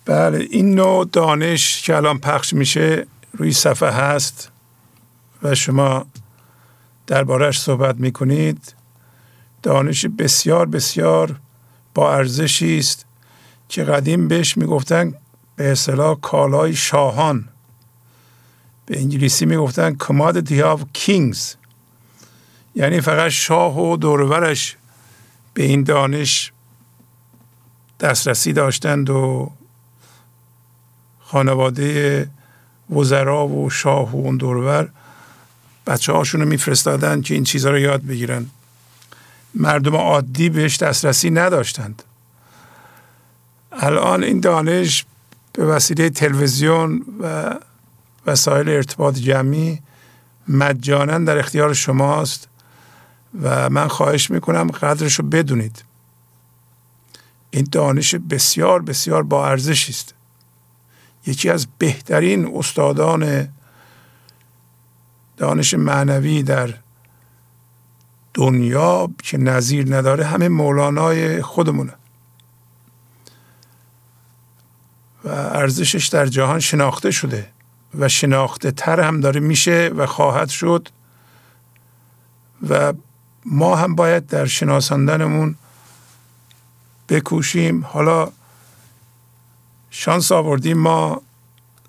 بله این نوع دانش که الان پخش میشه روی صفحه هست و شما دربارش صحبت می کنید دانش بسیار بسیار با ارزشی است. که قدیم بهش می‌گفتن به اصطلاح کالای شاهان. به انگلیسی می‌گفتن commodity of kings. یعنی فقط شاه و دورورش به این دانش دسترسی داشتند و خانواده وزرا و شاه و اون دورور بچه هاشون رو میفرستادن که این چیزها رو یاد بگیرن. مردم عادی بهش دسترسی نداشتند. الان این دانش به وسیله تلویزیون و وسایل ارتباط جمعی مجانا در اختیار شماست و من خواهش می‌کنم قدرش رو بدونید. این دانش بسیار بسیار با ارزش است. یکی از بهترین استادان دانش معنوی در دنیا که نظیر نداره همه مولانای خودمونه. و ارزشش در جهان شناخته شده و شناخته تر هم داره میشه و خواهد شد و ما هم باید در شناساندنمون بکوشیم. حالا شانس آوردیم ما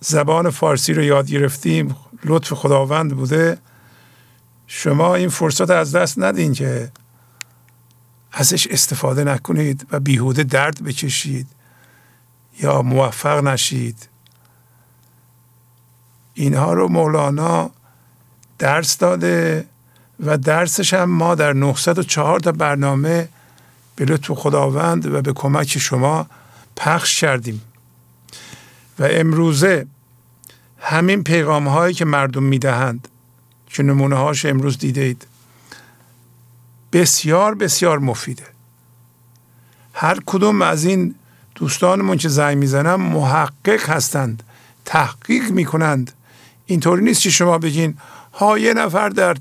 زبان فارسی رو یاد گرفتیم لطف خداوند بوده. شما این فرصت از دست ندین که ازش استفاده نکنید و بیهوده درد بکشید. یا موفق نشید. اینها رو مولانا درس داده و درسش هم ما در 904 تا برنامه به لطف خداوند و به کمک شما پخش کردیم. و امروزه همین پیغام هایی که مردم می‌دهند که نمونه هاش امروز دیدید بسیار بسیار مفیده. هر کدوم از این دوستانمون که زنگ می‌زنن محقق هستند تحقیق می‌کنند. اینطوری نیست که شما بگین ها یه نفر در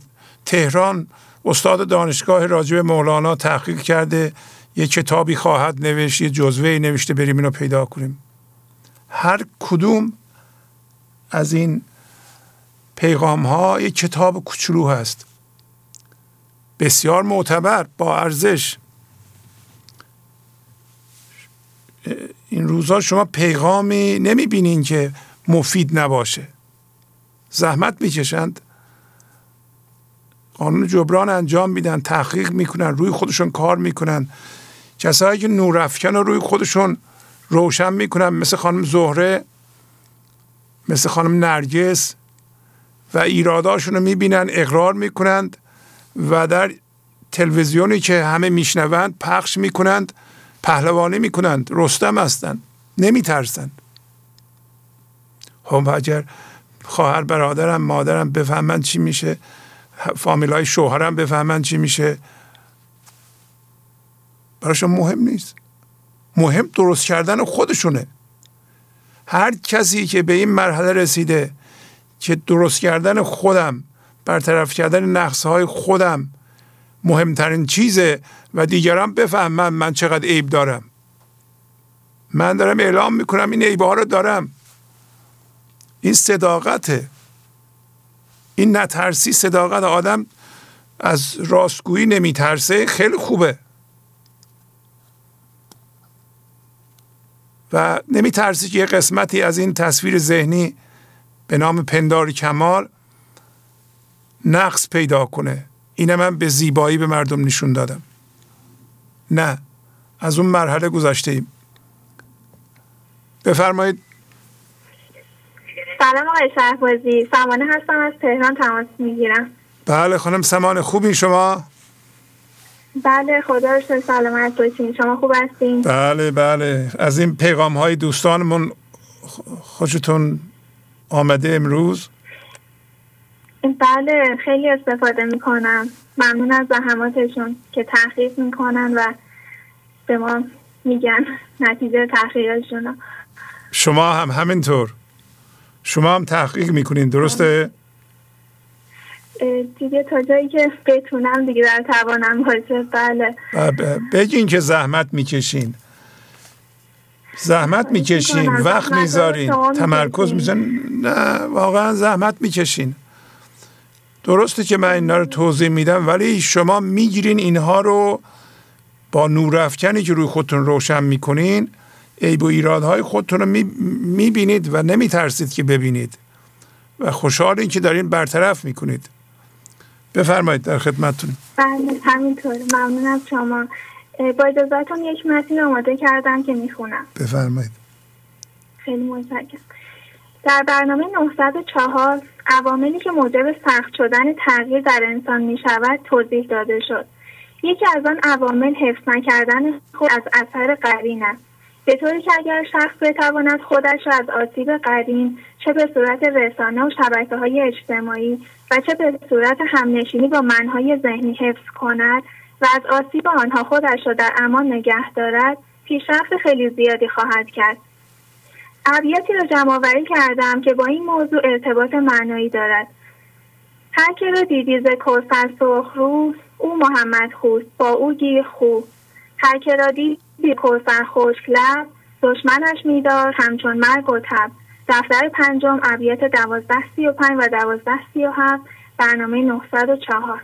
تهران استاد دانشگاه راجب مولانا تحقیق کرده یه کتابی خواهد نوشت یه جزوه نوشته بریم اینو پیدا کنیم. هر کدوم از این پیغام ها یک کتاب کوچولو هست. بسیار معتبر با ارزش. این روزها شما پیغامی نمی بینین که مفید نباشه. زحمت می‌کشند. قانون جبران انجام میدن تحقیق می‌کنن روی خودشون کار می‌کنن. کسایی که نورافکن رو روی خودشون روشن می‌کنن مثل خانم زهره مثل خانم نرگس و ایراداشون رو می‌بینن اقرار می‌کنند و در تلویزیونی که همه میشنوند پخش می‌کنند. پهلوانی می‌کنند رستم هستند. نمیترسند. خب اگر خواهر برادرم مادرم بفهمن چی میشه فامیلای شوهرم بفهمن چی میشه براشون مهم نیست. مهم درست کردن خودشونه. هر کسی که به این مرحله رسیده که درست کردن خودم برطرف کردن نقص های خودم مهمترین چیزه و دیگران بفهمن من چقدر عیب دارم. من دارم اعلام می‌کنم این عیب ها رو دارم. این صداقته. این نترسی صداقت. آدم از راستگویی نمیترسه. خیلی خوبه. و نمیترسی که یه قسمتی از این تصویر ذهنی به نام پندار کمال نقص پیدا کنه. اینه من به زیبایی به مردم نشون دادم. نه از اون مرحله گذشته ایم. بفرمایید. سلام آقای شهبازی. سمانه هستم از تهران تماس می‌گیرم. بله خانم سمانه خوبی شما؟ بله خدا رو سلامت باشین شما خوب هستین؟ بله بله. از این پیغام های دوستانمون خوشتون آمده امروز. بله خیلی استفاده می‌کنم. ممنون از زحماتشون که تحقیق می‌کنن و به ما میگن نتیجه تحقیقشون شما هم همینطور. شما هم تحقیق می‌کنین درسته؟ دیگه تا جایی که بتونم دیگه در توانم باشه. بله. بگین که زحمت می‌کشین. زحمت می‌کشین وقت می‌ذارین تمرکز میزن نه واقعا زحمت می‌کشین. درسته که من اینا رو توضیح میدم ولی شما می‌گیرین اینها رو با نورافکنی که روی خودتون روشن می‌کنین عیب و ایرادهای خودتون رو می‌بینید و نمیترسید که ببینید. و خوشحالین که دارین برطرف می‌کنید. بفرمایید در خدمتتون. بله همینطور. ممنونم شما. با اجازهتون یک متن آماده کردم که می‌خونم. بفرمایید. خیلی متشکرم. در برنامه 904 عواملی که موجب سخت شدن تغییر در انسان می شود توضیح داده شد. یکی از آن عوامل حفظ نکردن خود از اثر قرین است. به طوری که اگر شخص بتواند خودش را از آسیب قرین چه به صورت رسانه و شبکه های اجتماعی و چه به صورت همنشینی با منهای ذهنی حفظ کند و از آسیب آنها خودش را در امان نگه دارد پیشرفت خیلی زیادی خواهد کرد ابیاتی را جمعآوری کردم که با این موضوع ارتباط معنایی دارد. هر که را دیدی ز کوثر سرخ او محمد خوست با او گیر خو. هر که را دیدی کوثر خشک لب دشمنش میدار همچون مرگ و تب. دفتر پنجم ابیات دوازده سی و پنج و دوازده سی و هفت برنامه 904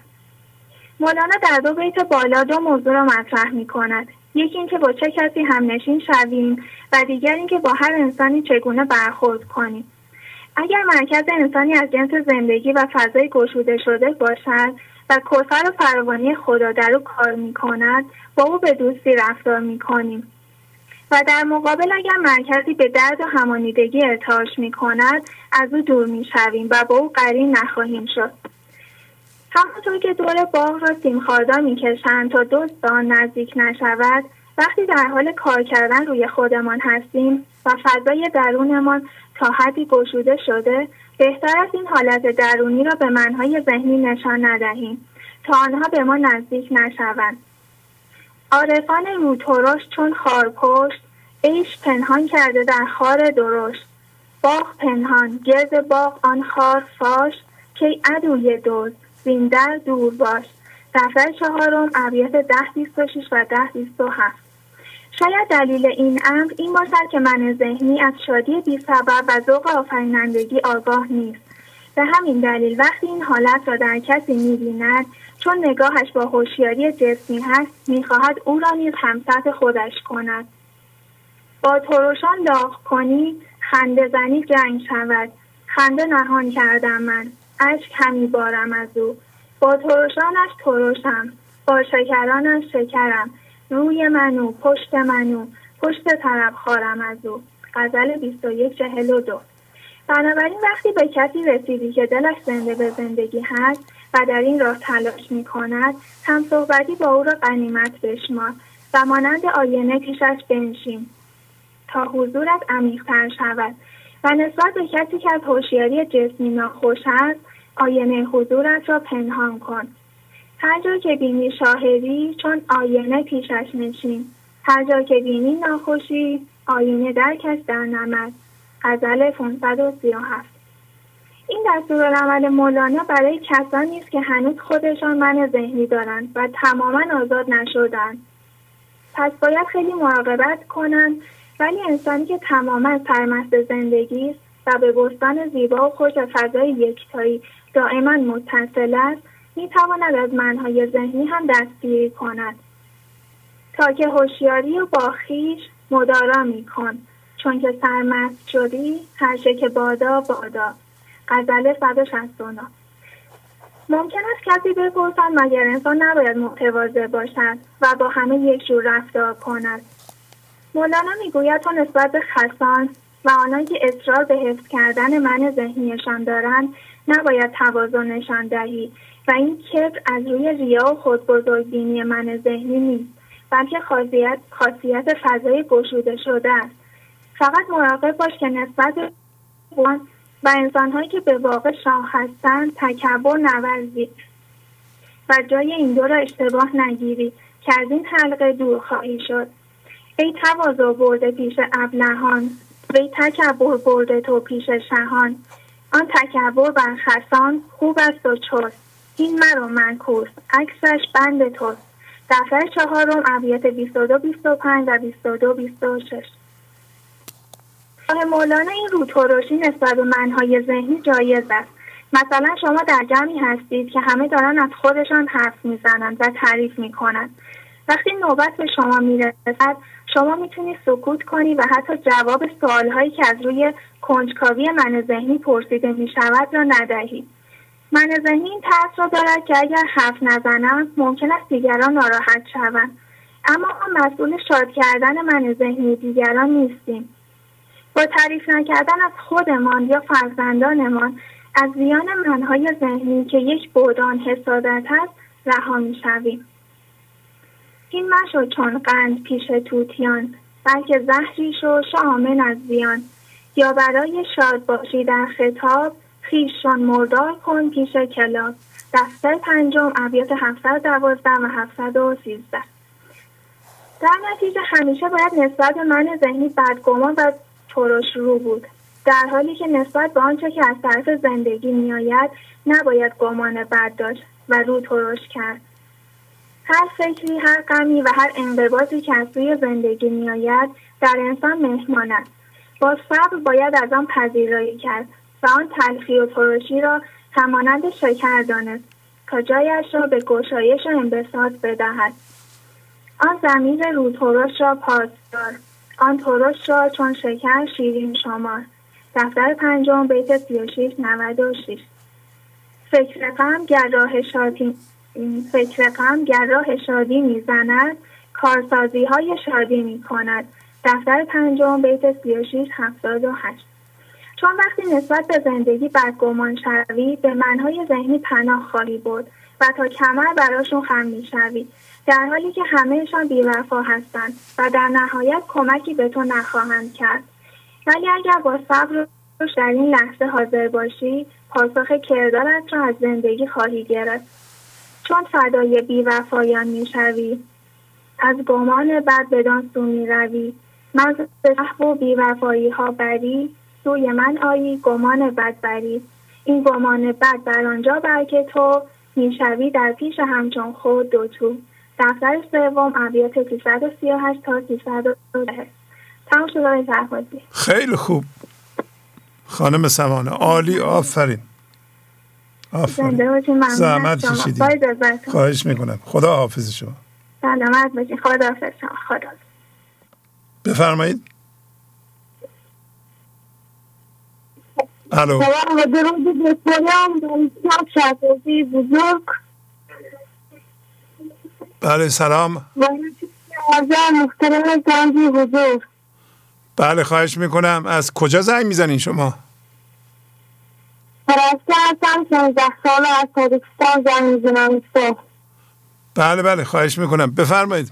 مولانا در دو بیت بالا دو موضوع را مطرح می کند یکی اینکه با چه کسی همنشین شویم و دیگر اینکه با هر انسانی چگونه برخورد کنیم. اگر مرکز انسانی از جنس زندگی و فضای گشوده شده باشد و کوثر و فراوانی خدا در او کار می کند با او به دوستی رفتار می کنیم و در مقابل اگر مرکزی به درد و همانیدگی ارتعاش می کند از او دور می شویم و با او قرین نخواهیم شد. همانطور که دور باغ را سیمخاردار می‌کشند تا دوست به آن نزدیک نشود وقتی در حال کار کردن روی خودمان هستیم و فضای درونمان تا حدی گشوده شده بهتر است این حالت درونی را به منهای ذهنی نشان ندهیم تا آنها به ما نزدیک نشوند. عارفان روترش چون خارپشت عیش پنهان کرده در خار درشت. باغ پنهان گرد باغ آن خار فاش که عدوی دوست زیندر دور باش. دفتر چهارم ابیات ده بیست و شیش و ده بیست و هفت. شاید دلیل این امر این باشد که من ذهنی از شادی بی سبب و ذوق آفرینندگی آگاه نیست. به همین دلیل وقتی این حالت را در کسی می‌بیند چون نگاهش با هوشیاری جسمی هست می‌خواهد او را نیز همسط خودش کند. با ترشان داغ کنی خنده زنی جنگ شود. خنده نهان کردم من. اشک همی بارم از او. با ترشانش ترشم با شکرانش شکرم. روی منو پشت منو پشت طرف خارم از او. غزل 21 چهل دو. بنابراین وقتی به کسی رسیدی که دلش زنده به زندگی هست و در این راه تلاش می کند هم صحبتی با او را قنیمت بشمار و مانند آینه پیشش بنشین تا حضورت عمیقتر شود و نسبت به کسی که از هوشیاری جسمی ناخوش است آینه حضورت را پنهان کن. هر جا که بینی شاهدی چون آینه پیشش نشین. هر جا که بینی ناخوشی آینه درکش در نمد. غزل 537 این دستورالعمل مولانا برای کسانی است که هنوز خودشان من ذهنی دارند و تماما آزاد نشدند. پس باید خیلی مراقبت کنند ولی انسانی که تماما سرمست زندگی است و به بستان زیبا و خوش فضای یکتایی دائما متصل است می تواند از منهای ذهنی هم دستگیری کند. تا که هوشیاری و با خیش مدارا می کن چون که سرمست شدی هرچه که بادا بادا. غزل 169 ممکن است کسی بپرسد مگر انسان نباید متواضع باشد و با همه یک جور رفتار کند. مولانا می‌گوید تو نسبت به خسان و آنان که اصرار به حفظ کردن من ذهنیشان دارند نباید تواضع نشان دهی و این کبر از روی ریا و خودبزرگبینی من ذهنی نیست بلکه خاصیت, خاصیت فضای گشوده شده است. فقط مراقب باش که نسبت و انسانهایی که به واقع شاه هستند تکبر نورزی و جای این دو را اشتباه نگیری که از این حلقه دور خواهی شد. ای تواضع برده پیش ابلهان وی تکبر برده تو پیش شهان. آن تکبر بر خسان خوب است و چست. این مرو منکوس عکسش بند توست. دفتر چهارم ابیات 22 25 و 22 26 مولانا این روترشی نسبت به منهای ذهنی جایز است. مثلا شما در جمعی هستید که همه دارن از خودشان حرف می‌زنند و تعریف می‌کنند وقتی نوبت به شما می‌رسد شما می‌تونید سکوت کنی و حتی جواب سوالهایی که از روی کنجکاوی من ذهنی پرسیده می‌شود را ندهید من ذهنی این ترس را دارد که اگر حرف نزنم ممکن است دیگران ناراحت شوند. اما ما مسئول شاد کردن من ذهنی دیگران نیستیم. با تعریف نکردن از خودمان یا فرزندانمان از زیان منهای ذهنی که یک بودان حسادت است رها می‌شویم. این مشو چون قند پیش توتیان بلکه زهری شو شامن از زیان. یا برای شاد باشی در خطاب خیشان مردار کن پیش کلاب. دفتر پنجم ابیات 712 و 713 در نتیجه همیشه باید نسبت به من ذهنی بدگمان و ترش رو بود. در حالی که نسبت به آنچه که از طرف زندگی میآید نباید گمان بد داشت و رو ترش کرد. هر فکری هر غمی و هر انقباضی که از روی زندگی میآید در انسان مهمان است. با صبر باید از آن پذیرایی کرد و آن تلخی و ترشی را همانند شکر دانست تا جایش را به گشایش و انبساط بدهد. آن زمین رو ترش را پاسدار آن ترش را چون شکر شیرین شمار. دفتر پنجم بیت 36 96 فکر غم راه شادی فکر غم گر راه شادی می‌زند کارسازی های شادی می کند دفتر پنجم بیت 36 78 چون وقتی نسبت به زندگی بدگمان شوی به منهای ذهنی پناه خواهی بود و تا کمر براشون خم می‌شوی. در حالی که همهشان بیوفا هستند و در نهایت کمکی به تو نخواهند کرد. ولی اگر با صبر در این لحظه حاضر باشی پاسخ کردارت را از زندگی خواهی گرفت. چون فدای بیوفایان می‌شوی. از گمان بد بدان سو می‌روی. من به و بیوفایی ها بری. سوی من آیی گمان بد بری. این گمان بد در آنجا بلکه تو می‌شوی در پیش همچون خود دو تو. دفتر سوم ابیات 338 تا 310 تمام شد خیلی خوب. خانم سمانه عالی آفرین. آفرین. زحمت کشیدی خواهش می‌کنم. خدا حافظ شما. سلامت باشین. خدا حافظ شما. خدا بفرمایید. الو. درود به بزرگ. بله سلام. محترم بله خواهش می‌کنم. از کجا زنگ می‌زنین شما؟ پرسته هستم 16 سال از تاجیکستان زنگ می‌زنم. بله بله خواهش می‌کنم. بفرمایید.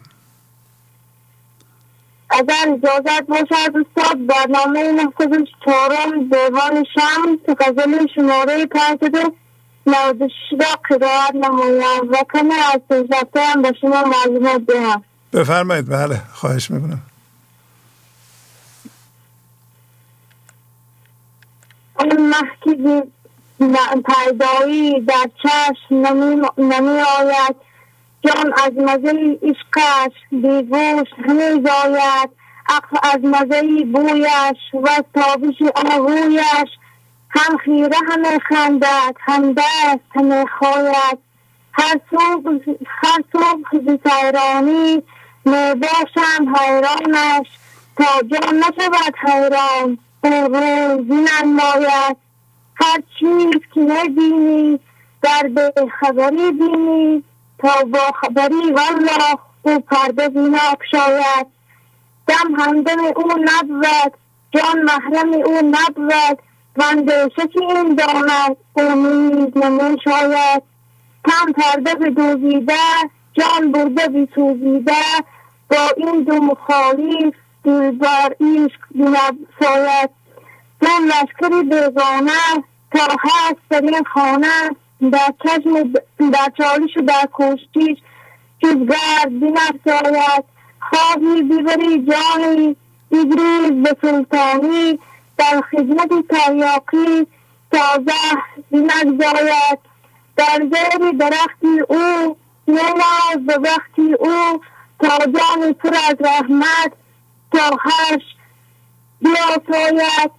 اگر اجازت باشد استاد برنامه 94 دیوان شمس غزل شماره پنجده نود را قرار نمایم و کمی از سجده هم به شما معلومات دهم. بفرمایید. بله خواهش می‌کنم. اون محکی پیدایی در چشم نمی آید. جان از مزه عشقش بیگوش همی زاید. عقل از مزه بویش و تابش آهویش. هم خیره همه خندد هم دست همه خواید هر صبح هر صبح می باشم حیرانش. تا جان نشود حیران او روزی نماید هر چیز که نبینی در به خبری بینی تا با خبری والله او پرده بینا شاید. دم همدم او نبود جان محرم او نبود و اندیشه که این داند امید نمی شاید. تن پرده به دوزیده جان برده بی سوزیده با این دو مخالف دلبر عشق شاید. من لشکری بیگانه تا هست در این خانه در چشم در چالش و در کشتیش جز گرد بینفزاید خواهی بیبری جانی ایدریز به سلطانی. در خدمت تریاقی تا زهر بینگذاید در زیر درختی او نماز به وقتی او تا جان پر از رحمت تا هش بیاساید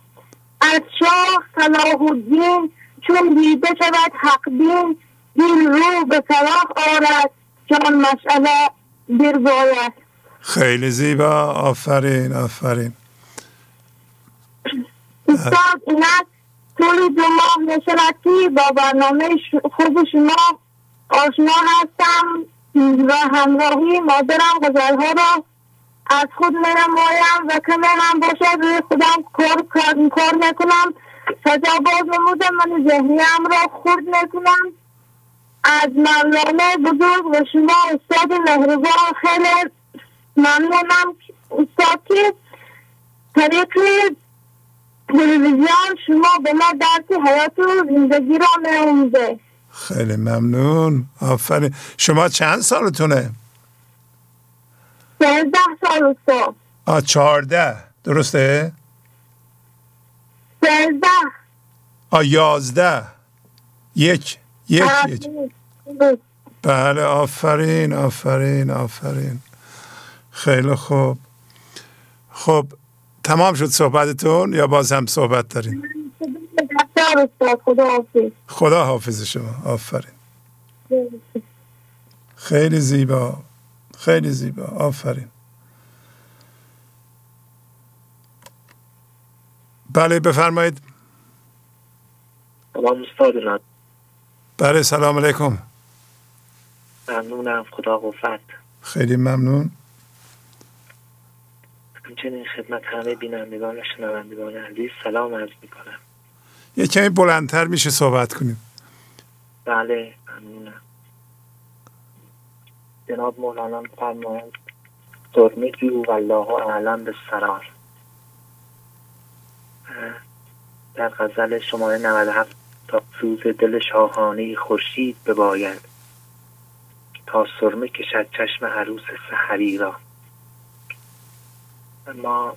از شاه صلاح الدین چون دیده شود حق دین دین رو به سراخ آرد جان مشعله برباید خیلی زیبا. آفرین آفرین. استاد اینک طول دو ماه نشرتی با برنامه خوب شما آشنا هستم. و همراهی مادرم غزلها را از خود نمایم و کمه هم باشد روی خودم کار, کار, کار نکنم. سجا باز نمودم من ذهنیم را خورد نکنم. از مولانا بزرگ و شما استاد مهربان خیلی ممنونم. استاد که طریق تلویزیون شما به ما درس حیات و زندگی را می‌آموزه خیلی ممنون. آفرین. شما چند سالتونه؟ سیزده سال استاد آ چهارده. درسته؟ سیزده. آ یازده. یک یک یک. بله آفرین آفرین آفرین. خیلی خوب. خب تمام شد صحبتتون یا باز هم صحبت دارین خدا حافظ. خدا حافظ شما. آفرین. خیلی زیبا. خیلی زیبا. آفرین. بله بفرمایید. سلام استاد بله سلام علیکم. ممنونم. خدا قفت خیلی ممنون. همچنین خدمت همه بینندگان و شنوندگان عزیز سلام عرض می‌کنم. یه کمی بلندتر میشه صحبت کنیم. بله ممنونم. جناب مولانا فرمایند سرمه جو والله اعلم به سرار در غزل شماره 97 تا سوز دل شاهانه خورشید بباید تا سرمه کشد چشم عروس سحری را. ما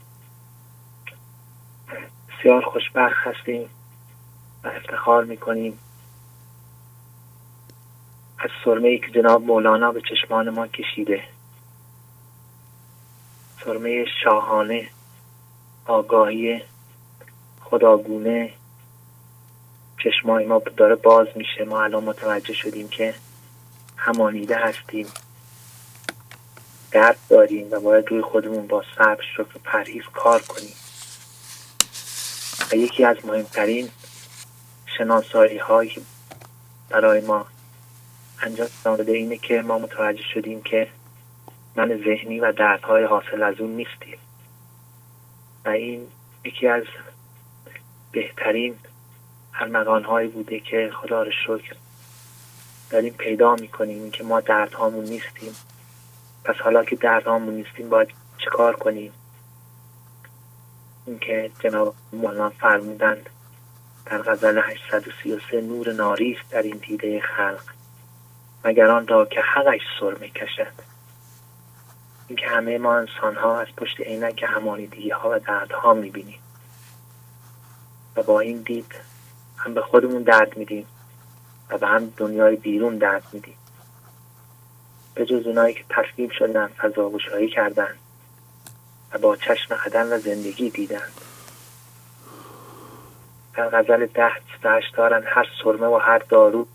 بسیار خوشبخت هستیم و افتخار می‌کنیم سرمه ای که جناب مولانا به چشمان ما کشیده. سرمه شاهانه آگاهی خداگونه. چشمای ما داره باز میشه. ما الان متوجه شدیم که همانیده هستیم. درد داریم و باید روی خودمون با صبر و پرهیز کار کنیم. و یکی از مهمترین شناسایی هایی برای ما انجام داده اینه که ما متوجه شدیم که من ذهنی و دردهای حاصل از اون نیستیم. و این یکی از بهترین ارمغان بوده که خدا رو شکر داریم پیدا می‌کنیم که ما دردهامون نیستیم. پس حالا که دردهامون نیستیم باید چکار کنیم؟ اینکه جناب مولانا فرمودند در غزل 833 نور ناری در این دیده خلق. مگر آن را که حقش سرمه کشد اینکه همه ما انسان ها از پشت عینک همانیدگی ها و دردها می‌بینیم. و با این دید هم به خودمون درد میدیم و به هم دنیای بیرون درد میدیم. به جز اونایی که تسلیم شدن فضا گشایی کردن و با چشم عدن و زندگی دیدند در غزل ده دارن هر سرمه و هر دارو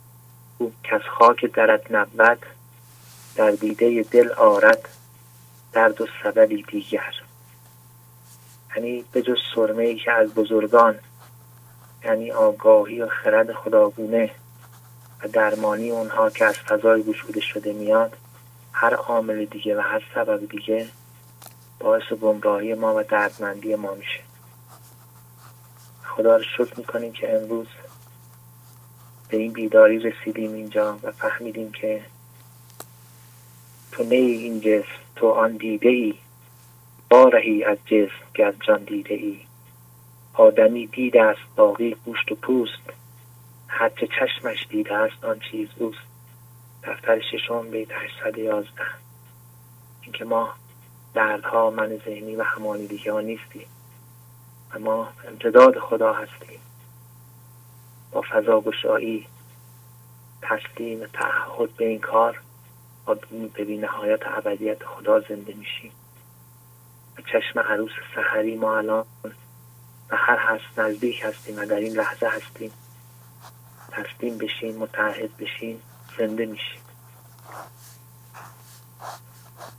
که از خاک درت نبود در دیده دل آرد درد و سببی دیگر. یعنی به جز سرمه ای که از بزرگان یعنی آگاهی و خرد خداگونه و درمانی اونها که از فضای گشوده شده میاد هر عامل دیگه و هر سبب دیگه باعث گمراهی ما و دردمندی ما میشه. خدا رو شکر می‌کنیم که امروز به این بیداری رسیدیم اینجا و فهمیدیم که تو نه این جسم تو آن دیده ای بارهی از جسم که از جان دیده ای آدمی دیده است باقی گوشت و پوست. هرچه چشمش دیده است آن چیز اوست. دفتر ششم بیت 811 اینکه ما دردها من ذهنی و همانیدگی ها نیستیم. و ما امتداد خدا هستیم. با فضا گشایی تسلیم و تعهد به این کار و به نهایت ابدیت خدا زنده میشیم. به چشم عروس سحری ما الان به هر هست نزدیک هستیم و در این لحظه هستیم. تسلیم بشین متحد بشین زنده میشیم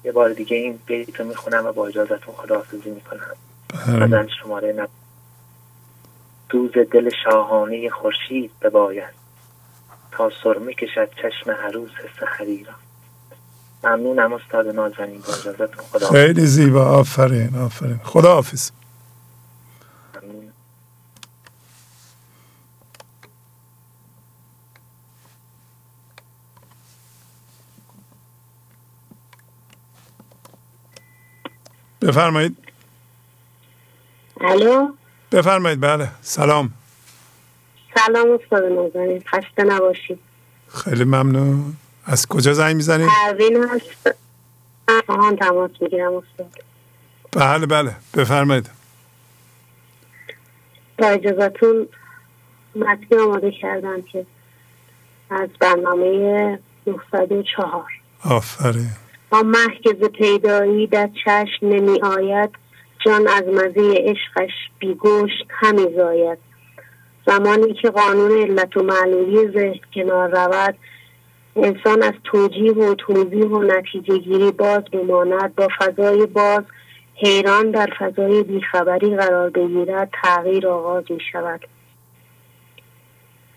یه بار دیگه این بیت رو می‌خونم و با اجازتون خداحافظی می‌کنم. بدن شماره نب دوز دل شاهانه خورشید بباید تا سرمه کشد چشم عروس سحری را. ممنونم استاد نازنین با اجازتون. خدا خیلی زیبا. آفرین آفرین. خدا حافظ ممنون. بفرمایید. الو؟ بفرمایید بله. سلام. سلام استاد نازنین. خسته نباشید. خیلی ممنون. از کجا زنگ می‌زنید؟ پروین هست. آهان تماس می‌گیرم استاد. بله بله. بفرمایید. با اجازتون متنی آماده کردم که از برنامه 904 آفرین. با محکز پیدایی در چشم نمی آید جان از مزه عشقش بیگوشت همی زاید. زمانی که قانون علت و معلولی ذهن کنار رود انسان از توجیه و توضیح و نتیجه گیری باز بماند با فضای باز حیران در فضای بیخبری قرار بگیرد تغییر آغاز می شود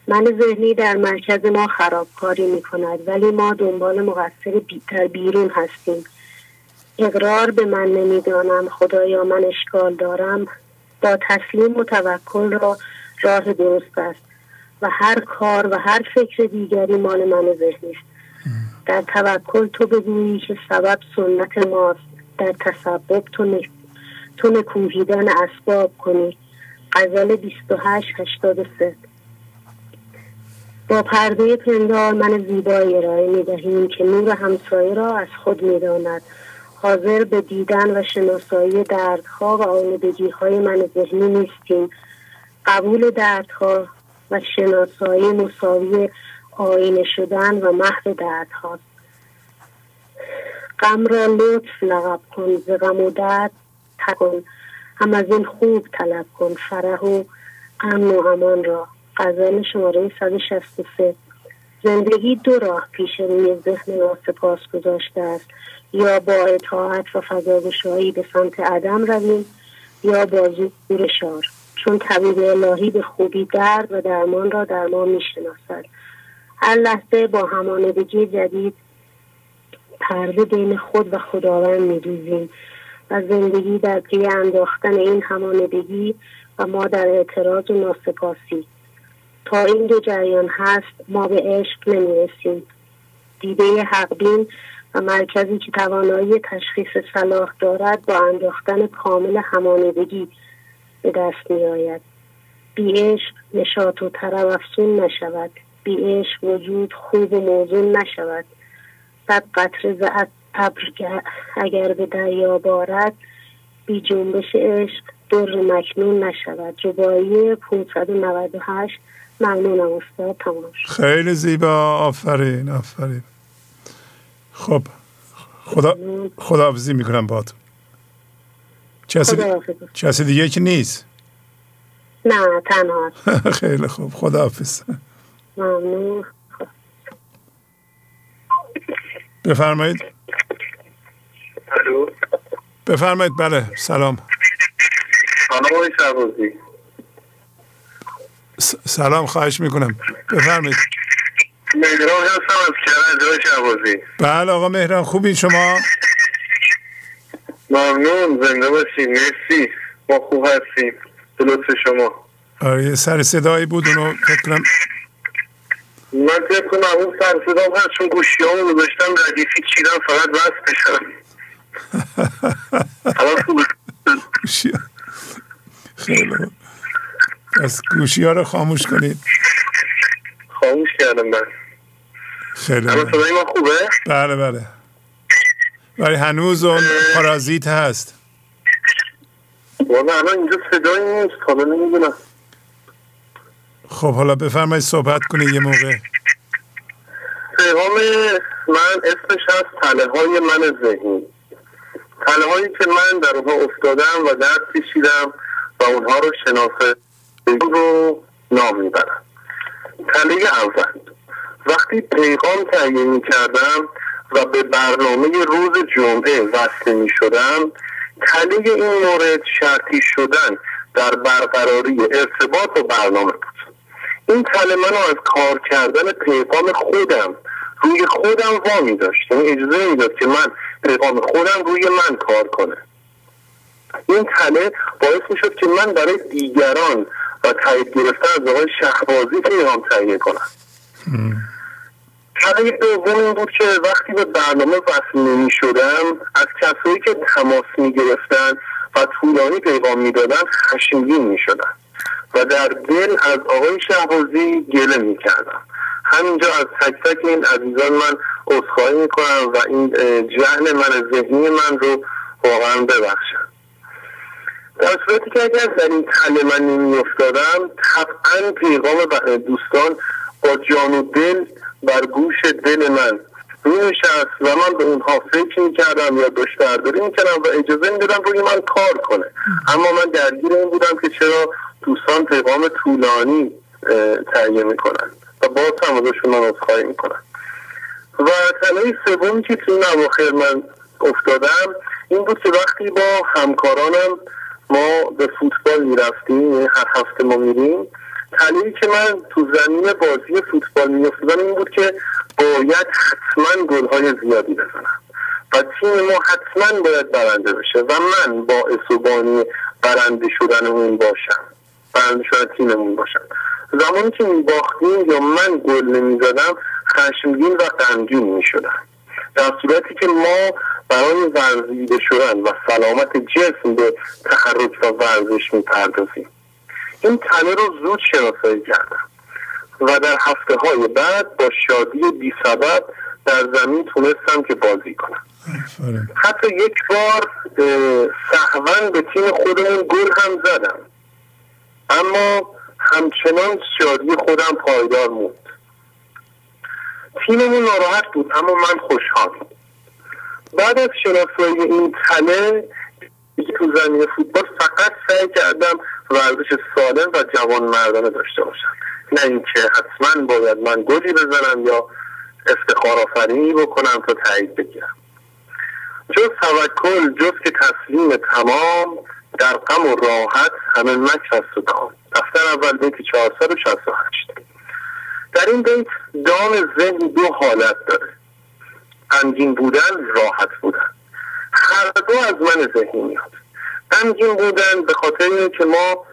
من ذهنی در مرکز ما خرابکاری می کند ولی ما دنبال مقصر بی- بیرون هستیم. اقرار به من نمی‌دانم. خدایا من اشکال دارم. با تسلیم و توکل را راه درست است. و هر کار و هر فکر دیگری مال من ذهنی است. در توکل تو بگویی که سبب سنت ماست. در تسبب تو, ن... تو نکوهیدن اسباب کنی. غزل 28 83 با پرده پندار من زیبایی ارائه می دهیم که نور همسایه را از خود می داند. حاضر به دیدن و شناسایی دردها و آلودگی های من ذهنی نیستیم. قبول دردها و شناسایی مساوی آینه شدن و محو دردهاست. غم را لطف لقب کن ز غم و درد تکن. هم از این خوب طلب کن فرح و امن و امان را. غزل شماره 163 زندگی دو راه پیش روی ذهن ما سپاس گذاشته است. یا با اطاعت و فضاگشایی به سمت عدم رویم یا با زور شار. چون طبیب الهی به خوبی درد و درمان را در ما می‌شناسد. هر لحظه با همانندگی جدید پرده بین خود و خداوند میدوزیم و زندگی در پی انداختن این همانندگی و ما در اعتراض و ناسپاسی. تا این دو جریان هست ما به عشق نمی‌رسیم. دیده حقبین و مرکزی که توانایی تشخیص صلاح دارد با انداختن کامل همانندگی به دست می آید بی عشق نشاط و طرب نشود. بی عشق وجود خوب و موزون نشود. صد قطره ز ابر اگر به دریا بارد بی جنبش عشق در مکنون نشود. ربایی 598 ممنونم استاد تمام. خیلی زیبا. آفرین آفرین. خب. خدا خداحافظی می‌کنم با تو کسی. کسی دیگه که نیست. نه تنها. [laughs] خیلی خوب. خداحافظ. بفرمایید. الو. بفرمایید. بله سلام. سلام خواهش می‌کنم. بفرمایید. مهران هستم از کرج بله آقا مهران خوبین شما؟ ممنون زنده باشید مرسی. ما خوب هستیم به لطف شما. آره یه سر صدایی بود اونو فکر کنم من طبق کنم اون سر صدام هست چون گوشی همون گذاشتم ردیفی چیدم فقط بس بشم. [laughs] خیلی پس گوشی ها رو خاموش کنید. خاموش کردم من خیلی الان خوب. صدای ما خوبه؟ بله بله. ولی هنوز اون پارازیت هست. والا الان اینجا صدایی نیست حالا نمی‌دونم. خب حالا بفرمایید صحبت کنید یه موقع. پیغام من اسمش هست تله های من ذهنی. تله هایی که من در اونها افتادم و درد کشیدم و اونها رو شناسه رو نام می‌برم. تله اول. وقتی پیغام تهیه می کردم و به برنامه روز جمعه وصل می شدم تله این مورد شرطی شدن در برقراری ارتباط و برنامه بود. این تله منو از کار کردن پیغام خودم روی خودم وامی داشت. یعنی اجازه می‌داد که من پیغام خودم روی من کار کنه این تله باعث می شد که من برای دیگران و تایید گرفتن از آقای شهبازی پیغام تهیه کنم تله دوم این بود که وقتی به برنامه وصل نمی شدم از کسایی که تماس می گرفتن و طولانی پیغام می دادن خشمگین می شدن و در دل از آقای شهبازی گله می کردم همینجا از تک تک این عزیزان من عذرخواهی می کنم و این جهل من ذهنی من رو واقعا ببخشم در صورتی که اگر در این تله من نمی افتادم طبعا پیغام دوستان با جان و دل بر گوش دل من می نشست و من به اونها فکر می کردم یا دشترداری می کردم و اجازه می دادم روی من کار کنه. اما من درگیر این بودم که چرا دوستان پیغام طولانی تهیه می کنن و باز هم ازشون من اصخایی می کنن و تنهی سومی که تو نواخر من افتادم این بود که وقتی با همکارانم ما به فوتبال می‌رفتیم یعنی هر هفته ما میریم. تحلیلی که من تو زمین بازی فوتبال میافتادم این بود که باید حتما گلهای زیادی بزنم. و تیم ما حتما باید برنده بشه و من با و برنده شدن اون باشم. برنده شدن تیممون باشم. زمانی که میباختیم یا من گل نمی‌زدم خشمگین و غمگین می‌شدم. در صورتی که ما برای ورزیده شدن و سلامت جسم به تحرک و ورزش می‌پردازیم. این تنه رو زود شناسایی کردم و در هفته های بعد با شادی بی سبب در زمین تونستم که بازی کنم. حتی یک بار سهون به تیم خودمون گل هم زدم. اما همچنان شادی خودم پایدار موند. تیممون ناراحت بود اما من خوشحال بعد از شناسایی این تله تو زمین فوتبال فقط سعی کردم ورزش سالم و جوان مردانه داشته باشم. نه اینکه حتما باید من گلی بزنم یا افتخار آفرینی بکنم تا تایید بگیرم. جز توکل جز که تسلیم تمام در غم و راحت همه مکر است و دام دفتر اول بیت 468 در این بیت دام ذهن دو حالت داره. غمگین بودن راحت بودن. هر دو از من ذهنی میاد. غمگین بودن به خاطر که ما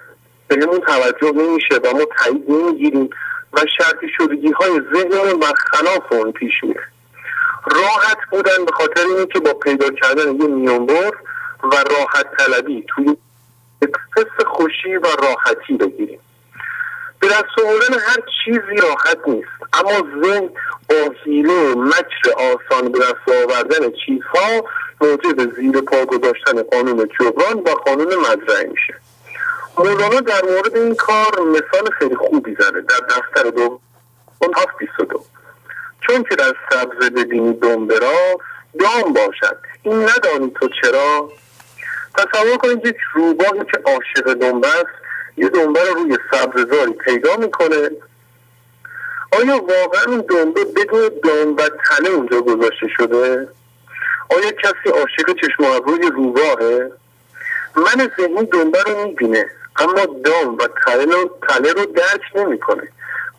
بهمون توجه نمیشه و ما تایید نمی‌گیریم و شرطی شدگی های ذهنمون برخلاف اون پیش میره. راحت بودن به خاطر که با پیدا کردن یه میانبر و راحت طلبی توی حس خوشی و راحتی بگیریم. به دست هر چیزی راحت نیست. اما ذهن با حیله مکر آسان به دست آوردن چیزها موجب زیر پا گذاشتن قانون جبران و قانون مزرعه میشه. مولانا در مورد این کار مثال خیلی خوبی زده در دفتر دو اون هفت بیست دو. چون که در سبز ببینی دنبرا دام باشد. این ندانی تو چرا؟ تصور کنید یک روباهی که عاشق دنبه است یه دنبه رو روی سبززاری پیدا می‌کنه. آیا واقعا اون دنبه بدون دام و تله اونجا گذاشته شده؟ آیا کسی عاشق چشم روی روباهه؟ من ذهنی دنبه رو می‌بینه اما دام و تله رو, درک نمی‌کنه.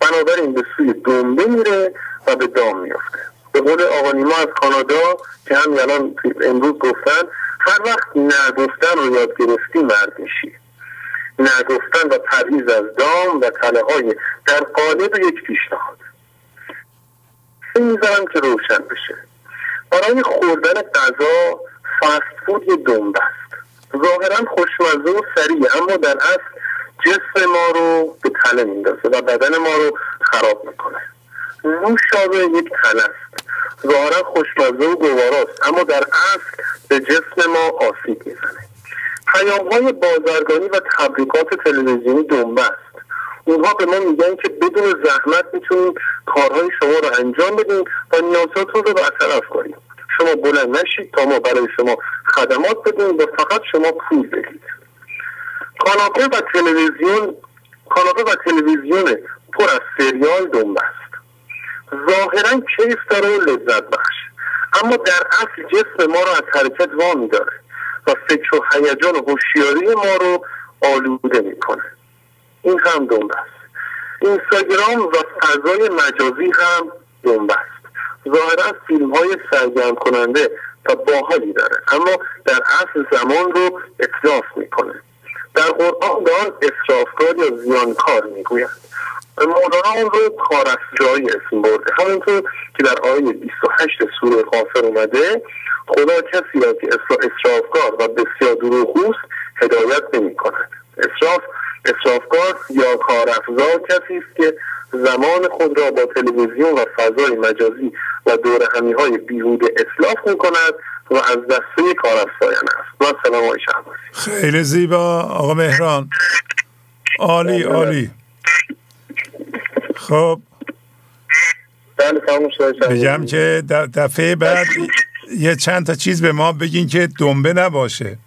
بنابراین به سوی دنبه میره و به دام میافته. به قول آقا نیما از کانادا که هم الان امروز گفتن هر وقت نگفتن رو یاد گرفتی مرد میشی. نگفتن و پرهیز از دام و های در قالب یک پیشنهاد. می‌ذارم که روشن بشه. برای خوردن غذا فست فود یه دنبه است ظاهرا خوشمزه و سریع اما در اصل جسم ما رو به تله میندازه و بدن ما رو خراب می‌کنه. نوشابه یک تله است. ظاهرا خوشمزه و گواراست اما در اصل به جسم ما آسیب می‌زنه. پیام های بازرگانی و تبریکات تلویزیونی دنبه است اونها به ما میگن که بدون زحمت می‌تونیم کارهای شما رو انجام بدیم و نیازاتون رو برطرف کنیم. شما بلند نشید تا ما برای شما خدمات بدیم و فقط شما پول بدید. کاناپه و تلویزیون کاناپه و تلویزیون پر از سریال دنبه است ظاهرا کیف داره و لذت بخش اما در اصل جسم ما رو از حرکت وامی داره و فکر و هیجان و هوشیاری ما رو آلوده می‌کنه. این هم دنبه است. اینستاگرام و فضای مجازی هم دنبه است. ظاهرا فیلم های سرگرم کننده تا باحالی داره اما در اصل زمان رو اطلاف می‌کنه. در قرآن به آن اصرافکار یا زیانکار می‌گویند مولانا اون رو کارافزایی اسم برده. همونطور که در آیه 28 سوره غافر اومده خدا کسی را که اصرافکار و بسیار دروغگوست هدایت نمی کند اصراف اصرافکار یا کارافزا کسی است که زمان خود را با تلویزیون و فضای مجازی و دور همی های بیهوده اصلاف می کند و از دسته کارافزایان است. و سلام آقای خیلی زیبا. آقا مهران. عالی عالی. خب. بگم که دفعه بعد یه چند تا چیز به ما بگین که دنبه نباشه.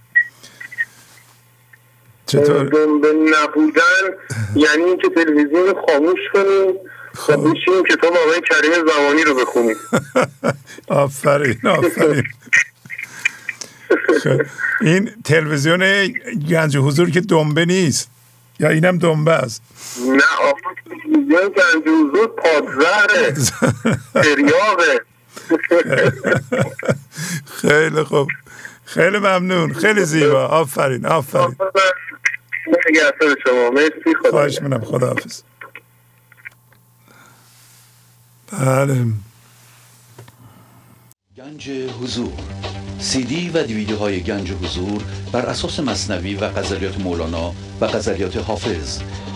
چطور؟ دنبه نبودن یعنی اینکه تلویزیون خاموش کنیم خب. بشیم کتاب آقای کریم زمانی رو بخونیم. [laughs] آفرین آفرین. خب، این تلویزیون گنج حضور که دنبه نیست. یا اینم دنبه است؟ نه آقا تلویزیون گنج حضور پادزهره. [laughs] تریاقه خیلی خوب. خیلی ممنون. خیلی زیبا. آفرین آفرین. شما. مرسی. خدا خواهش منم خدا حافظ بله. گنج حضور. سی دی و دیویدیو های گنج حضور بر اساس مصنوی و غزلیات مولانا و غزلیات حافظ.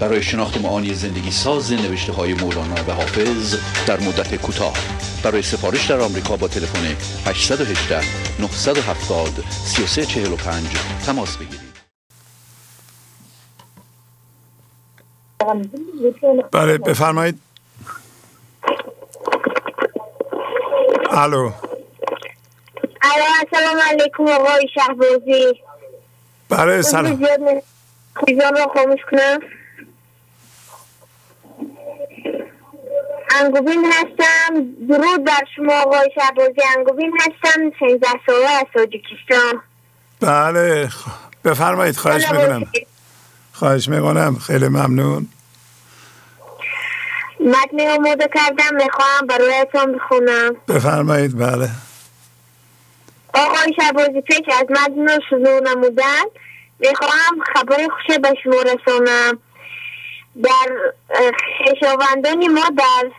برای شناخت معانی زندگی ساز نوشته های مولانا و حافظ در مدت کوتاه. برای سفارش در آمریکا با تلفن 818 970 3345 تماس بگیرید. بله بفرمایید. الو. السلام علیکم آقای شهبازی. بله سلام. خیزان رو خاموش کنم. انگوبین هستم. درود بر شما آقای شهبازی. انگوبین هستم. 16 ساله از تاجیکستان. بله. بفرمایید. خواهش می‌کنم. خواهش می‌کنم. خیلی ممنون. متن آماده کردم. می‌خواهم برایتان بخونم. بفرمایید. بله. آقای شبازی پیش از متن رو شروع نمودن می‌خواهم خبر خوشه به شما رسانم. در خشاوندان ما در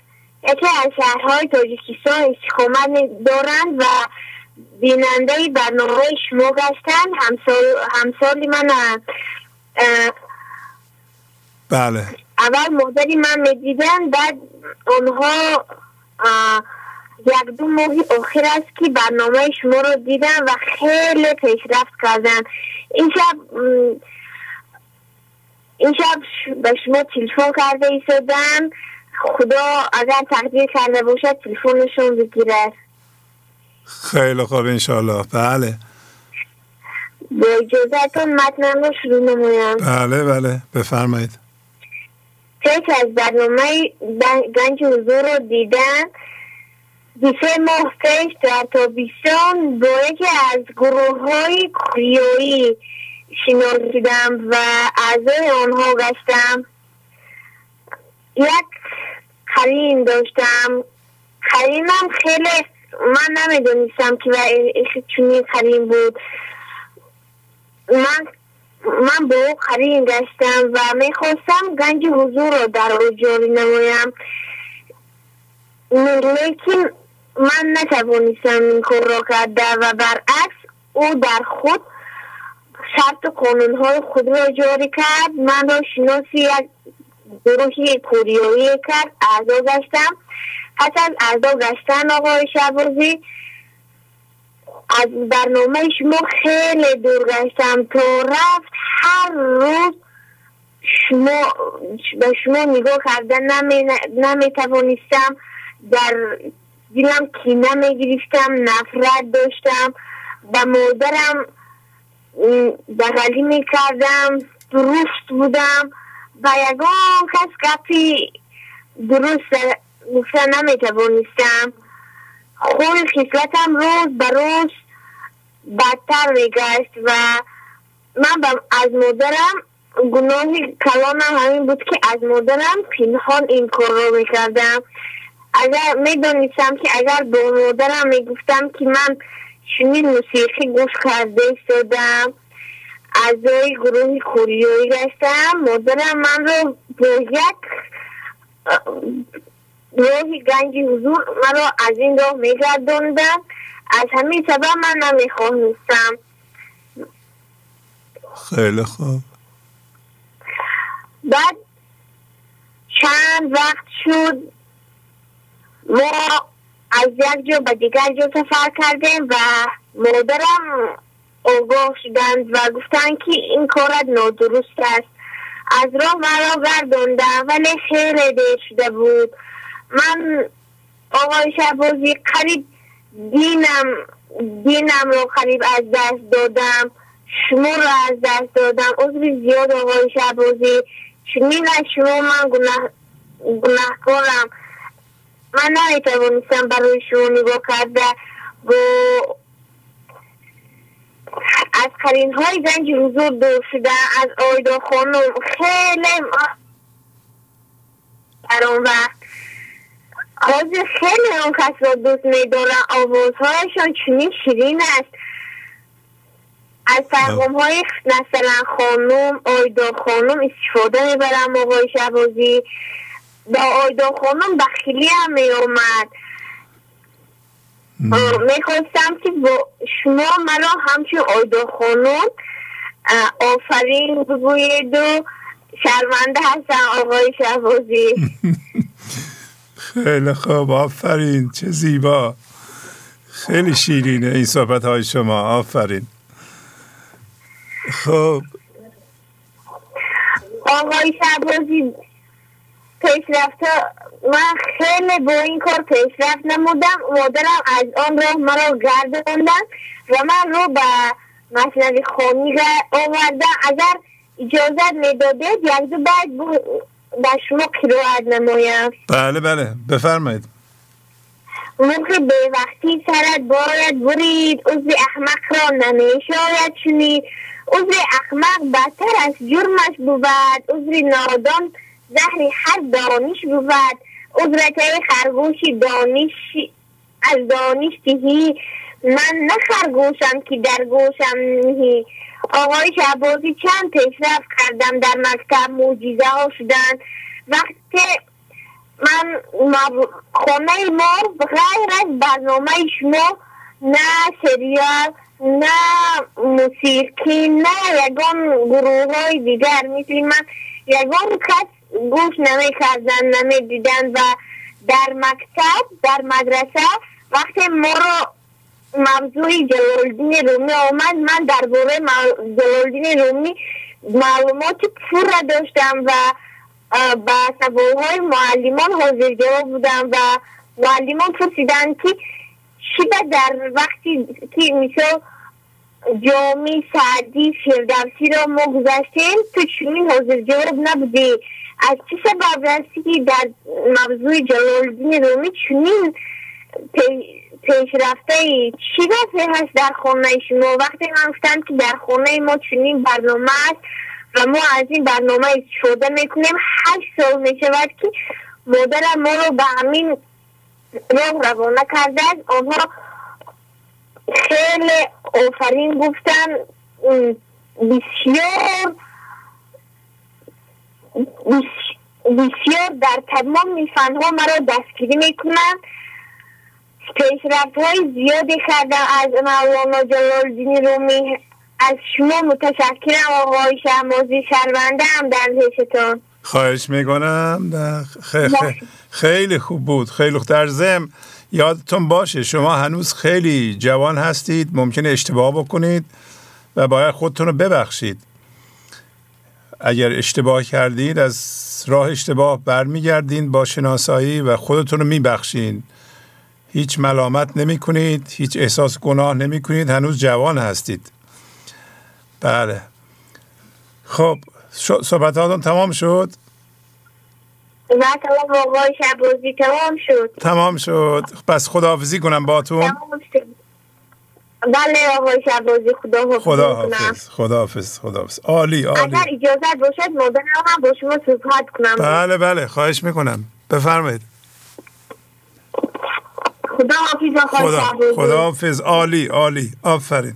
یکی از شهرهای تاجیکستان استقامت دارند و بیننده برنامه شما گشتن همسال همسالی من بله. اول مادری من می‌دیدن بعد اونها یک دو ماهی آخر است که برنامه شما رو دیدن و خیلی پیشرفت کردن. این شب این شب به شما تلفن کرده ایستادن. خدا اگر تقدیر کرده باشد تلفنشون بگیرد خیلی خوب انشالله بله. با اجازتون متنم رو شروع نمویم بله بله. بفرمایید. فکر از برنامه گنج حضور رو دیدن. سه ماه پیش در تابیستان با یکی از گروه های کریویی شناسیدم و اعضای آنها گشتم. یک قرین داشتم. قرینم خیلی من نمی‌دونستم که چونی قرین بود. من من به او قرین گشتم و می‌خواستم گنج حضور رو در او جاری نمایم. لیکن من نتوانستم این کار را کرده و برعکس او در خود شرط قانون های خود را جاری کرد. من را شناسی یک گروهی کوریایی کرد اعضا گشتم. پس از اعضا گشتن آقای شبازی از برنامه شما خیلی دور گشتم تا رفت. هر روز شما به شما نگاه کردن نمی, در دلم کینه می گرفتم نفرت داشتم. به مادرم بغلی می کردم درست بودم. و یگان کس گپی درست گفتن نمی توانستم خوی خیصلتم روز به روز بدتر میگشت و من از مادرم گناه کلانم همین بود که از مادرم پنهان این کار رو می‌کردم. اگر می‌دانستم که اگر به مادرم می‌گفتم که من چنین موسیقی گوش کرده شدم از گروه کوریایی گشتم. مادرم من رو با یک راهی گنجی حضور مرا از این راه میگردوندم از همین سبب من نمی‌خواستم خیلی خوب. بعد چند وقت شد ما از یک جا به دیگر جا سفر کردیم و مادرم آگاه شدند و گفتن که این کارت نادرست است. از راه مرا گردوندم ولی خیلی دیر شده بود. من آقای شبازی قریب دینم دینم رو قریب از دست دادم. شما رو از دست دادم. عذر زیاد آقای شبازی چنین از شما من گناه گناهکارم. من نمی‌توانستم برای شما نگاه کرده با از های زنج حضور دور شده از آیدا خانم خیلی در اون وقت. حاضر خیلی اون کس را دوست میدارن. آوازهایشان چنین شیرین است. از پیغام های مثلا خانم آیدا خانم استفاده می‌برم آقای شبازی با آیدا خانم بخیلی هم می اومد می‌خواستم که با شما مرا همچون آیدا خانم آفرین بگوید و شرمنده هستم آقای شهبازی. خیلی خوب آفرین چه زیبا. خیلی شیرینه این صحبت های شما آفرین. خب. آقای شهبازی پیشرفت من خیلی با این کار پیشرفت نمودم. مادرم از آن راه مرا گردوندن و من رو به مصنوی خانی آوردم. اگر اجازت می‌دادید یک دو باید به شما قرائت نمایم. بله بله. بفرمایید. موقع به وقتی سرت باید برید عضو احمق را نمیشاید شنید عضو احمق بدتر از جرمش بود. عضو نادان زهر هر دانش بود. عضرته خرگوشی دانش از دانش من نه خرگوشم که در گوشم نهی آقای شعبازی چند پیشرفت کردم در مکتب موجیزه ها شدن. وقتی من خونه ما غیر از برنامه شما نه سریال نه موسیقی نه یگان گروه های دیگر. مثل من یگان کس گوش نمی کردن نمی دیدن و در مکتب در مدرسه. وقتی ما رو موضوع جلالدین رومی آمد من درباره جلالدین رومی معلومات پور داشتم و با سوالهای معلمان حاضر جواب بودم و معلمان پرسیدن که چی در وقتی که مثل جامی سعدی فردوسی را ما گذاشتیم تو چنین حاضر جواب نبودی. از که در موضوع جلالدین رومی چنین پیشرفته چی واسه هست در خونه شما وقتی من گفتم که در خونه ما چنین برنامه است و ما از این برنامه استفاده می‌کنیم هشت سال می‌شود که مادر ما رو به همین راه روانه کرده است آنها خیلی آفرین گفتن. بسیار بسیار در تمام ها مرا دستگیری می‌کنند. پیشرفت های زیادی کردم از مولانا جلال دینی رومی. از شما متشکرم آقای شهبازی. شرمنده هم در پیشتون خواهش می‌کنم. خیلی خوب بود. خیلی خوب. در زم یادتون باشه شما هنوز خیلی جوان هستید. ممکنه اشتباه بکنید و باید خودتون رو ببخشید. اگر اشتباه کردید از راه اشتباه برمیگردین با شناسایی و خودتون رو میبخشین. هیچ ملامت نمی کنید هیچ احساس گناه نمی کنید هنوز جوان هستید. بله. خب صحبتاتون تمام شد؟ نه تمام. آقای شبازی تمام شد. تمام شد. پس خداحافظی کنم با تو بله آقای شبازی خدا خدا حافظ. خدا حافظ خدا حافظ عالی عالی. اگر اجازت باشد مادرم هم با شما صحبت کنم. بله بله. خواهش می‌کنم. بفرمایید. خدا حافظ خدا, خدا حافظ عالی عالی. آفرین.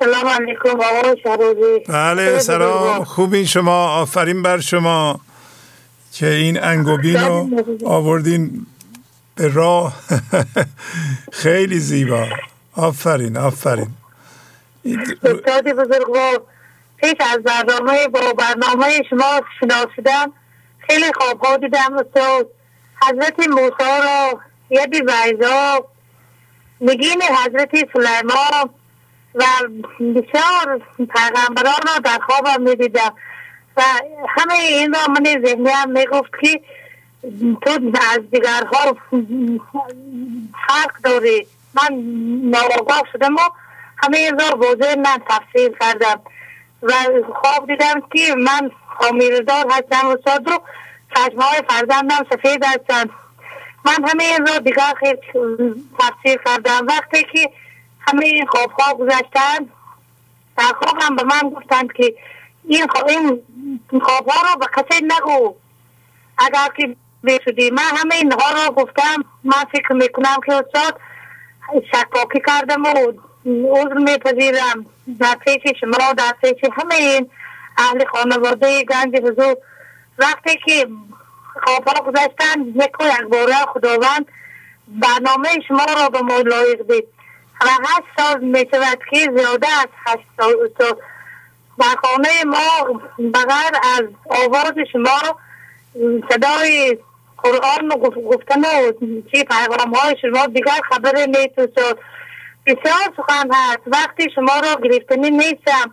سلام علیکم بله سلام. خوبین شما؟ آفرین بر شما که این انگوبین رو آوردین به راه. [laughs] خیلی زیبا. آفرین آفرین. استاد بزرگوار پیش از برنامه با برنامه شما شناسیدم. خیلی خواب ها دیدم استاد. حضرت موسی را یدی ویزا. نگین حضرت سلیمان و بسیار پیغمبران را در خوابم می‌دیدم. و همه این را من ذهنی هم می‌گفت که تو از دیگرها فرق داری من ناآگاه شدم و همه را واضح من تفسیر کردم. و خواب دیدم که من خامیردار هستم استاد رو چشمهای فرزندم سفید هستن. من همه این را دیگر خیلی تفسیر کردم. وقتی که همه این خواب خواب گذشتن در خواب هم به من گفتند که این خواب, این خواب ها رو به کسی نگو. اگر که بشدی من همه اینها رو گفتم. من فکر می‌کنم که استاد شکاکی کردم و عذر میپذیرم. در پیش شما در پیش همه این اهل خانواده گنج حضور. وقتی که خوابها گذشتن یک یک باره خداوند برنامه شما را به ما لایق دید. و هشت سال می شود که زیاده از هشت سال در خانه ما بغیر از آواز شما صدای قرآن گفتن و چی پیغام های شما؟ دیگر خبر نیست استاد بسیار سخن هست. وقتی شما را گرفتنی نیستم.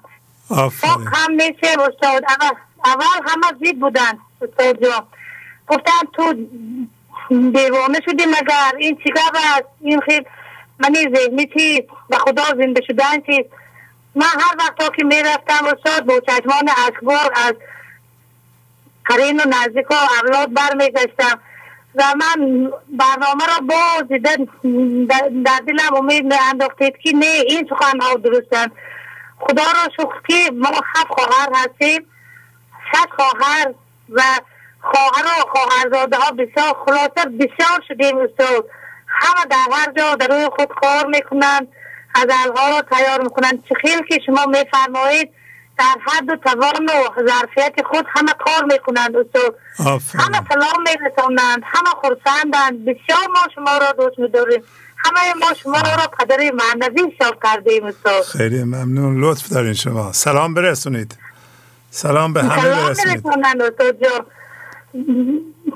آفرین. هم نیستم استاد. اول, اول همه زید بودن استاد جا. گفتن تو دیوانه شدی مگر؟ این چی است؟ این خیلی منی ذهنی چی و خدا زنده شدن چی من هر وقت که می‌رفتم استاد با چشمان اشکبار از قرین و نزدیک و اولاد برمیگشتم و من برنامه را باز در دلم امید انداختید که نه این سخن ها درستن. خدا را شکر که ما هفت خواهر هستیم. شش خواهر و خواهر و خواهرزاده ها بسیار خلاصه بسیار شدیم استاد. همه در هر جا در روی خود کار می‌کنند از ها را تیار می‌کنند. چه خیلی که شما میفرمایید. در حد و توان و ظرفیت خود همه کار می‌کنند استاد. همه سلام میرسانند همه خرسندند بسیار ما شما را دوست میداریم. همه ما شما را قدر معنوی حساب کردیم استاد. خیلی ممنون. لطف دارین شما. سلام برسونید. سلام به همه برسونید.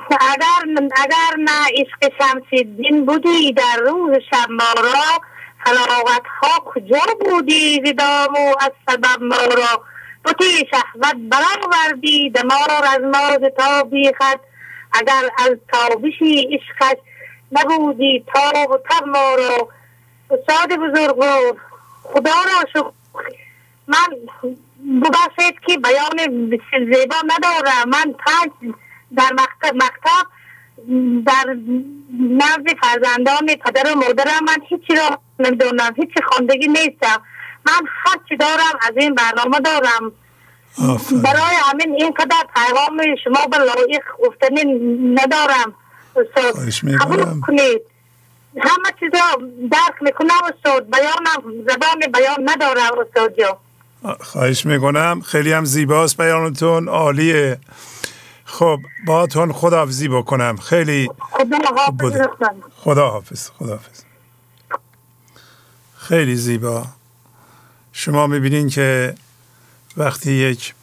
اگر اگر نه عشق شمس دین بودی در روز شب ما را حلاوت ها کجا بودی زدام و از سبب ما را؟ بطی شهوت برآوردی دمار از ناز تا بیخد اگر از تابشی عشقش نبودی تاب و تب ما را. استاد بزرگوار خدا را شکر. من ببخشید که بیان زیبا ندارم. من پنج در مکتب مکتب در نزد فرزندان پدر و مادرم من هیچی را نمی‌دونم هیچی خواندگی نیستم. من هرچی دارم از این برنامه دارم. برای همین اینقدر پیغام شما به لایق گفتنی ندارم قبول کنید. همه چیزا درک می‌کنم استاد. بیانم زبان بیان ندارم استاد جا خواهش می‌کنم. خیلی هم زیباست بیانتون عالیه. خب باهاتون خداحافظی بکنم. خیلی خدا خدا حافظ خدا حافظ خیلی زیبا. شما می‌بینین که وقتی یک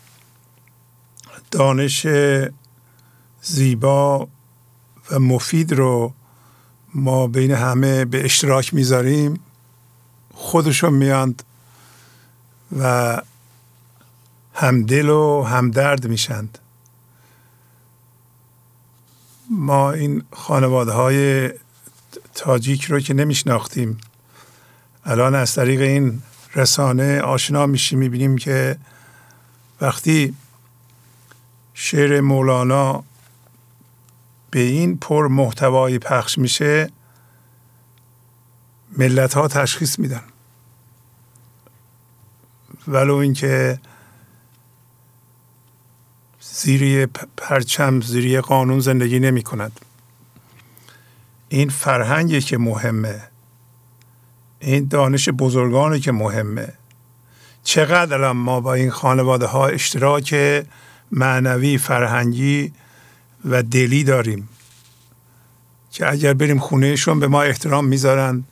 دانش زیبا و مفید رو ما بین همه به اشتراک می‌ذاریم خودشون میاند و همدل و همدرد میشند ما این خانواده های تاجیک رو که نمیشناختیم الان از طریق این رسانه آشنا میشیم می‌بینیم که وقتی شعر مولانا به این پر محتوایی پخش میشه ملت ها تشخیص میدن. ولو اینکه زیری پرچم زیری قانون زندگی نمی کند این فرهنگی که مهمه. این دانش بزرگانی که مهمه. چقدر ما با این خانواده ها اشتراک معنوی فرهنگی و دلی داریم که اگر بریم خونهشون به ما احترام می‌ذارن.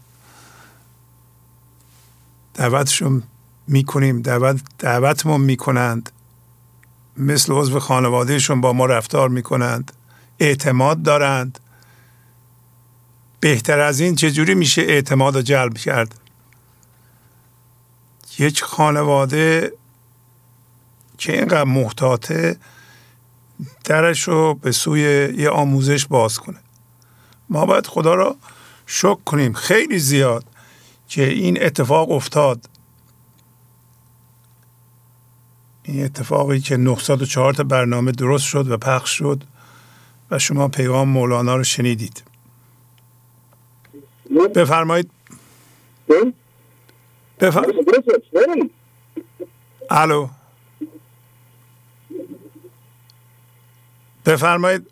دعوتشون می‌کنیم دعوت دعوتمون می‌کنند. مثل عضو خانوادهشون با ما رفتار می‌کنند اعتماد دارند. بهتر از این چجوری میشه اعتماد جلب کرد؟ یک خانواده که اینقدر محتاطه درش رو به سوی یه آموزش باز کنه. ما باید خدا را شک کنیم خیلی زیاد که این اتفاق افتاد. این اتفاقی که 904 تا برنامه درست شد و پخش شد و شما پیغام مولانا رو شنیدید. بفرمایید. بفرمایید الو. بفرمایید.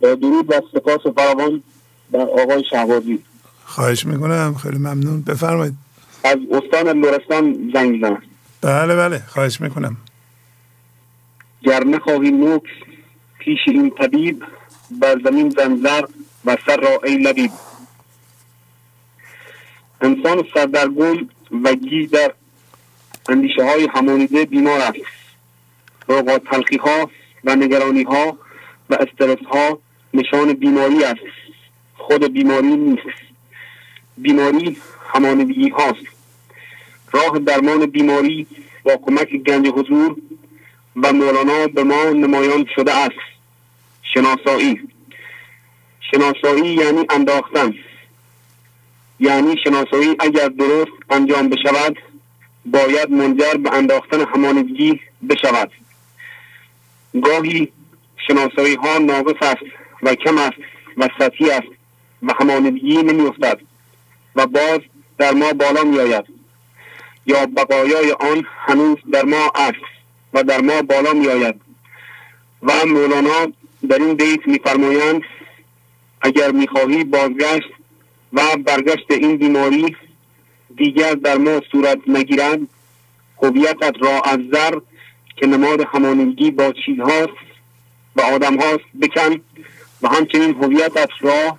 با درود و سپاس فراوان بر آقای شهبازی. خواهش می‌کنم. خیلی ممنون. بفرمایید. از استان لرستان زنگ زنم بله بله. خواهش می‌کنم. گر نخواهی نوک پیش این طبیب بر زمین زنزر و سر را ای لبیب. انسان سردرگم و گیج در اندیشه های همانیده بیمار است. با تلخی ها و نگرانی ها و استرس ها نشان بیماری است. خود بیماری نیست. بیماری همانیدگی هاست. راه درمان بیماری با کمک گنج حضور و مولانا به ما نمایان شده است. شناسایی. شناسایی یعنی انداختن. یعنی شناسایی اگر درست انجام بشود باید منجر به انداختن همانگی بشود. گاهی شناسایی ها ناقص است و کم است و سطحی است و همانگی نمی افتد و باز در ما بالا می آید یا بقایای آن هنوز در ما است و در ما بالا می آید و مولانا در این بیت میفرمایند اگر می‌خواهی بازگشت و برگشت این بیماری دیگر در ما صورت نگیرند. هویتت را از زر که نماد همانگی با چیزهاست و آدم هاست بکن و همچنین هویتت را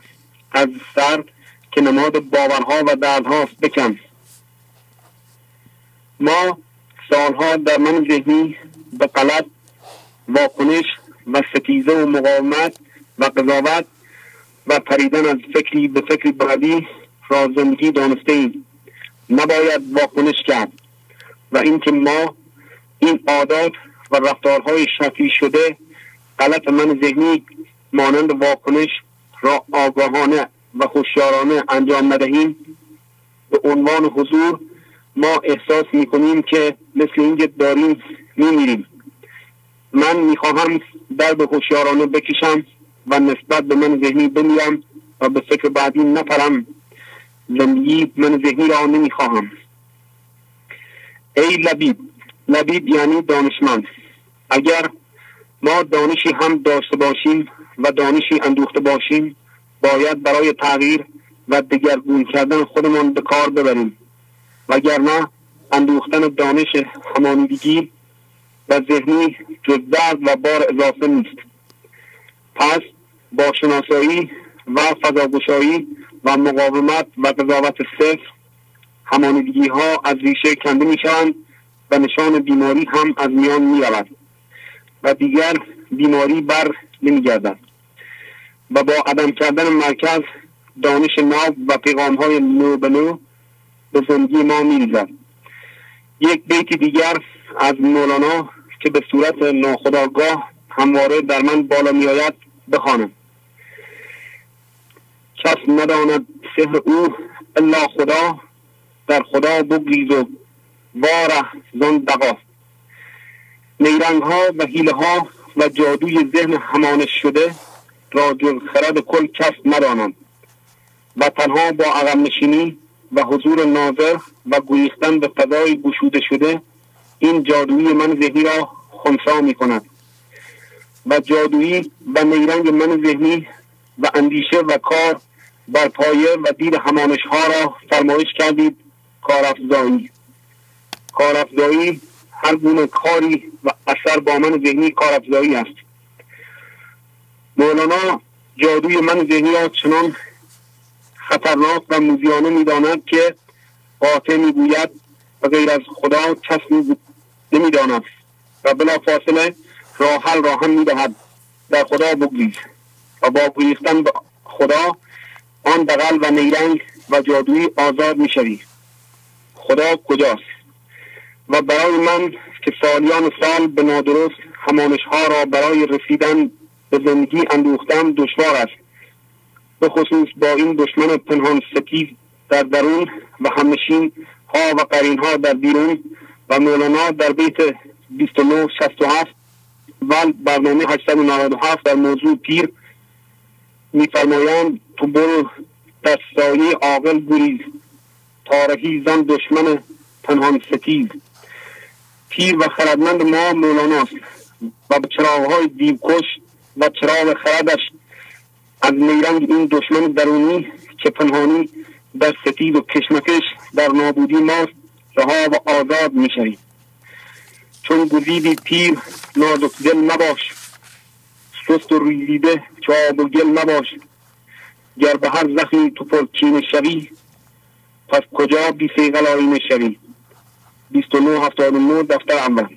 از سر که نماد باورها و دردهاست بکن. ما سالها در من ذهنی به غلط واکنش و ستیزه و مقاومت و قضاوت و پریدن از فکری به فکری بعدی را زندگی دانسته ایم نباید واکنش کرد و اینکه ما این عادات و رفتارهای شفی شده غلط من ذهنی مانند واکنش را آگاهانه و خوشیارانه انجام ندهیم به عنوان حضور ما احساس می‌کنیم که مثل اینکه داریم میمیریم. من می‌خواهم در به هوشیارانه بکشم. و نسبت به من ذهنی بمیرم و به فکر بعدی نپرم. زندگی من ذهنی را نمی‌خواهم. ای لبیب لبیب یعنی دانشمند. اگر ما دانشی هم داشته باشیم و دانشی اندوخته باشیم باید برای تغییر و دگرگون کردن خودمان به کار ببریم. وگرنه اندوختن دانش همانیدگی و ذهنی جز درد و بار اضافه نیست. پس با شناسایی و فضاگشایی و مقاومت و قضاوت صفر. همانگی ها از ریشه کنده می شوند و نشان بیماری هم از میان می رود و دیگر بیماری بر نمی گردد و با عدم کردن مرکز دانش ناب و پیغام های نو به نو به زندگی ما می ریزد یک بیت دیگر از مولانا که به صورت ناخداگاه همواره در من بالا می آید بخوانم کس نداند سهر او الا خدا در خدا بگریز و واره زن دقا نیرنگ ها و حیله ها و جادوی ذهن همانش شده را جز خرد کل کس ندانم و تنها با عقب نشینی و حضور ناظر و گویختن به فضای گشوده شده این جادویی من ذهنی را خونسا می کند و جادویی و نیرنگ من ذهنی و اندیشه و کار بر پایه و دید همانش ها را فرمایش کردید کارافزایی. کارافزایی هر گونه کاری و اثر با من ذهنی کارافزایی است. مولانا جادوی من ذهنی را چنان خطرناک و موزیانه می‌داند که قاطع می‌گوید و غیر از خدا کس نمی‌داند. و بلا فاصله راه حل را هم می‌دهد. در خدا بگریز. و با گریختن به خدا آن دقل و نیرنگ و جادویی آزاد می‌شوی. خدا کجاست؟ و برای من که سالیان سال به نادرست همانش ها را برای رسیدن به زندگی اندوختم دشوار است. به خصوص با این دشمن پنهان ستیز در درون و همشین ها و قرین ها در بیرون و مولانا در بیت 2967 و برنامه 897 در موضوع پیر میفرمایند تو برو در سایه عاقل گریز تارهی زن دشمن پنهان ستیز پیر و خردمند ما مولاناست و به چراغهای دیوکش و چراغ خردش از نیرنگ این دشمن درونی که پنهانی در ستیز و کشمکش در نابودی ماست رها و آزاد می‌شوید چون گزیدی پیر نازک دل نباش. سست و ریزیده چاب و گل نباش. گر به هر زخمی تو پرچین شوی پس کجا بی سیغل آینه شوی 2979 دفتر اول.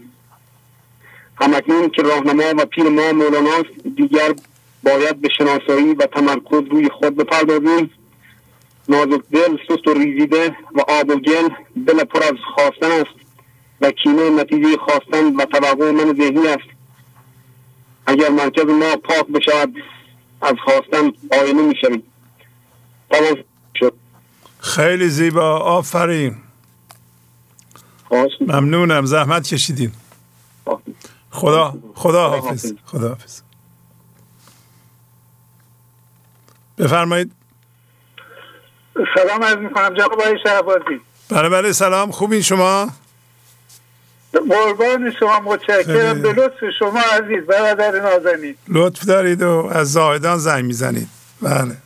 همکنون که راهنما و پیر ما مولاناست دیگر باید به شناسایی و تمرکز روی خود بپردازیم. نازک دل سست و ریزیده و آب و گل دل پر از خواستن است. و کینه نتیجه خواستن و توقع من ذهنی است. اگر مرکز ما پاک بشود از خواستن آینه می شویم خیلی زیبا. آفرین. ممنونم. زحمت کشیدین. خدا خدا حافظ. خدا حافظ. بفرمایید. سلام از می‌کنم جناب آقای شهبازی. بله بله. سلام. خوبین شما؟ قربان شما متشکرم. به لطف شما عزیز برادر نازنین. لطف دارید و از زاهدان زنگ می‌زنید. بله.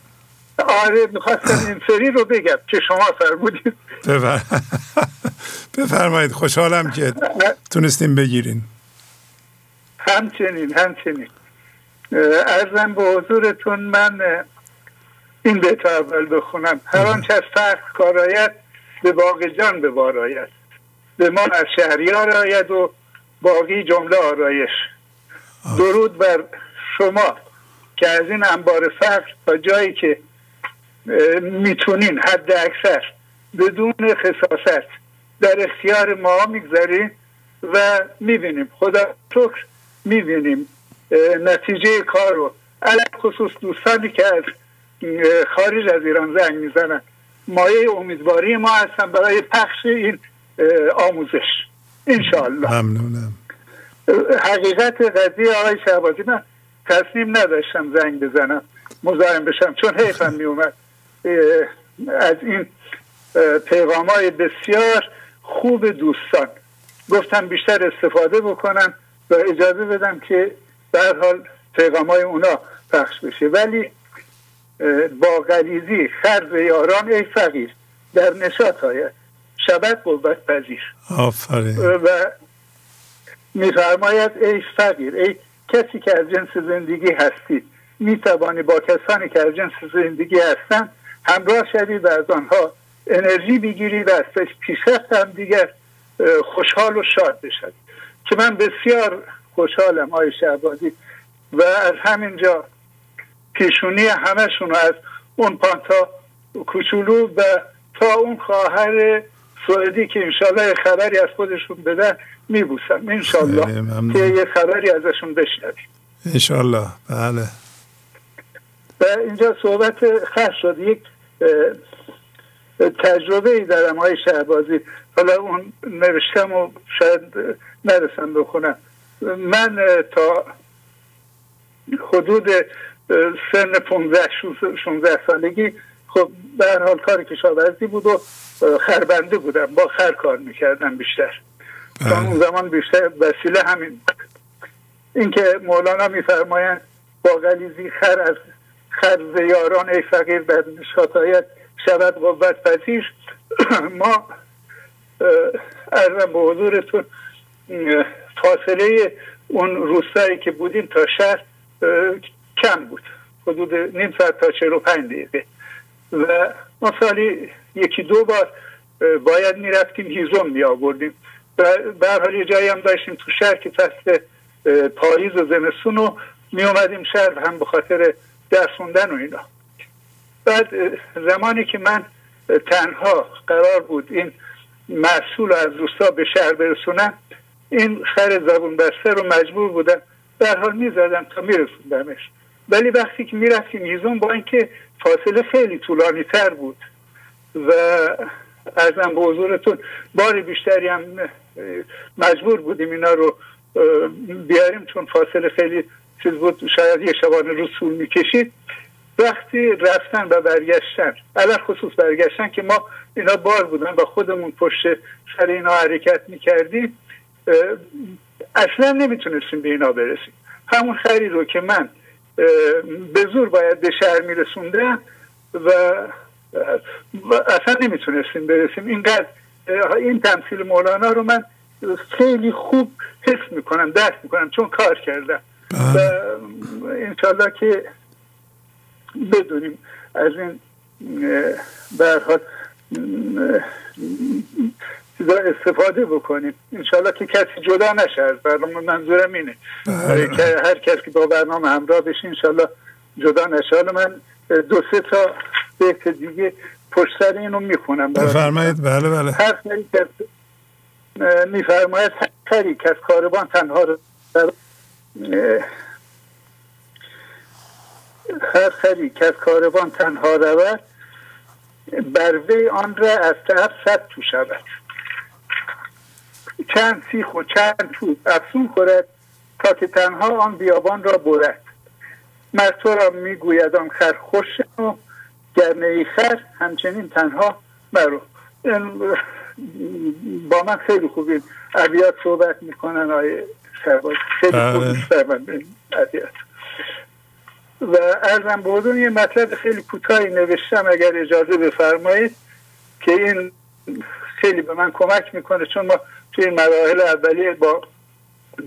آره می‌خواستم این سری رو بگم که شما فرمودید. بفر... [laughs] بفرمایید خوشحالم که تونستیم بگیرین. همچنین همچنین. ارزم به حضورتون من این بیت اول بخونم. هر آنچه از فقر کارایت به باغ جان به بارایت به ما از شهریار آید و باقی جمله آرایش. درود بر شما که از این انبار فقر تا جایی که می‌تونین حد اکثر بدون خصاصت در اختیار ما می‌گذاریم و می‌بینیم. خدا شکر می‌بینیم نتیجه کار رو. علی خصوص دوستانی که از خارج از ایران زنگ می‌زنن. مایه امیدواری ما هستن برای پخش این آموزش. انشاءالله. ممنونم. حقیقت قضیه آقای شهبازی من تصمیم نداشتم زنگ بزنم مزاحم بشم چون حیفم میومد از این پیغام های بسیار خوب دوستان. گفتم بیشتر استفاده بکنم و اجازه بدم که در حال پیغام های اونا پخش بشه. ولی با غلیزی خرز یاران ای فقیر در نشاط های شبت قوت پذیر. آفرین. و میفرماید ای فقیر ای کسی که از جنس زندگی هستی می‌توانی با کسانی که از جنس زندگی هستن همراه شدید و از آنها انرژی بگیری و از پیشرفت هم دیگر خوشحال و شاد بشد که من بسیار خوشحالم آی شعبازی و از همینجا پیشونی همشون از اون پانتا کوچولو و تا اون خواهر سوئدی که انشالله خبری از خودشون بدن میبوسم انشالله که یه خبری ازشون بشنویم. انشالله بله. و اینجا صحبت خرش شد. یک تجربه ای دارم های شهبازی. حالا اون نوشتم و شاید نرسم بخونم من تا حدود سن 15 16 سالگی خب به حال کار کشاورزی بود و خربنده بودم. با خر کار می‌کردم بیشتر. تا اون زمان بیشتر وسیله همین اینکه مولانا میفرمایند با غلیزی خر از خر یاران ای فقیر در شاتایت شود قوت پذیر. [clears throat] ما ارزم به حضورتون فاصله اون روستایی که بودیم تا شهر کم بود. حدود نیم ساعت تا چهل و پنج دقیقه. و ما سالی یکی دو بار باید می‌رفتیم هیزم می آوردیم به حال یه جایی هم داشتیم تو شهر که فصل پاییز و زمستون رو می اومدیم شهر هم به خاطر درسوندن و اینا. بعد زمانی که من تنها قرار بود این محصول از روستا به شهر برسونم این خر زبون بسته رو مجبور بودم. در حال می‌زدم تا میرسوندمش. ولی وقتی که می‌رفتیم هیزون با اینکه فاصله خیلی طولانی تر بود و ارزم به حضورتون بار بیشتری هم مجبور بودیم اینا رو بیاریم چون فاصله خیلی چیز بود. شاید یه شبانه رو طول می‌کشید. وقتی رفتن و برگشتن علر خصوص برگشتن که ما اینا بار بودن و خودمون پشت سر اینا حرکت می‌کردیم اصلا نمی‌تونستیم به اینا برسیم. همون خری رو که من به زور باید به شهر میرسوندم و اصلا نمی‌تونستیم برسیم. اینقدر این تمثیل مولانا رو من خیلی خوب حس می‌کنم درک می‌کنم چون کار کردم. و انشالله که بدونیم از این برحال چیزا استفاده بکنیم. انشالله که کسی جدا نشه از برنامه منظورم اینه. بله. که هر کسی که با برنامه همراه بشه انشالله جدا نشه. حالا من دو سه تا بیت دیگه پشت سر اینو می‌خونم. بفرمایید بله بله. هر خری که میفرماید هر که از کاربان تنها رو هر خری که از کاروان تنها رود بر وی آن را از طرف صد تو شود. چند سیخ و چند توب افسون خورد تا که تنها آن بیابان را برد. مرد تو را می‌گوید آن خر خوش و گرنه خر همچنین تنها مرو. با من خیلی خوبی. عبیات صحبت می‌کنن آیه خیلی خوبی بله. و ارزم بودون یه مطلب خیلی کوتاهی نوشتم اگر اجازه بفرمایید که این خیلی به من کمک می‌کنه چون ما توی مراحل اولیه با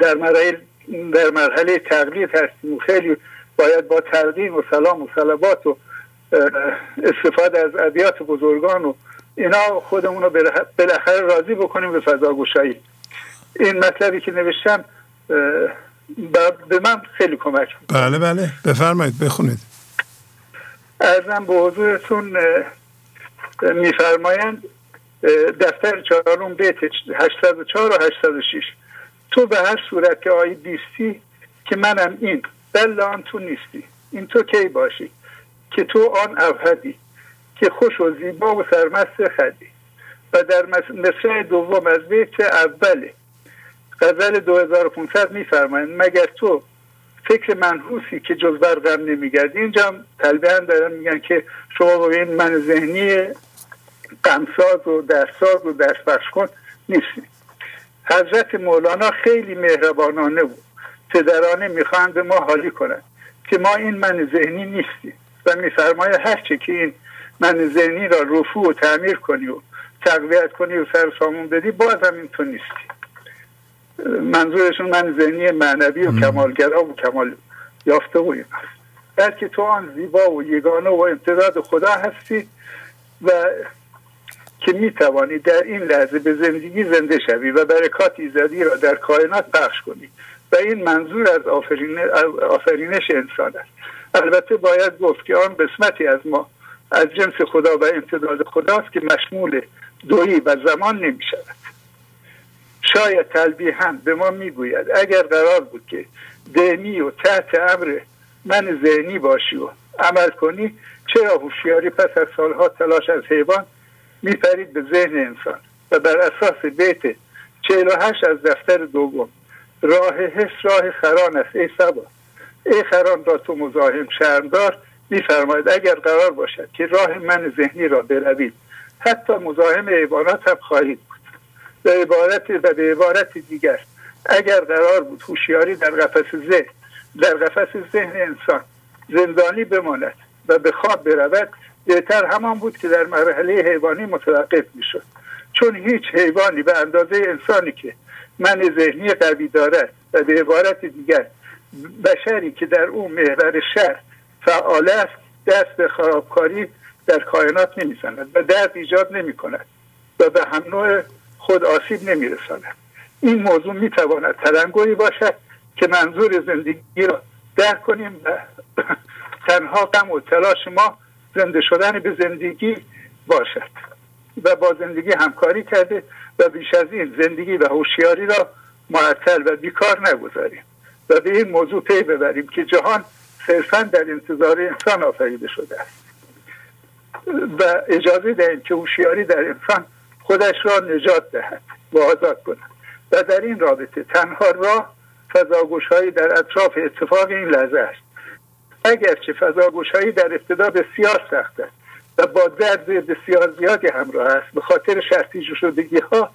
در مراحل در مرحله تقلید هستیم و خیلی باید با تقدیم و سلام و صلوات و استفاده از ابیات بزرگان و اینا خودمون رو بالاخره راضی بکنیم به فضا گوشایی این مطلبی که نوشتم به من خیلی کمک بله بله. بفرمایید بخونید. ارزم به حضورتون میفرمایند دفتر چهارم بیت 804 و 806 تو به هر صورت که آیی بیستی که منم این بل آن تو نیستی. این تو کی باشی؟ که تو آن اوهدی که خوش و زیبا و سرمست خدی. و در مصرع دوم از بیت اوله. غزل 2500 میفرمایند مگر تو فکر منحوسی که جز بر غم نمیگردی؟ اینجا هم تلبیه هم دارن میگن که شما با این من ذهنی غمساز و درساز و درس بخش کن نیستی حضرت مولانا خیلی مهربانانه بود. پدرانه می‌خواهند ما حالی کنند که ما این من ذهنی نیستیم و میفرماید هرچه که این من ذهنی را رفو و تعمیر کنی و تقویت کنی و سر سامون بدی باز هم این تو نیستی. منظورشون من ذهنی معنوی و کمالگرا و کمال یافته و این است. بلکه تو آن زیبا و یگانه و امتداد خدا هستی و که می توانی در این لحظه به زندگی زنده شوی و برکات ایزدی را در کائنات پخش کنی. و این منظور از آفرینش انسان است. البته باید گفت که آن قسمتی از ما از جنس خدا و امتداد خداست که مشمول دویی و زمان نمی شود شاید تلبیحا به ما می‌گوید اگر قرار بود که دینی و تحت امر من ذهنی باشی و عمل کنی چرا هوشیاری پس از سالها تلاش از حیوان میپرید به ذهن انسان و بر اساس بیت 48 از دفتر دوم راه حس راه خران است. ای سبا ای خران را تو مزاحم شرمدار میفرماید اگر قرار باشد که راه من ذهنی را بروید حتی مزاحم حیوانات هم خواهید بود. به عبارت و به عبارت دیگر اگر قرار بود هوشیاری در قفس ذهن در قفس ذهن انسان زندانی بماند و به خواب برود بهتر همان بود که در مرحله حیوانی متوقف می‌شد. چون هیچ حیوانی به اندازه انسانی که من ذهنی قوی دارد و به عبارت دیگر بشری که در اون محور شهر فعال است دست به خرابکاری در کائنات نمی‌زند و درد ایجاد نمی کند و به هم نوع خود آسیب نمیرساند. این موضوع می‌تواند تلنگری باشد که منظور زندگی را درک کنیم و [coughs] تنها غم و تلاش ما زنده شدن به زندگی باشد و با زندگی همکاری کرده و بیش از این زندگی و هوشیاری را معطل و بیکار نگذاریم و به این موضوع پی ببریم که جهان صرفا در انتظار انسان آفریده شده است. و اجازه دهیم که هوشیاری در انسان خودش را نجات دهد و آزاد کند و در این رابطه تنها راه فضاگوشهایی در اطراف اتفاق این لحظه است. اگرچه فضاگوشهایی در ابتدا بسیار سخت است و با درد بسیار زیادی همراه است به خاطر شرطی شدگی ها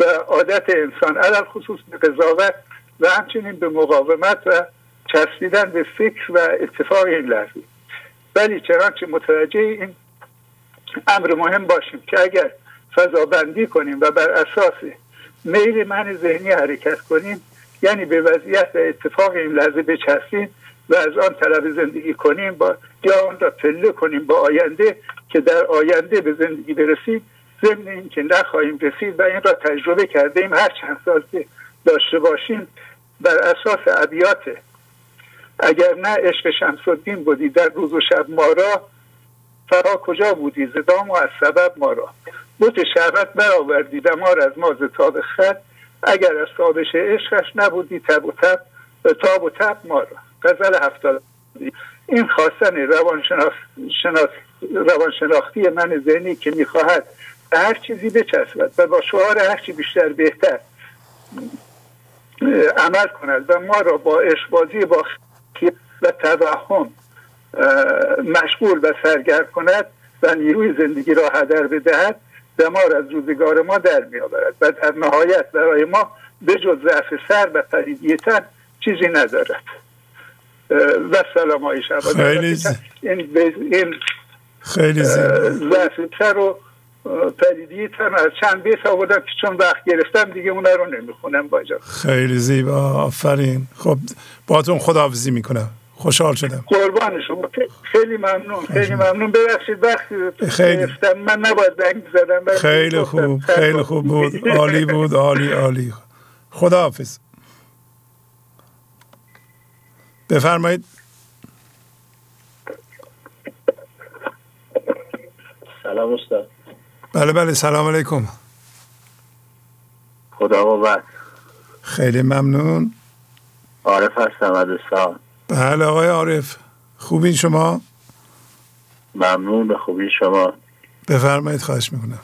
و عادت انسان علل خصوص به قضاوت و همچنین به مقاومت و چسبیدن به فکر و اتفاق این لحظه. ولی چنانچه متوجه این امر مهم باشیم که اگر فضا بندی کنیم و بر اساس میل من ذهنی حرکت کنیم یعنی به وضعیت و اتفاق این لحظه بچسبیم و از آن طلب زندگی کنیم با یا آن را پله کنیم با آینده که در آینده به زندگی برسیم. ضمن این که نخواهیم رسید و این را تجربه کرده ایم هر چند سال که داشته باشیم بر اساس ابیات. اگر نه عشق شمس الدین بودی در روز و شب ما را فرا کجا بودی؟ زدام و از سبب ما را. بوت شربت برآوردی دمار از ما تاب اگر از تابش عشقش نبودی تب و تب تاب و تب ما را. غزل هفتاد. این خواستن روانشناخ... روانشناختی من ذهنی که می‌خواهد هر چیزی بچسبد و با شعار هرچی بیشتر بهتر عمل کند و ما را با عشقبازی با و توهم مشغول و سرگرم کند و نیروی زندگی را هدر بدهد دمار از روزگار ما در میآورد و در نهایت برای ما به جز ضعف سر و پریدی چیزی ندارد. و سلام های خیلی این, این خیلی ضعف سر و پریدی تن از چند بیت آوردم که چون وقت گرفتم دیگه اون رو نمی‌خونم با خیلی زیبا. آفرین. خب باتون خداحافظی می‌کنم. خوشحال شدم. قربان شما. خیلی ممنون. خیلی ممنون. ببخشید وقتی خیلی. من نباید زنگ زدم. خیلی خوب. خیلی خوب بود. عالی بود. عالی عالی. خداحافظ. بفرمایید. سلام استاد. بله بله سلام علیکم. خدا قوت. خیلی ممنون. عارف هستم از بله آقای عارف. خوبین شما؟ ممنون به خوبی شما. بفرمایید خواهش می‌کنم.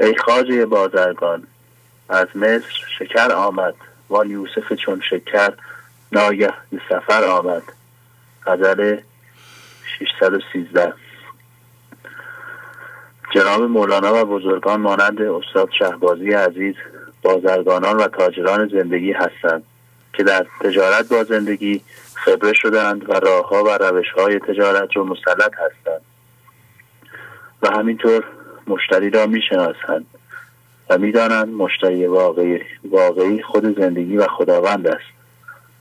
ای خاجه بازرگان از مصر شکر آمد. وان یوسف چون شکر ناگه سفر آمد. غزل 613 جناب مولانا و بزرگان مانند استاد شهبازی عزیز بازرگانان و تاجران زندگی هستند که در تجارت با زندگی خبره شدند و راهها و روشهای تجارت رو مسلط هستند و همینطور مشتری را می‌شناسند. و می‌دانند مشتری واقعی, واقعی خود زندگی و خداوند است.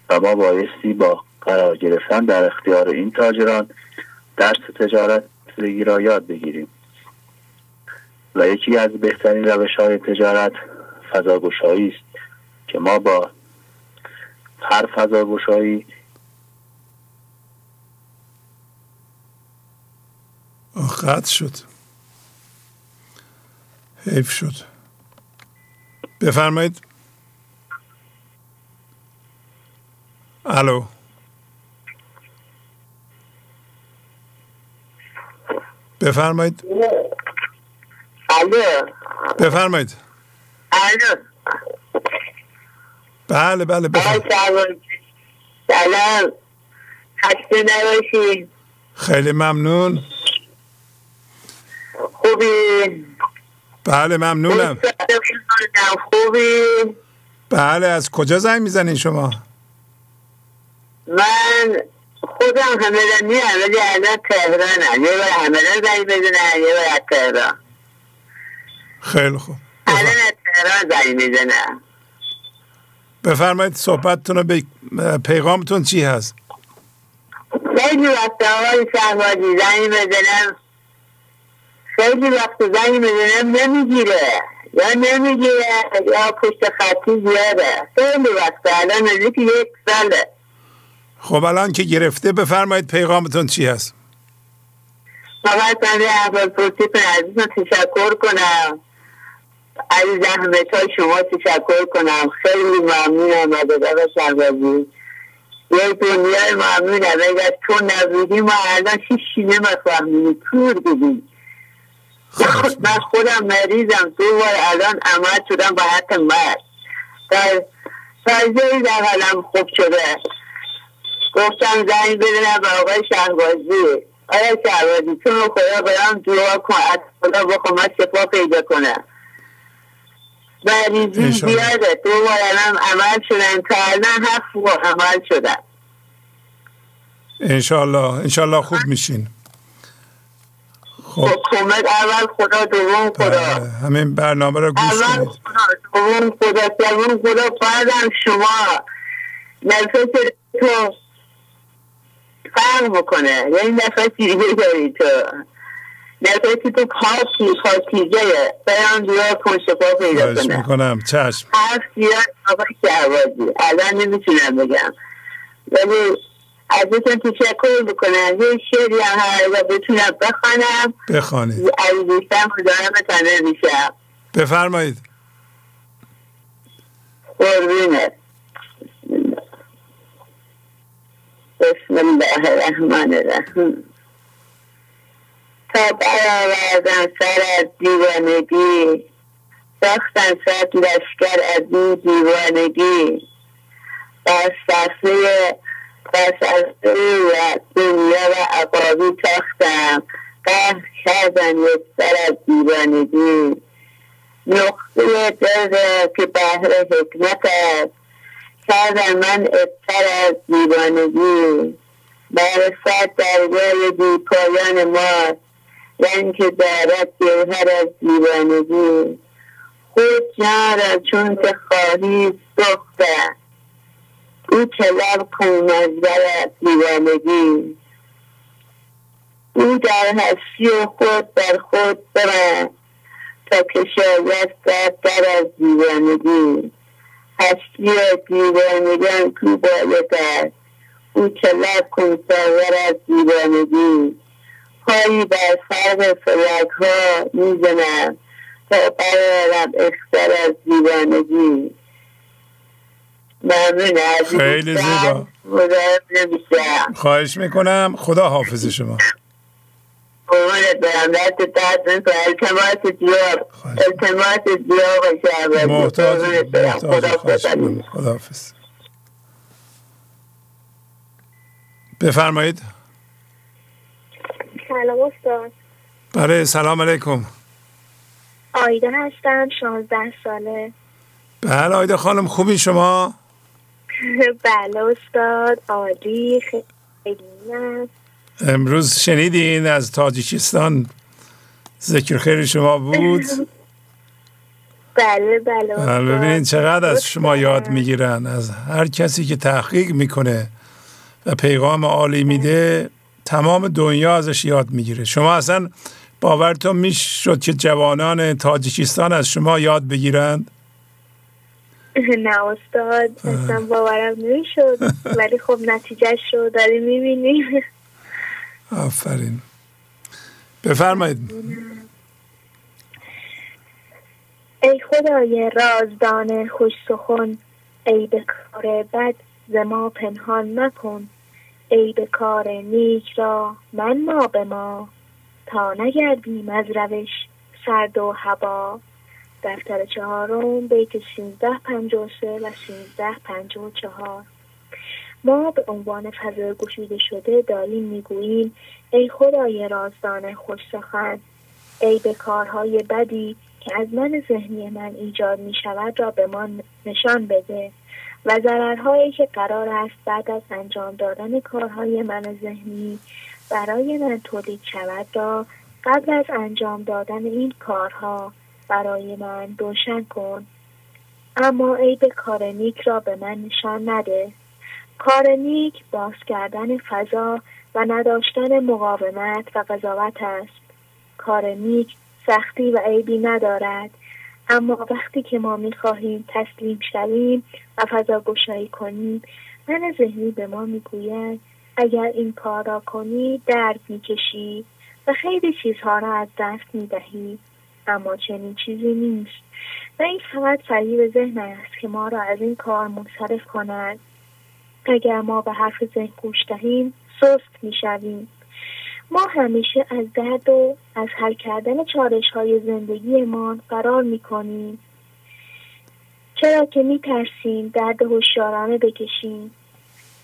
و ما بایستی با قرار گرفتن در اختیار این تاجران درس تجارت را یاد بگیریم. و یکی از بهترین روش های تجارت فضاگشایی است که ما با هر فضاگشایی قطع شد. حیف شد. بفرمایید. الو. بفرمایید. الو. بفرمایید. الو. بله بله بفرمایید. سلام. خسته نباشید. خیلی ممنون. خوبی؟ بله ممنونم. خوبی بله از کجا زنگ می‌زنین شما؟ من خودم همدانی هم ولی الان تهرانم. یه بار همدان زنگ بزنم یه بار از تهران. خیلی خوب. الان از تهران زنگ می‌زنم بفرمایید صحبتتون رو به پیغامتون چی هست؟ خیلی وقت آقای شهبازی زنگ بزنم خیلی وقت زنگ بزنم نمی‌گیره. یا نمی‌گیره یا پشت خطی زیاده. خیلی وقت. الان نزدیک یک ساله. خب الان که گرفته بفرمایید پیغامتون چی هست؟ فقط من اول پرسی عزیزم تشکر کنم. از زحمت های شما تشکر کنم. خیلی ممنونم از آقا شهبازی یه دنیای ممنونم. اگر تو نبودی ما الان هیچی نمی‌فهمیم. تور بودیم من خودم مریضم. دو بار الان عمل شدم با حتی مرد. در فرزایی در حالم خوب شده. گفتم زنگ بدنم به آقای شهبازی. آقای شهبازی تو خدا برام دعا کن از خدا بخوا من شفا پیدا کنم. مریضی زیاده. دو بار الان عمل شدن تا الان هفت بار عمل شدن انشالله انشالله خوب میشین. خب. کمک اول خدا دوم خدا. همین برنامه رو گوش اول کنید. خدا دوم خدا سوم خدا بعدم شما. نفس تو فرق می‌کنه یعنی نفس دیگه داری تو. نفسی تو پاکی پاکیزه برام دیا کن شفا پیدا کنه می‌کنم. چشم. حرف زیاد آقای شهبازی. الان نمی‌تونم بگم. ولی ازتون تشکر بکنم؟ یه شعری هم هر بتونم بخوانم. بخوانید. از بیشتر مزاحم تنه میشم. بفرمایید. قربونه بسم الله الرحمن الرحیم. تا برآوردن سر از دیوانگی ساختن صد لشکر از این دیوانگی. بر صفحه صفحه و دنیا و عقابی تاختم. قهر کردن یک سر از دیوانگی. نقطه دل که بهر حکمت است. کردن من ابتر از دیوانگی. معرفت درگاه بی پایان ما رنگ که دارد جوهر از دیوانگی. خود جان را چون که خواهی سخته او کن منظر از دیوانگی. او در هستی خود در خود برد تا که شاید در از دیوانگی. هستی دیوانگان کو باید است. او طلب کن از دیوانگی. پایی بر فرق فلک ها می‌زنم تا برارم اختر از دیوانگی. ممنون خیلی زیبا. خواهش می‌کنم. خدا حافظ شما. قربونت برم. دست درد نکن التماس دیاب التماس دیاب شهبازی محتاج قربونت برم. محتاج. خدا خواهش خدا می‌کنم. خدا حافظ بفرمایید. سلام استاد. بله سلام علیکم. آیده هستم 16 ساله. بله آیده خانم خوبی شما؟ [laughs] بله استاد عالی خیلی امروز شنیدین از تاجیکستان ذکر خیر شما بود؟ [laughs] بله بله بله،. ببینید چقدر از شما یاد می‌گیرن از هر کسی که تحقیق می‌کنه و پیغام عالی میده تمام دنیا ازش یاد می‌گیره. شما اصلا باورتون می‌شد که جوانان تاجیکستان از شما یاد بگیرند؟ [laughs] نه استاد اصلا باورم نمی‌شد. ولی خب نتیجهش رو داریم می‌بینیم. آفرین. بفرمایید. ای خدای رازدان خوش سخن ای به کار بد ز ما پنهان مکن. ای به کار نیک را من ما به ما تا نگردیم از روش سرد و هوا. دفتر چهارم بیت 13 53 و 13 54 ما به عنوان فضای گشوده شده داریم می‌گوییم ای خدای رازدان خوش ای به کارهای بدی که از من ذهنی من ایجاد می شود را به ما نشان بده و ضررهایی که قرار است بعد از انجام دادن کارهای من ذهنی برای من تولید شود را قبل از انجام دادن این کارها. برای من روشن کن. اما عیب کار نیک را به من نشان نده. کار نیک باز کردن فضا و نداشتن مقاومت و قضاوت است. کار نیک سختی و عیبی ندارد. اما وقتی که ما می‌خواهیم تسلیم شویم و فضا گشایی کنیم من ذهنی به ما می‌گوید اگر این کار را کنی درد می‌کشی و خیلی چیزها را از دست می‌دهی. اما چنین چیزی نیست و این فقط فریب ذهن است که ما را از این کار منصرف کند اگر ما به حرف ذهن گوش دهیم سست می‌شویم ما همیشه از درد و از حل کردن چارش های زندگیمان فرار می کنیم. چرا که می ترسیم درد هوشیارانه بکشیم.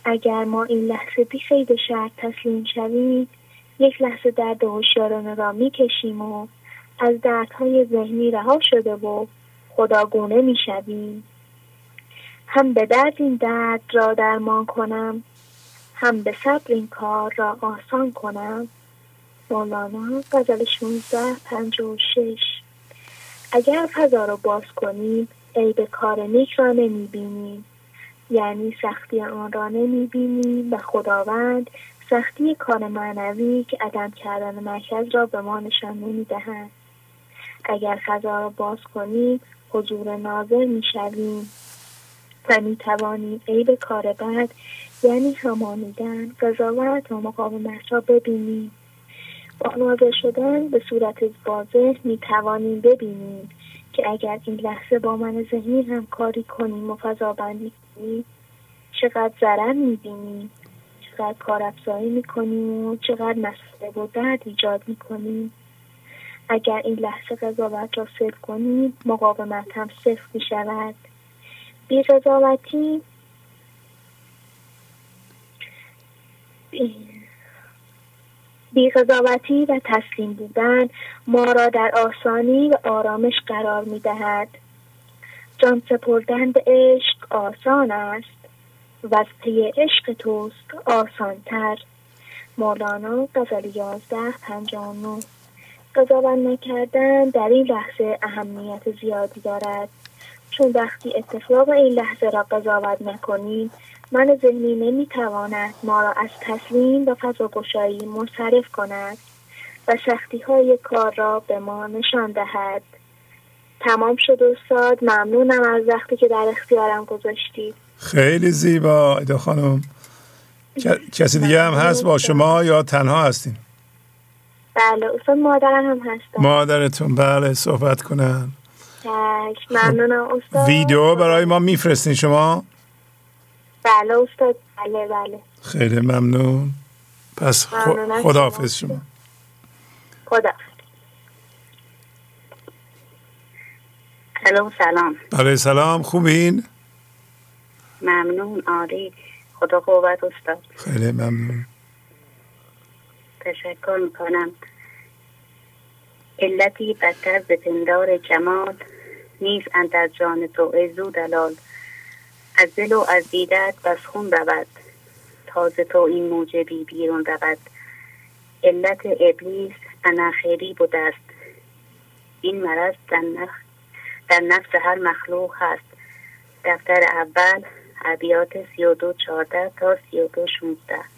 اگر ما این لحظه بی خید شرط تسلیم شویم یک لحظه درد هوشیارانه را می کشیم و از دردهای ذهنی رها شده و خداگونه می شویم. هم به درد این درد را درمان کنم هم به صبر این کار را آسان کنم. مولانا غزل 16 56 اگر فضا را باز کنیم عیب کار نیک را نمی‌بینیم یعنی سختی آن را نمی‌بینیم و خداوند سختی کار معنوی که عدم کردن مرکز را به ما نشان نمی‌دهند اگر فضا را باز کنیم حضور ناظر می‌شویم و می‌توانیم عیب کار بد یعنی همانیدن قضاوت و مقاومت را ببینیم با ناظر شدن به صورت واضح می توانیم ببینیم که اگر این لحظه با من ذهنی هم کاری کنیم و فضا بندی کنیم چقدر ضرر می بینیم چقدر کار افزایی می کنیم و چقدر مسئله و درد ایجاد می کنیم اگر این لحظه قضاوت را صرف کنیم مقاومت هم صرف می شود بی قضاوتی بیقضاوتی و تسلیم بودن ما را در آسانی و آرامش قرار می دهد. جان سپردن به عشق آسان است و از پی عشق توست آسانتر. مولانا غزل یازده پنجانو قضاوت نکردن در این لحظه اهمیت زیادی دارد. چون وقتی اتفاق این لحظه را قضاوت نکنیم من ذهنی نمی‌تواند ما را از تسلیم و فضا گشایی منصرف کند و سختی های کار را به ما نشان دهد. تمام شد استاد ممنونم از وقتی که در اختیارم گذاشتید خیلی زیبا ایدا خانم. کسی دیگه هم هست با شما یا تنها هستین؟ بله استاد مادرم هم هستم مادرتون بله صحبت کنن. ممنونم استاد. ویدیو برای ما میفرستین شما؟ بله استاد. بله بله. خیلی ممنون. پس خداحافظ شما. خدا سلام سلام. بله سلام خوبین؟ ممنون آری خدا قوت استاد. خیلی ممنون. تشکر می‌کنم. علتی بدتر به پندار جمال نیز اندر جان تو ازو دلال از دل و از دیدت بس خون رود. تازه تو این موجبی بیرون رود. علت ابلیس اناخیری بوده است. این مرض در, در نفس هر مخلوق هست. دفتر اول عبیات سی و دو چارده تا سی و دو شونزده.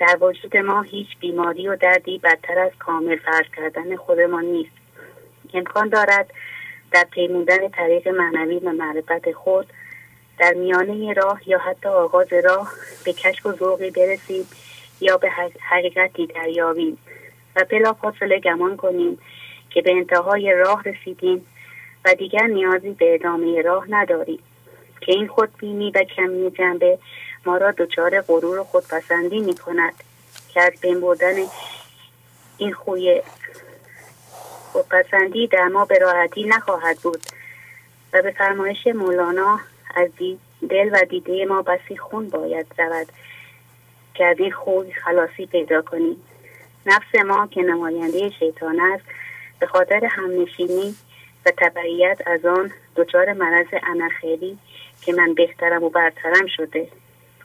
در وجود ما هیچ بیماری و دردی بدتر از کامل فرض کردن خودمان نیست. امکان دارد در پیمودن طریق معنوی و معرفت خود در میانه راه یا حتی آغاز راه به کشف و ذوقی برسید یا به حقیقتی دریابیم و بلا فاصله گمان کنیم که به انتهای راه رسیدیم و دیگر نیازی به ادامه راه نداریم که این خودبینی و کمی جنبه ما را دچار غرور و خودپسندی می کند که از بین بردن این خوی خودپسندی در ما به راحتی نخواهد بود و به فرمایش مولانا از دل و دیده ما بسی خون باید رود که از این خوی خلاصی پیدا کنیم. نفس ما که نماینده شیطان است به خاطر همنشینی و تبعیت از آن دچار مرض انخیلی که من بهترم و برترم شده.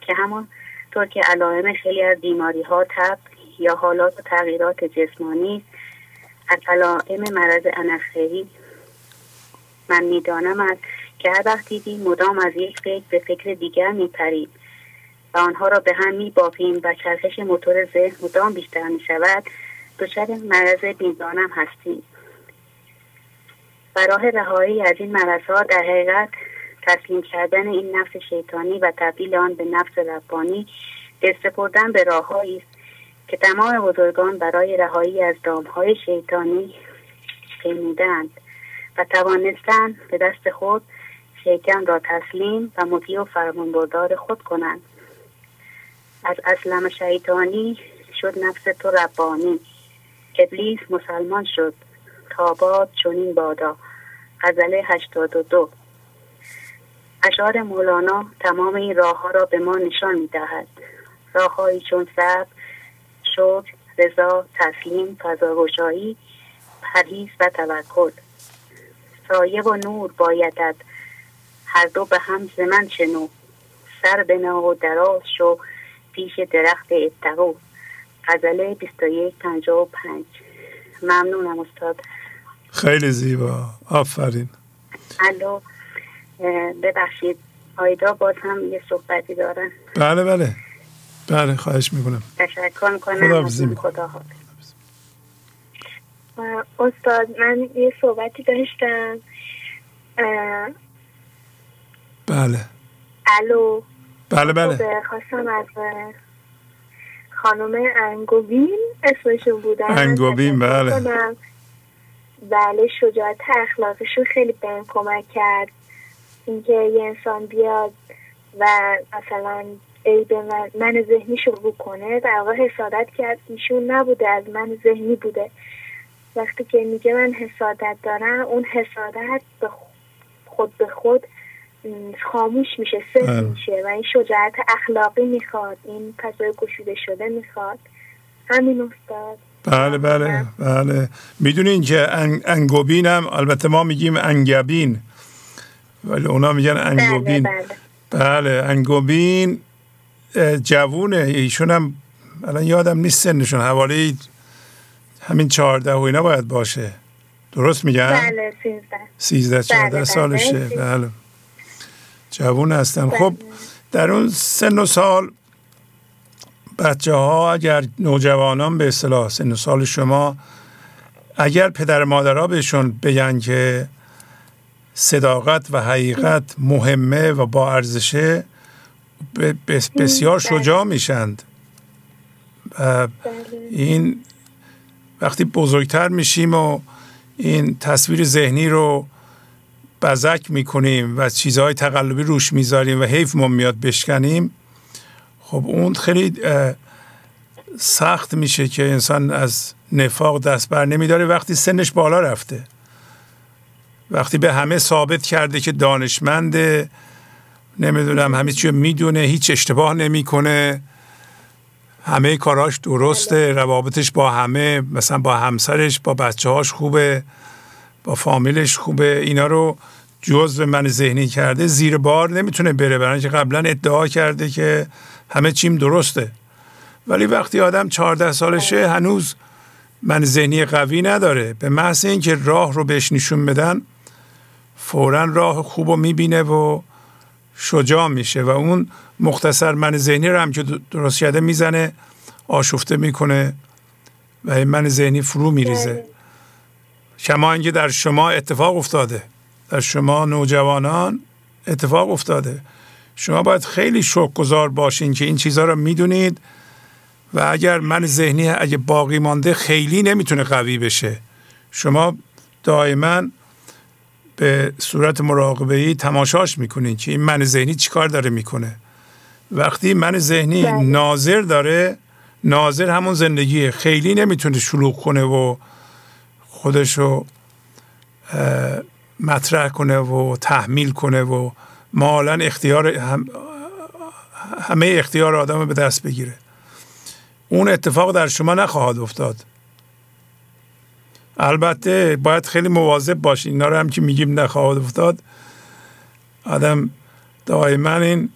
که همان طور که علائم خیلی از بیماری ها تب یا حالات و تغییرات جسمانی از علائم مرض انخیلی من می‌دانم است که هر وقت دیدیم مدام از یک فکر به فکر دیگر میپریم و آنها را به هم میبافیم و چرخش موتور ذهن مدام بیشتر می‌شود دچار مرض بیندانم هستیم و راه رهایی از این مرضها در حقیقت تسلیم کردن این نفس شیطانی و تبدیل آن به نفس ربانی استفردن به راههایی است که تمام بزرگان برای رهایی از دامهای شیطانی پیمودند و توانستند به دست خود شیطان را تسلیم و مطیع و فرمانبردار خود کنند. از اسلم شیطانی شد نفس تو ربانی. ابلیس مسلمان شد. تاباد چونین بادا. غزله 82 اشعار مولانا تمام این راه ها را به ما نشان می دهد راههایی چون صبر شکر رضا تسلیم فضاگشایی پرهیز و توکل. سایه و نور بایدد هر دو به هم زمن شنو. سر بنا و دراز شو پیش درخت اتقو. غزله 2155 ممنونم استاد. خیلی زیبا. آفرین. الو. ببخشید آیدا باز هم یه صحبتی دارن بله بله. بله خواهش می‌کنم. تشکر می‌کنم. خدا استاد من یه صحبتی داشتم. بله. الو. بله بله. خب، خواستم از خانم انگوبین اسمشون بودن. انگوبین بله. بله شجاعت اخلاقشون خیلی بهم کمک کرد. اینکه یه انسان بیاد و مثلا ای به من, من ذهنی رو کنه در واقع حسادت کرد. ایشون نبوده از من ذهنی بوده. وقتی که میگه من حسادت دارم اون حسادت به خود به خود خاموش میشه سر بله. میشه و این شجاعت اخلاقی می‌خواد این فضای گشوده شده می‌خواد. همین استاد. بله بله بله. می‌دونین که انگوبین هم البته ما میگیم انگبین. ولی اونا میگن انگوبین. بله, بله. بله انگوبین جوونه. ایشون هم الان یادم نیست سنشون. حوالی همین چهارده و اینا باید باشه. درست میگن؟ بله سیزده. سیزده چهارده بله, بله. سالشه. بله. جوون هستن. خب در اون سن و سال بچه ها اگر نوجوانان به اصطلاح سن و سال شما اگر پدر مادرها بهشون بگن که صداقت و حقیقت مهمه و با ارزشه بسیار شجاع میشند. و این وقتی بزرگتر میشیم و این تصویر ذهنی رو بزک می‌کنیم و چیزهای تقلبی روش می‌ذاریم و حیف ما میاد بشکنیم خب اون خیلی سخت میشه که انسان از نفاق دست بر نمیداره. وقتی سنش بالا رفته. وقتی به همه ثابت کرده که دانشمنده نمی‌دونم همه چی می‌دونه هیچ اشتباه نمی‌کنه. همه کاراش درسته روابطش با همه مثلا با همسرش با بچه هاش خوبه با فامیلش خوبه. اینا رو جزء من ذهنی کرده زیر بار نمی‌تونه بره برای که قبلا ادعا کرده که همه چیم درسته. ولی وقتی آدم 14 سالشه هنوز من ذهنی قوی نداره. به محض اینکه راه رو بهش نشون بدن فورا راه خوب رو می‌بینه و شجاع میشه و اون مختصر من ذهنی رو هم که درست شده می‌زنه آشفته می‌کنه و این من ذهنی فرو میریزه. بله. کما اینکه در شما اتفاق افتاده. در شما نوجوانان اتفاق افتاده. شما باید خیلی گذار باشین که این چیزها رو می‌دونید و اگر من ذهنی اگه باقی مانده خیلی نمی‌تونه قوی بشه. شما دائما به صورت مراقبه ای تماشاش می‌کنین که این من ذهنی چیکار داره می‌کنه. وقتی من ذهنی بله. ناظر داره ناظر همون زندگیه خیلی نمی‌تونه شلوغ کنه و خودشو مطرح کنه و تحمیل کنه و مالا اختیار همه اختیار آدم به دست بگیره. اون اتفاق در شما نخواهد افتاد. البته باید خیلی مواظب باشین اینا رو هم که میگیم نخواهد افتاد. آدم دائما این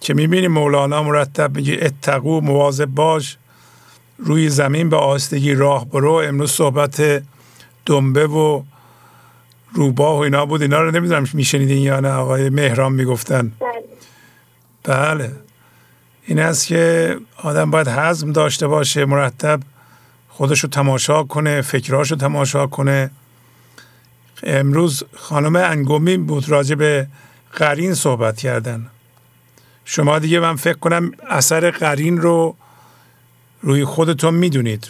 که می‌بینی؟ مولانا مرتب میگه اتقو مواظب باش. روی زمین به آستگی راه برو. امروز صحبت دنبه و روباه و اینا بود. اینا رو نمی‌دونم میشنیدین یا نه. آقای مهران می‌گفتن. بله. بله. این است که آدم باید حزم داشته باشه مرتب. خودشو تماشا کنه فکراشو تماشا کنه. امروز خانم انگومی بود راجع به قرین صحبت کردن. شما دیگه من فکر کنم اثر قرین رو روی خودتون می‌دونید.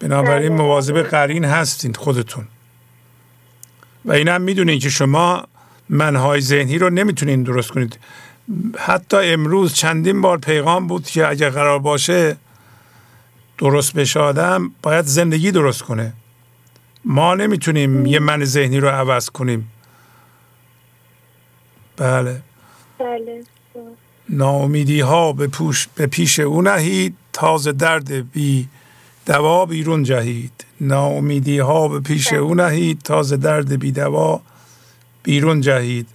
بنابراین بله. مواظب قرین هستید خودتون. و این هم می‌دونید که شما منهای ذهنی رو نمی‌تونین درست کنید. حتی امروز چندین بار پیغام بود که اگر قرار باشه درست بشه آدم باید زندگی درست کنه. ما نمی‌تونیم یه من ذهنی رو عوض کنیم. بله. بله. ناامیدی ها به, پوش به پیش او نهید تازه درد بی دوا بیرون جهید. ناامیدی ها به پیش بله. او نهید تازه درد بی دوا بیرون جهید.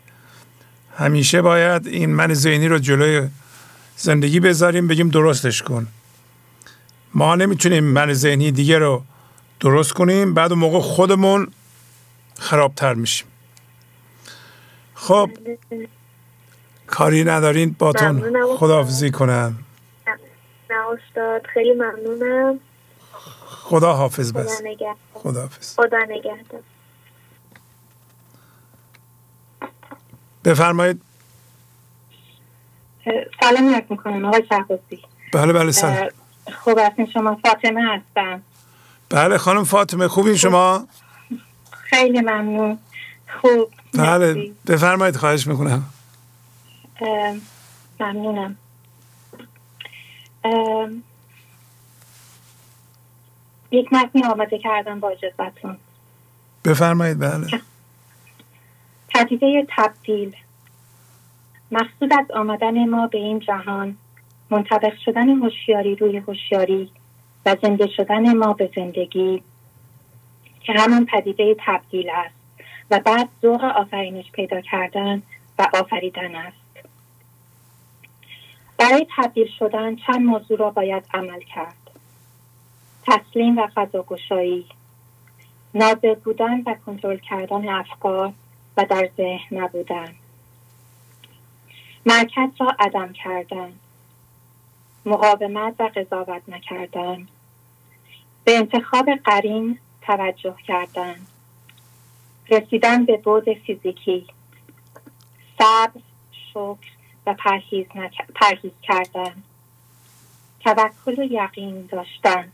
همیشه باید این من ذهنی رو جلوی زندگی بذاریم بگیم درستش کن. ما نمی‌تونیم من ذهنی دیگه رو درست کنیم بعد اون موقع خودمون خرابتر میشیم. خب کاری ندارین باتون خداحافظی کنم. نه استاد خیلی ممنونم. خدا حافظ بس. خدا حافظ. خدا نگهدار. بفرمایید. سلام یک می‌کنم آقای شهبازی. بله بله سلام. خوب هستین شما فاطمه هستم. بله خانم فاطمه خوبین شما؟ خیلی ممنون. خوب بله بفرمایید خواهش می‌کنم. ممنونم. یک متنی آماده کردم با اجازتون بفرمایید بله. پدیده تبدیل. مقصود از آمدن ما به این جهان منطبق شدن هوشیاری روی هوشیاری و زنده شدن ما به زندگی که همان پدیده تبدیل است و بعد ذوق آفرینش پیدا کردن و آفریدن است. برای تبدیل شدن چند موضوع را باید عمل کرد. تسلیم و فضاگشایی ناظر بودن و کنترل کردن افکار و در ذهن نبودن. مرکز را عدم کردن. مقاومت و قضاوت نکردن. به انتخاب قرین توجه کردن. رسیدن به بود فیزیکی. صبر شکر و پرهیز, پرهیز کردن. توکل و یقین داشتن.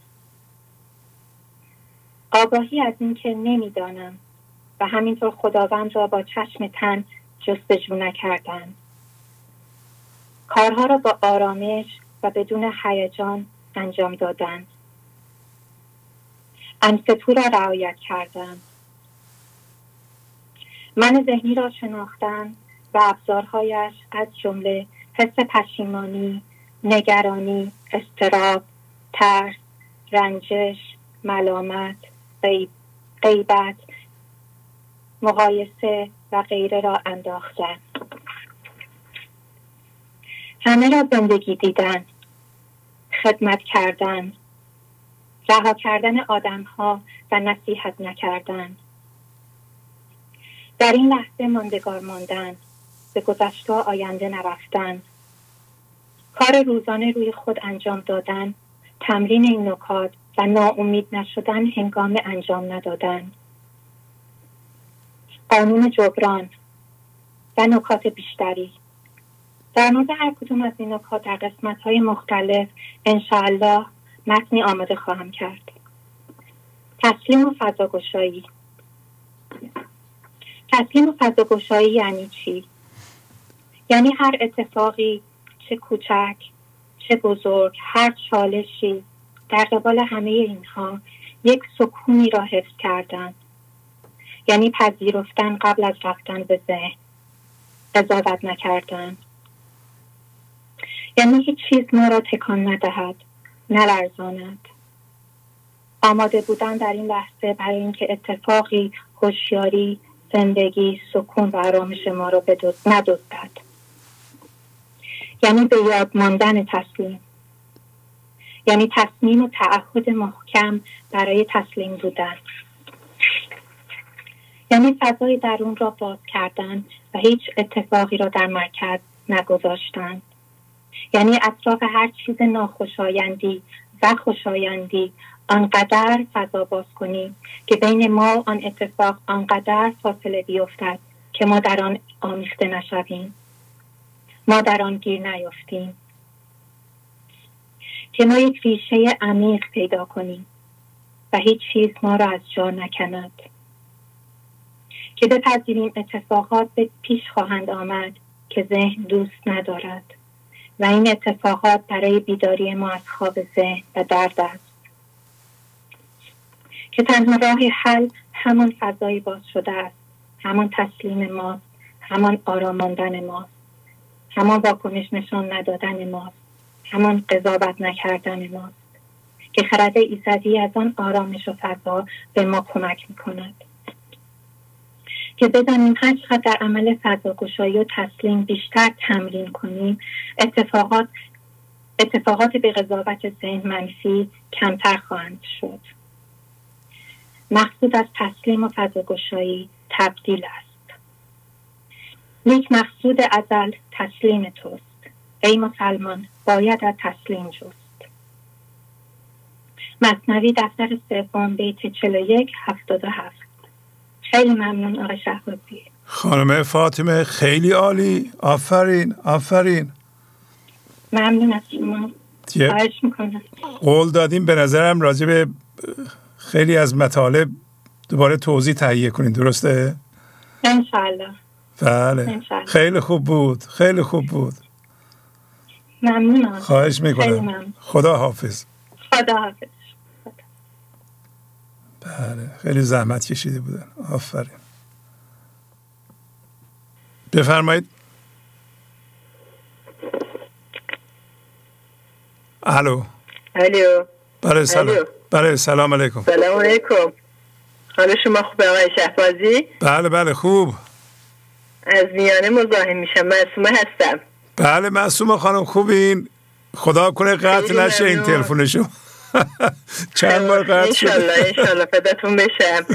آگاهی از اینکه نمی‌دانم و همینطور خداوند را با چشم تن جستجو نکردن. کارها را با آرامش بدون هیجان انجام دادن. انفتو را رعایت کردن. من ذهنی را شناختن و ابزارهایش از جمله حس پشیمانی نگرانی استراب ترس رنجش ملامت غیبت مقایسه و غیره را انداختن. همه را زندگی دیدن. خدمت کردن. رها کردن آدمها و نصیحت نکردن. در این لحظه ماندگار ماندن. به گذشته آینده نرفتن. کار روزانه روی خود انجام دادن. تمرین این نکات و ناامید نشدن هنگام انجام ندادن. قانون جبران و نکات بیشتری. در مورد هر کدوم از این نکات در قسمت های مختلف انشاءالله متنی آماده خواهم کرد. تسلیم و فضاگشایی. تسلیم و فضاگشایی یعنی چی؟ یعنی هر اتفاقی چه کوچک چه بزرگ هر چالشی در قبال همه اینها یک سکونی را حفظ کردن. یعنی پذیرفتن قبل از رفتن به ذهن قضاوت نکردن. یعنی هیچ چیز ما را تکان ندهد نلرزاند. آماده بودن در این لحظه برای اینکه اتفاقی هوشیاری زندگی سکون و آرامش ما را ندزدد. یعنی به یاد ماندن تسلیم. یعنی تصمیم و تعهد محکم برای تسلیم بودن. یعنی فضای درون را باز کردن و هیچ اتفاقی را در مرکز نگذاشتن. یعنی اطراف هر چیز ناخوشایندی و خوشایندی آنقدر فضا باز کنیم که بین ما آن اتفاق آنقدر فاصله بیفتد که ما در آن آمیخته نشویم. ما در آن گیر نیفتیم. که ما یک ریشه عمیق پیدا کنیم و هیچ چیز ما را از جا نکند. که بپذیریم اتفاقات به پیش خواهند آمد که ذهن دوست ندارد. و این اتفاقات برای بیداری ما از خواب ذهن و درد است. که تنها راه حل همان فضایی باز شده است. همان تسلیم ماست. همان آراماندن ماست. همان واکنش نشان ندادن ماست. همان قضاوت نکردن ماست. که خرد ایزدی از آن آرامش و فضا به ما کمک می کند که بدانیم هر چقدر در عمل فضاگشایی و تسلیم بیشتر تمرین کنیم اتفاقات اتفاقات به قضاوت ذهن منفی کمتر خواهند شد. مقصود از تسلیم و فضاگشایی تبدیل است. یک مقصود ازل تسلیم توست. ای مسلمان باید از تسلیم جست. مصنوی دفتر سوم بیت 41 77 خیلی ممنون آقای شهبازی. خانم فاطمه خیلی عالی. آفرین آفرین. ممنون از شما. خواهش می‌کنم. قول دادیم. به نظرم راجع به خیلی از مطالب دوباره توضیح تهیه کنین. درسته؟ انشالله بله. خیلی خوب بود. خیلی خوب بود. ممنونم خواهش می‌کنم. خدا حافظ. خدا حافظ. بله. خیلی زحمت کشیده بودن. آفرین. بفرمایید. الو. الو. بله سلام. بله سلام علیکم. سلام علیکم. حال شما خوبه آقای شهبازی؟ بله بله خوب. از میانه مزاحم میشم. معصومه هستم. بله معصومه خانم خوبین؟ خدا کنه قطع نشه این تلفن شما. [laughs] چند بار قطع شده؟ انشالله انشالله فداتون بشم.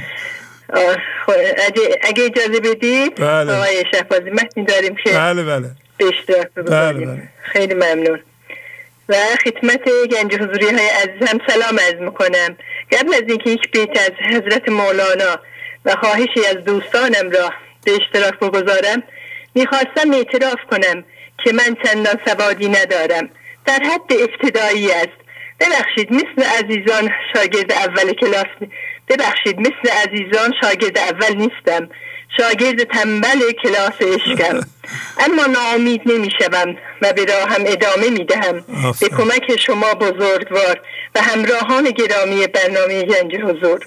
اگه اجازه بدید بله. آقای شهبازی متنی داریم که بله بله. به اشتراک بله بله. خیلی ممنون. و خدمت گنج حضوری های عزیزم سلام از می‌کنم. قبل از اینکه یک بیت از حضرت مولانا و خواهشی از دوستانم را به اشتراک بگذارم می‌خواستم اعتراف کنم که من چندان سوادی ندارم. در حد ابتدایی است. ببخشید مثل عزیزان شاگرد اول کلاس ببخشید مثل عزیزان شاگرد اول نیستم. شاگرد تنبل کلاس عشقم. [laughs] اما ناامید نمی‌شوم و به راهم ادامه می‌دهم. به کمک شما بزرگوار و همراهان گرامی برنامه گنج حضور.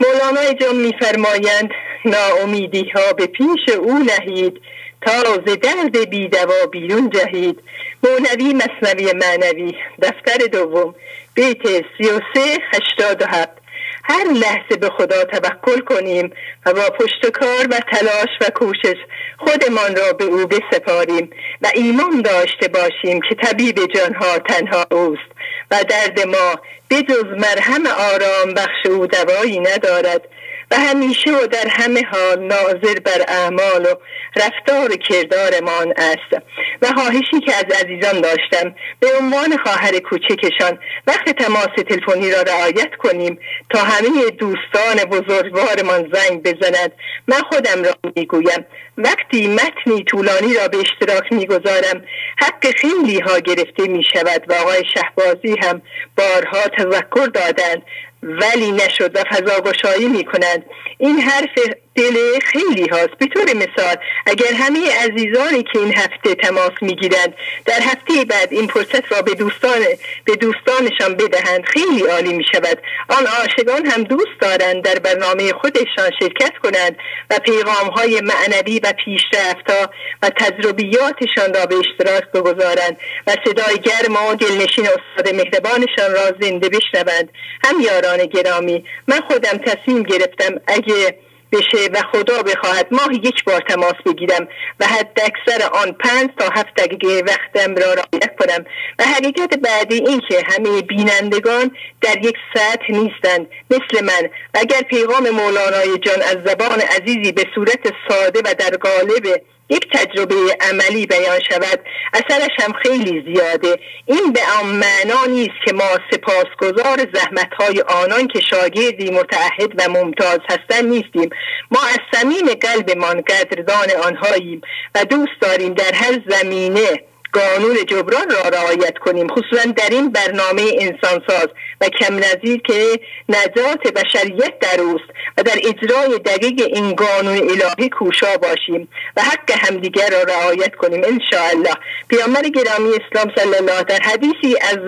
مولانا جان میفرمایند ناامیدی ها به پیش او نهید. تا ز درد بیدوا بیرون جهید. مونوی مصنوی معنوی. دفتر دوم. بیت سی و سه هشتاد و هفت. هر لحظه به خدا توکل کنیم و با پشت کار و تلاش و کوشش خودمان را به او بسپاریم و ایمان داشته باشیم که طبیب جانها تنها اوست و درد ما بجز مرهم آرام بخش او دوایی ندارد. و همیشه و در همه حال ناظر بر اعمال و رفتار و کردارمان است. و خواهشی که از عزیزان داشتم به عنوان خواهر کوچکشان وقت تماس تلفنی را رعایت کنیم تا همه دوستان بزرگوارمان زنگ بزند. من خودم را می‌گویم وقتی متنی طولانی را به اشتراک می‌گذارم حق خیلی ها گرفته می شود و آقای شهبازی هم بارها تذکر دادند. ولی نشد و فضاگشایی می کنند این حرف دل خیلی هاست. به طور مثال اگر همه عزیزانی که این هفته تماس می‌گیرند در هفته بعد این فرصت را به دوستان به دوستانشان بدهند خیلی عالی می شود آن عاشقان هم دوست دارند در برنامه خودشان شرکت کنند و پیغام های معنوی و پیشرفت و تجربیاتشان را به اشتراک بگذارند و صدای گرم و دلنشین استاد مهربانشان را زنده بشنوند. هم یاران گرامی من خودم تصمیم گرفتم اگه بشه و خدا بخواهد. ماهی یک بار تماس بگیرم و حد اکثر آن پنج تا هفت دقیقه وقتم را رعایت کنم. و حقیقت بعدی این که همه بینندگان در یک سطح نیستند مثل من. و اگر پیغام مولانای جان از زبان عزیزی به صورت ساده و در قالب یک تجربه عملی بیان شود. اثرش هم خیلی زیاده. این به آن معنا نیست که ما سپاسگزار زحمت های آنان که شاگردی متعهد و ممتاز هستند نیستیم. ما از صمیم قلبمان قدردان آنهاییم و دوست داریم در هر زمینه قانون جبران را رعایت کنیم خصوصا در این برنامه انسانساز و کم نظیر که نجات بشریت در اوست و در اجرای دقیق این قانون الهی کوشا باشیم و حق همدیگر را رعایت کنیم انشاءالله. پیامبر گرامی اسلام صلی الله در حدیثی از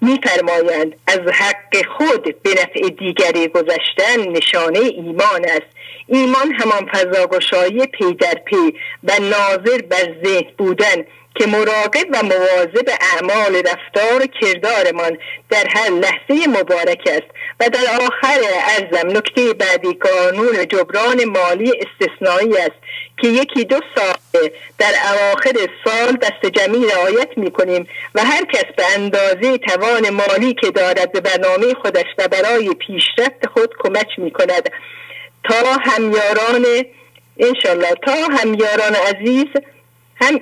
میفرمایند از حق خود به نفع دیگری گذشتن نشانه ایمان است. ایمان همان فضاگشایی پی در پی و ناظر بر ذهن بودن. که مراقب و مواظب اعمال رفتار کردارمان در هر لحظه مبارک است و در آخر ارزم نکته بعدی قانون جبران مالی استثنایی است که یکی دو سال در اواخر سال دست جمعی رعایت می کنیم و هر کس به اندازه توان مالی که دارد به برنامه خودش و برای پیشرفت خود کمک می کند تا همیاران انشالله تا همیاران عزیز هم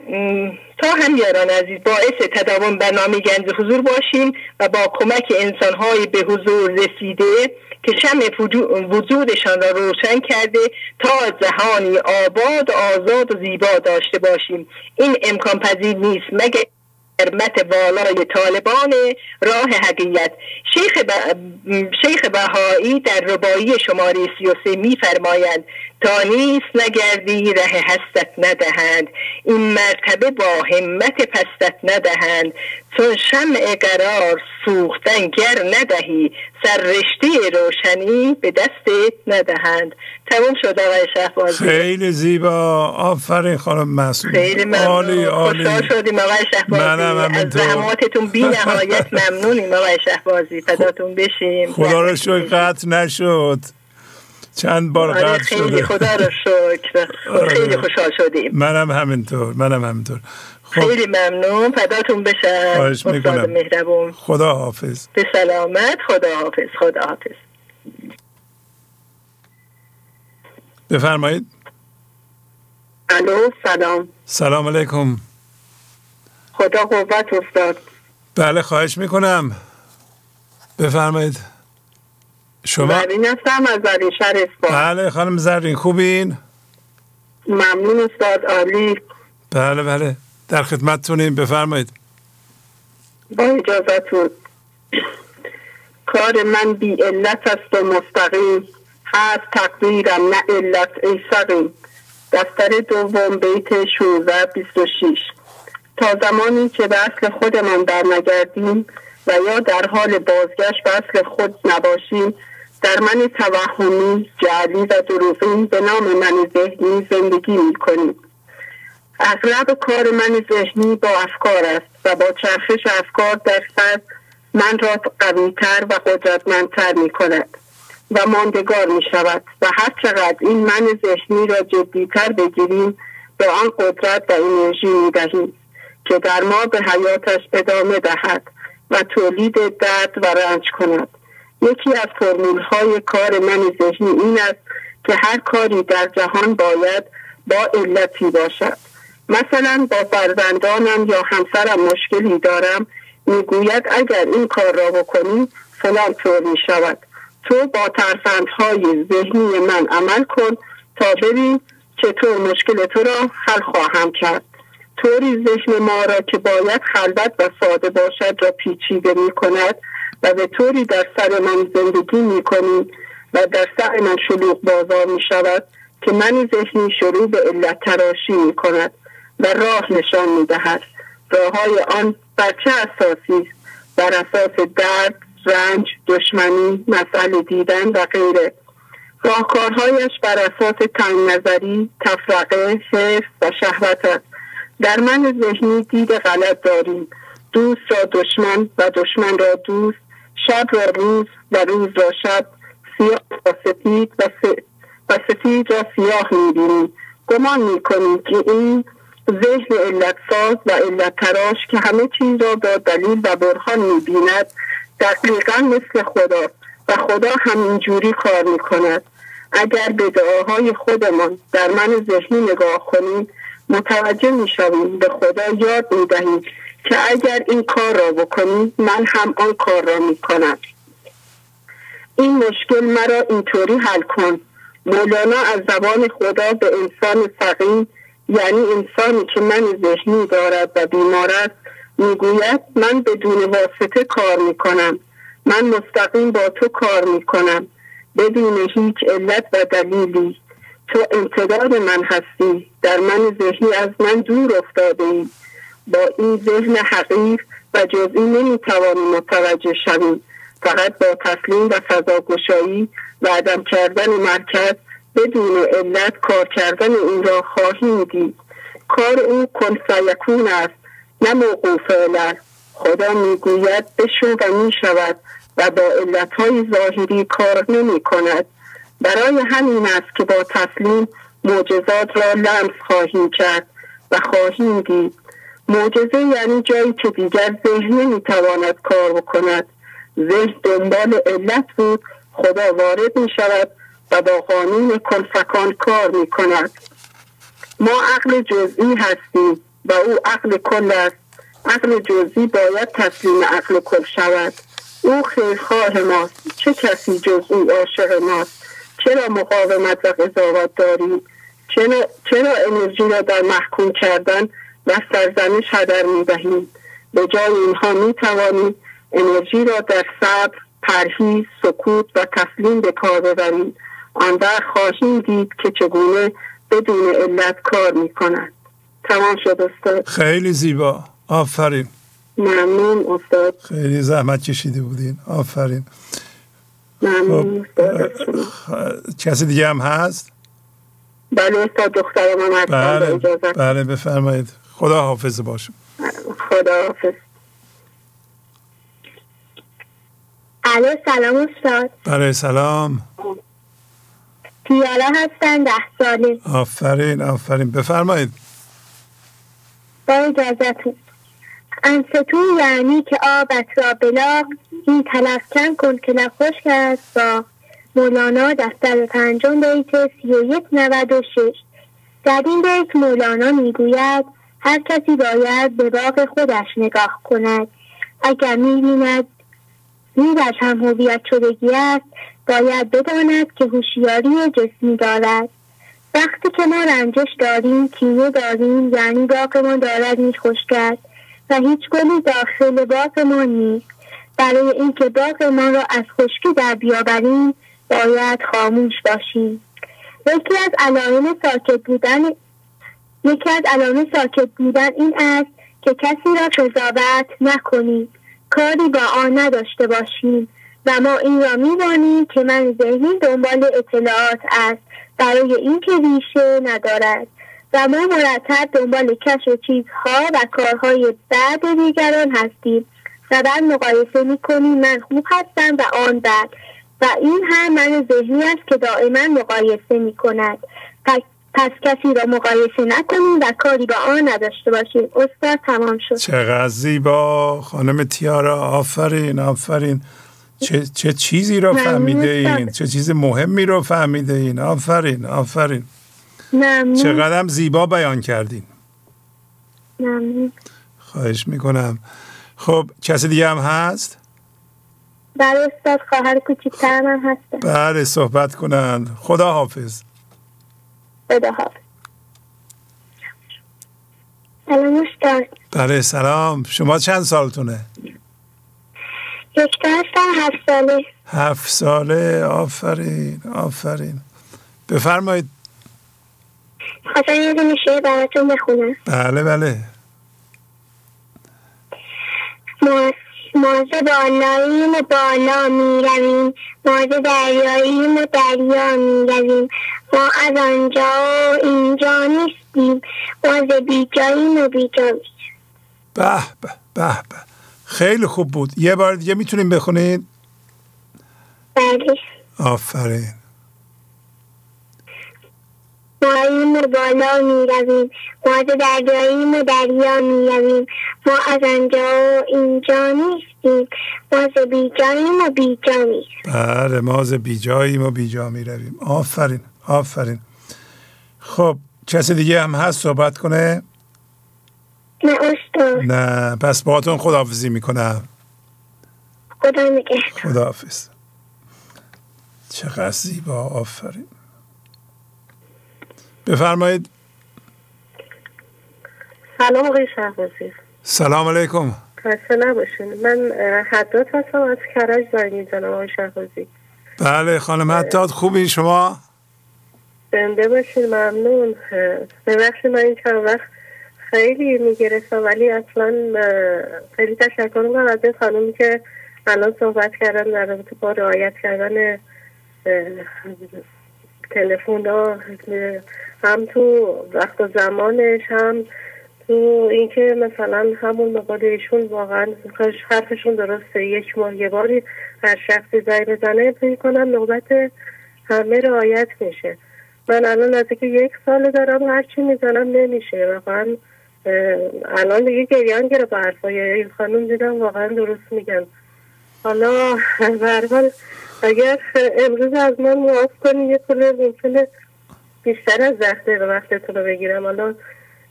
تا هم یاران عزیز باعث تداوم برنامه گنج حضور باشیم و با کمک انسانهای به حضور رسیده که شم وجودشان را روشن کرده تا جهانی آباد آزاد و زیبا داشته باشیم. این امکان پذیر نیست مگر حرمت بالای طالبان راه حقیقت. شیخ, ب... شیخ بهایی در ربایی شماره 33 میفرمایند تا نیست نگردی ره هستت ندهند. این مرتبه با همت پستت ندهند. چون شمع قرار سوختن گر ندهی سر رشته روشنی به دستت ندهند. تموم شد آقای شهبازی. خیلی زیبا. آفرین خانم مسئول خیلی ممنون. عالی عالی. خوشحال شدیم آقای شهبازی. از زحماتتون بی نهایت [laughs] ممنونیم آقای شهبازی. فداتون بشیم. خدا رو شکر قطع نشد. چند بار آره قطع خیلی شده. خدا رو شکر. خیلی خوشحال شدیم. منم همینطور منم همینطور. خب. خیلی ممنون. فداتون بشم. خواهش می‌کنم. مهربون. خدا حافظ. به سلامت. خدا حافظ. خدا حافظ. بفرمایید. الو سلام. سلام علیکم. خدا قوت استاد. بله خواهش می‌کنم. بفرمایید. شما زرین هستم از زرین شهر بله خانم زرین خوبین؟ ممنون استاد عالی. بله بله در خدمتتونیم بفرمایید. با اجازتون کار من بی علت است و مستقیم. هست تقدیرم نه علت ای سقیم. دفتر دوم بیت 16 26 تا زمانی که به اصل خودمان در نگردیم و یا در حال بازگشت به اصل خود نباشیم در من توهمی جعلی و دروغین به نام من ذهنی زندگی می کنیم اغلب کار من ذهنی با افکار است و با چرخش افکار در سر من را قویتر و قدرتمندتر می کند و ماندگار می شود و هر چقدر این من ذهنی را جدیتر بگیریم به آن قدرت و انرژی می دهیم که در ما به حیاتش ادامه دهد و تولید درد و رنج کند. یکی از فرمول های کار من ذهنی این است که هر کاری در جهان باید با علتی باشد. مثلا با فرزندانم یا همسرم مشکلی دارم می‌گوید اگر این کار را بکنی فلان طور می شود تو با ترفندهای ذهنی من عمل کن تا ببین چطور مشکل تو را حل خواهم کرد. طوری ذهن ما را که باید خلوت و ساده باشد را پیچیده می کند و به طوری در سر من زندگی می کنیم و در سر من شلوغ بازار می شود که من ذهنی شروع به علت تراشی می کند و راه نشان می دهد راه های آن بر چه اساسی بر اساس درد رنج دشمنی مسئله دیدن و غیره. راهکارهایش بر اساس تنگ نظری تفرقه حفظ و شهوت است. در من ذهنی دید غلط داریم. دوست را دشمن و دشمن را دوست شب را روز و روز را شب سیاه را سفید و, و سفید را سیاه می‌بینیم گمان می‌کنیم که این ذهن علت ساز و علت تراش که همه چیز را با دلیل و برهان می‌بیند دقیقا مثل خدا و خدا همینجوری کار می‌کند. اگر به دعاهای خودمان در من ذهنی نگاه کنیم متوجه می‌شویم به خدا یاد می‌دهیم که اگر این کار را بکنیم من هم آن کار را می‌کنم. این مشکل مرا اینطوری حل کن. مولانا از زبان خدا به انسان فقیم یعنی انسانی که من ذهنی دارد و بیمار است می‌گوید من بدون واسطه کار می‌کنم. من مستقیم با تو کار می‌کنم. بدون هیچ علت و دلیلی. تو امتداد من هستی. در من ذهنی از من دور افتاده ای. با این ذهن حقیق و جزئی نمی‌توانیم متوجه شویم فقط با تسلیم و فضاگشایی و عدم کردن مرکز بدون علت کار کردن این را خواهیم دید کار او کن فیکون است نه موقوف علت. خدا می‌گوید بشو و می شود و با علتهای ظاهری کار نمی کند برای همین است که با تسلیم معجزات را لمس خواهیم کرد و خواهیم دید. معجزه یعنی جایی که دیگر ذهن نمی‌تواند کار بکند. ذهن دنبال علت بود خدا وارد می شود و با قانون کنفکان کار می کند ما عقل جزئی هستیم و او عقل کل است. عقل جزئی باید تسلیم عقل کل شود. او خیرخواه ماست. چه کسی جز او عاشق ماست؟ چرا مقاومت و قضاوت داریم؟ چرا, چرا انرژی را در محکوم کردن و سرزنش هدر می دهیم به جای اینها می توانیم انرژی را در صبر پرهیز سکوت و تسلیم به کار ببریم. آن در خواهیم دید که چگونه بدون علت کار می کند تمام شد استاد. خیلی زیبا. آفرین. ممنون استاد. خیلی زحمت کشیده بودین. آفرین. ممنون خب کسی دیگه هم هست؟ بله استاد دخترم هم بله بله بفرمایید. خدا حافظ باشم خدا حافظ الو سلام استاد. بله سلام. تیارا هستن ده ساله. آفرین آفرین. بفرمایید. با اجازتون. انستو یعنی که آبت را بلاغ این تلفکن کن که نخوش است با مولانا دفتر پنجم بیت سی و یک نود و شش. در این بیت مولانا می‌گوید هر کسی باید به باغ خودش نگاه کند. اگر می‌بیند میدش هم هویت شدگی است باید بداند که هوشیاری جسمی دارد. وقتی که ما رنجش داریم کینه داریم یعنی باغمان دارد میخشکد و هیچ گلی داخل باغ ما نیست. برای اینکه باغ ما را از خشکی در بیاوریم باید خاموش باشیم. یکی از علائم ساکت بودن یکی از علائم ساکت بودن این است که کسی را قضاوت نکنیم کاری با آن نداشته باشیم و ما این را می‌دانیم که من ذهنی دنبال اطلاعات است. برای اینکه ریشه ندارد و ما مرتب دنبال کشف چیزها و کارهای بعد دیگران هستیم و بعد مقایسه می‌کنیم من خوب هستم و آن بد و این هم من ذهنی است که دائما مقایسه می‌کند. پس, کسی را مقایسه نکنیم و کاری با آن نداشته باشیم. استاد تمام شد. چقدر زیبا. خانم تیارا آفرین آفرین. چه, چه چیزی رو فهمیده این؟ چه چیز مهمی رو فهمیده این؟ آفرین آفرین. چقدر زیبا بیان کردین. ممنون. خواهش می‌کنم. خب کسی دیگه هم هست؟ بله استاد خواهر کوچیکتر من هستم. بله صحبت کنند خدا حافظ خدا حافظ سلام استاد بله سلام. شما چند سالتونه؟ دکتر هستم هفت ساله. هفت ساله. آفرین آفرین. بفرمایید. خواستم یه دونه شعر براتون بخونم. بله بله. بالاییم و بالا می رویم ما دریاییم و دریا می رویم ما از آنجا و اینجا نیستیم. ما بیجاییم و بیجا به به به به. خیلی خوب بود. یه بار دیگه می‌تونیم بخونید بله. آفرین. ما و بالا می رویم ما دریاییم و دریا می رویم ما از آنجا و اینجا نیستیم. ما ز بیجاییم و بیجا می بله ما ز بیجاییم و بیجا می رویم آفرین آفرین. خب کسی دیگه هم هست صحبت کنه؟ نه استاد. نه پس باهاتون خداحافظی می‌کنم. خدا نگهدار. خداحافظ. چقدر زیبا آفرین. بفرمایید. سلام آقای شهبازی. سلام علیکم. خسته نباشین. من حداد هستم از کرج زنگ می‌زنم آقای شهبازی. بله خانم حداد خوبی شما؟ زنده باشین ممنون. ببخشید من این چند وقت خیلی می‌گرفتم ولی اصلا خیلی تشکر می‌کنم از این خانومی که الان صحبت کردن در رابطه با رعایت کردن تلفن ها هم تو وقت زمانش هم تو اینکه مثلا همون ایشون واقعا حرفشون درسته یک ماه یه باری هر شخصی زنگ بزنه فکر کنم نوبت همه رعایت میشه. من الان از که یک سال دارم هرچی می‌زنم نمیشه. واقعا الان دیگه گریان گره با حرفای این خانم دیدم واقعا درست میگن حالا [laughs] برحال اگر امروز از من معاف کنی یه پول ممکنه بیشتر از ده دقیقه وقتتون رو بگیرم. حالا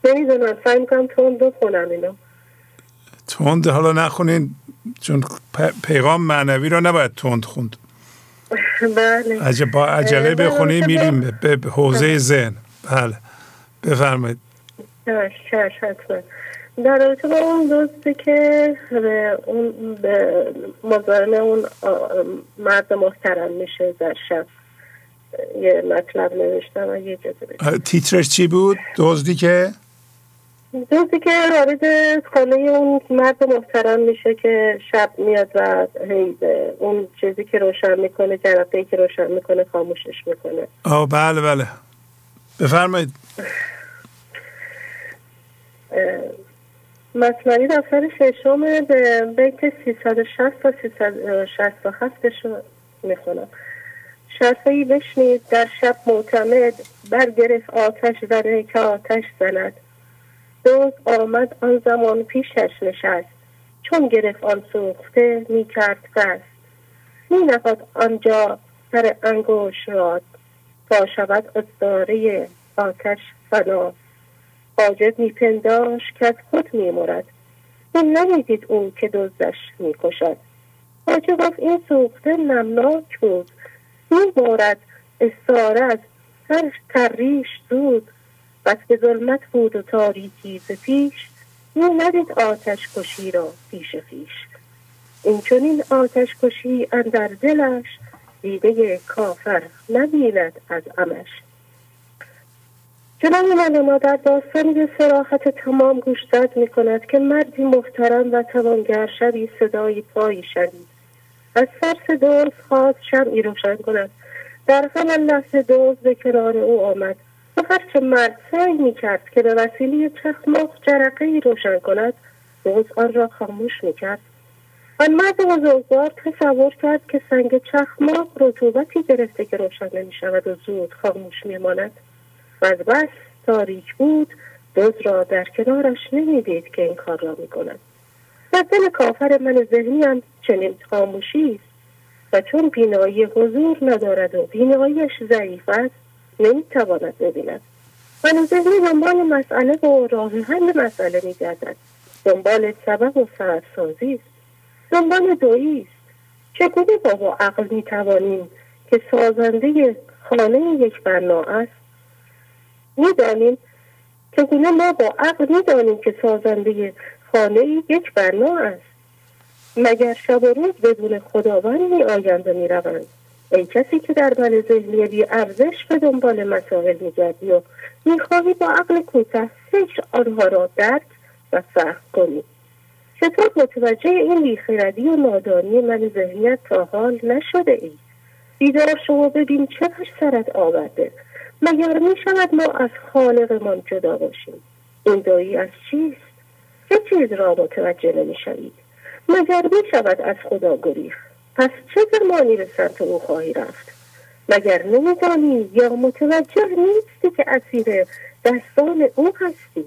نمی‌دونم سعی می‌کنم تند بخونم اینو. تند؟ حالا نخونین چون پیغام معنوی رو نباید تند خوند. [laughs] بله. با عجله بخونی میریم به حوزه ذهن. بله. بفرمایید. چش حتما در رابطه با اون دوستی که به اون به مزارن اون مرد محترم میشه در شب. یه مطلب نوشتم و یه جزه تیترش چی بود؟ دزدی که؟ دوستی که وارد خانه اون مرد محترم میشه که شب میاد و اون چیزی که روشن می‌کنه جرقه که روشن می‌کنه خاموشش می‌کنه. آه بله بله. بفرمایید. مصنوی دفتر ششم به بیت 360 تا 367 رو می‌خونم. شرفهی بشنید در شب معتمد برگرفت آتش زنه که آتش زند. دوز آمد آن زمان پیشش نشست. چون گرفت آن سوخته می کرد قصد. می نهاد آنجا سر انگوش راد. تا شود اصداره آتش فنا. حاجب میپنداش که از خود میمرد. این نمی‌دید او که دزدش می‌کشد. حاجب گفت این سوخته نمناک بود. میبارد استاره از هر تریش زود. به ظلمت بود و تاریکی ز پیش. می ندید آتش کشی را پیش خیش این چنین آتش کشی اندر دلش دیده کافر نبیند از امش. جناب من در داستانی به سراحت تمام گوشزد می کند که مردی محترم و توانگر شبی صدایی پایی شنید. از فرس دوز خواست شمعی روشن کند. در همان لحظه دوز به کنار او آمد. و هرچه مرد سعی می کرد که به وسیله چخماق جرقه ای روشن کند دوز آن را خاموش می کرد آن مرد بزرگوار تصور کرد که سنگ چخماق رطوبتی گرفته که روشن نمی شود و زود خاموش می ماند و از بس تاریک بود دوز را در کنارش نمی‌دید که این کار را می کند و دل کافر من ذهنی هم چنین خاموشی است و چون بینایی حضور ندارد و بیناییش ضعیف است نمی‌تواند ببیند. من ذهنی دنبال مسئله و راه حل مسئله میگردد. دنبال سبب و سببسازی است. دنبال دویی است. چگونه با عقل می‌توانیم که سازنده خانه یک بنا است؟ می‌دانیم چگونه ما با عقل می‌دانیم که سازنده خانه یک بنا است. مگر شب و روز بدون خداوند می آیند و می روند؟ ای کسی که در بل ذهنی بی ارزش به دنبال مسائل میگردی و می‌خواهی با عقل کوته فکر آنها را درک و فهم کنی. چطور متوجه این بیخردی و نادانی من ذهنیت تا حال نشده ای. بیدار شما ببین چه سرت آورده. مگر می شود ما از خالقمان جدا باشیم؟ این دایی از چیست؟ چه چیز را متوجه نمی شوید مگر می شود از خدا گریخ پس چه زمانی به سمت او خواهی رفت؟ مگر نمیدانی یا متوجه نیستی که اسیر دستان او هستی؟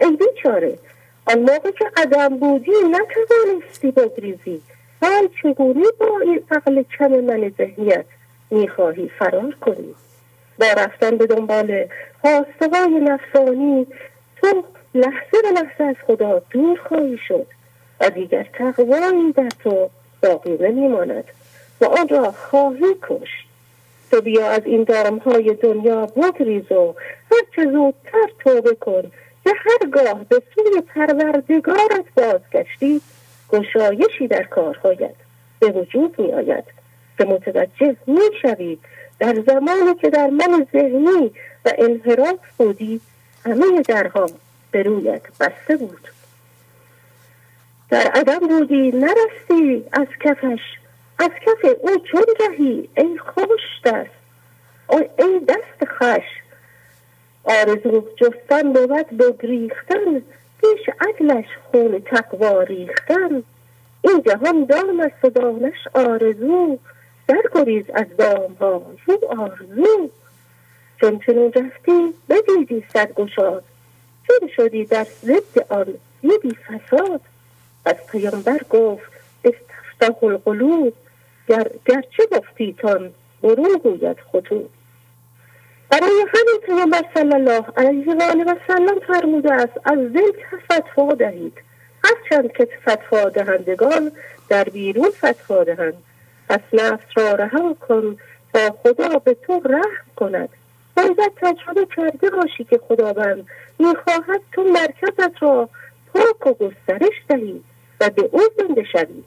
ای بیچاره آن موقع که عدم بودی نتوانستی بگریزی. حال چگونه با این عقل کم من ذهنیت می‌خواهی فرار کنی؟ با رفتن به دنبال خواسته های نفسانی تو لحظه به لحظه از خدا دور خواهی شد و دیگر تقوایی در تو باقی نمیماند و آن را خواهی کشت. تو بیا از این های دنیا بگریز و هرچه زودتر توبه کن که هرگاه به سوی پروردگارت بازگشتی گشایشی در کارهایت به وجود می آید که متوجه می شوی در زمانی که در من ذهنی و انحراف بودی همه درها به رویت بسته بود. در عدم بودی نرستی از کفش. از کف او چون رهی ای خوش دست. ای دست خش آرزو جستن بود بگریختن پیش عدلش خون تقوا ریختن. این جهان دام است و آرزو. در گریز از دام ها رو آرزو. چون چنون رفتی بدیدی گشاد. چون شدی در ضد آن دیدی فساد. از پیامبر گفت استفتح القلوب گر گرچه گفتیتان برون گوید خطوب برای همین پیامبر صلی الله علیه و آله و سلم فرموده است از دل فتوا دهید. هرچند که فتوا دهندگان در بیرون فتوا دهند. پس نفس را رها کن تا خدا به تو رحم کند. باید تجربه کرده باشی که خداوند. می‌خواهد تو مرکزت را پاک و گسترش دهی و به او زنده شوی.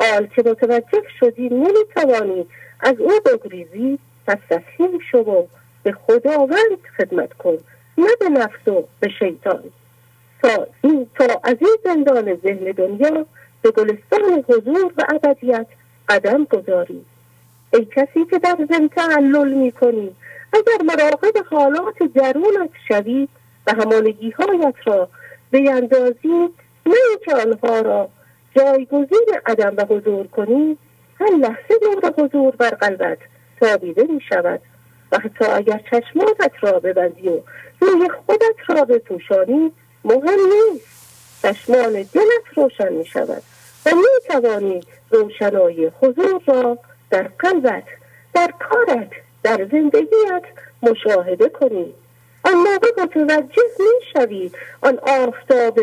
حال که متوجه شدی نمی‌توانی از او بگریزی پس تسلیم شو و به خداوند خدمت کن نه به نفس و به شیطان. تا, این از این زندان ذهن دنیا به گلستان حضور و ابدیت قدم گذاری. ای کسی که در زن تعلل می کنی اگر مراقب حالات درونت شوی و همانگی هایت را بیندازی نه اینکه آنها را جایگزین عدم و حضور کنی هر لحظه نور حضور بر قلبت تابیده می شود و حتی اگر چشماتت را ببندی و روی خودت را بپوشانی مهم نیست. چشمان دلت روشن می شود و می توانی روشنایی حضور را در قلبت در کارت در زندگیت مشاهده کنی. آن موقع متوجه می شوی آن آفتاب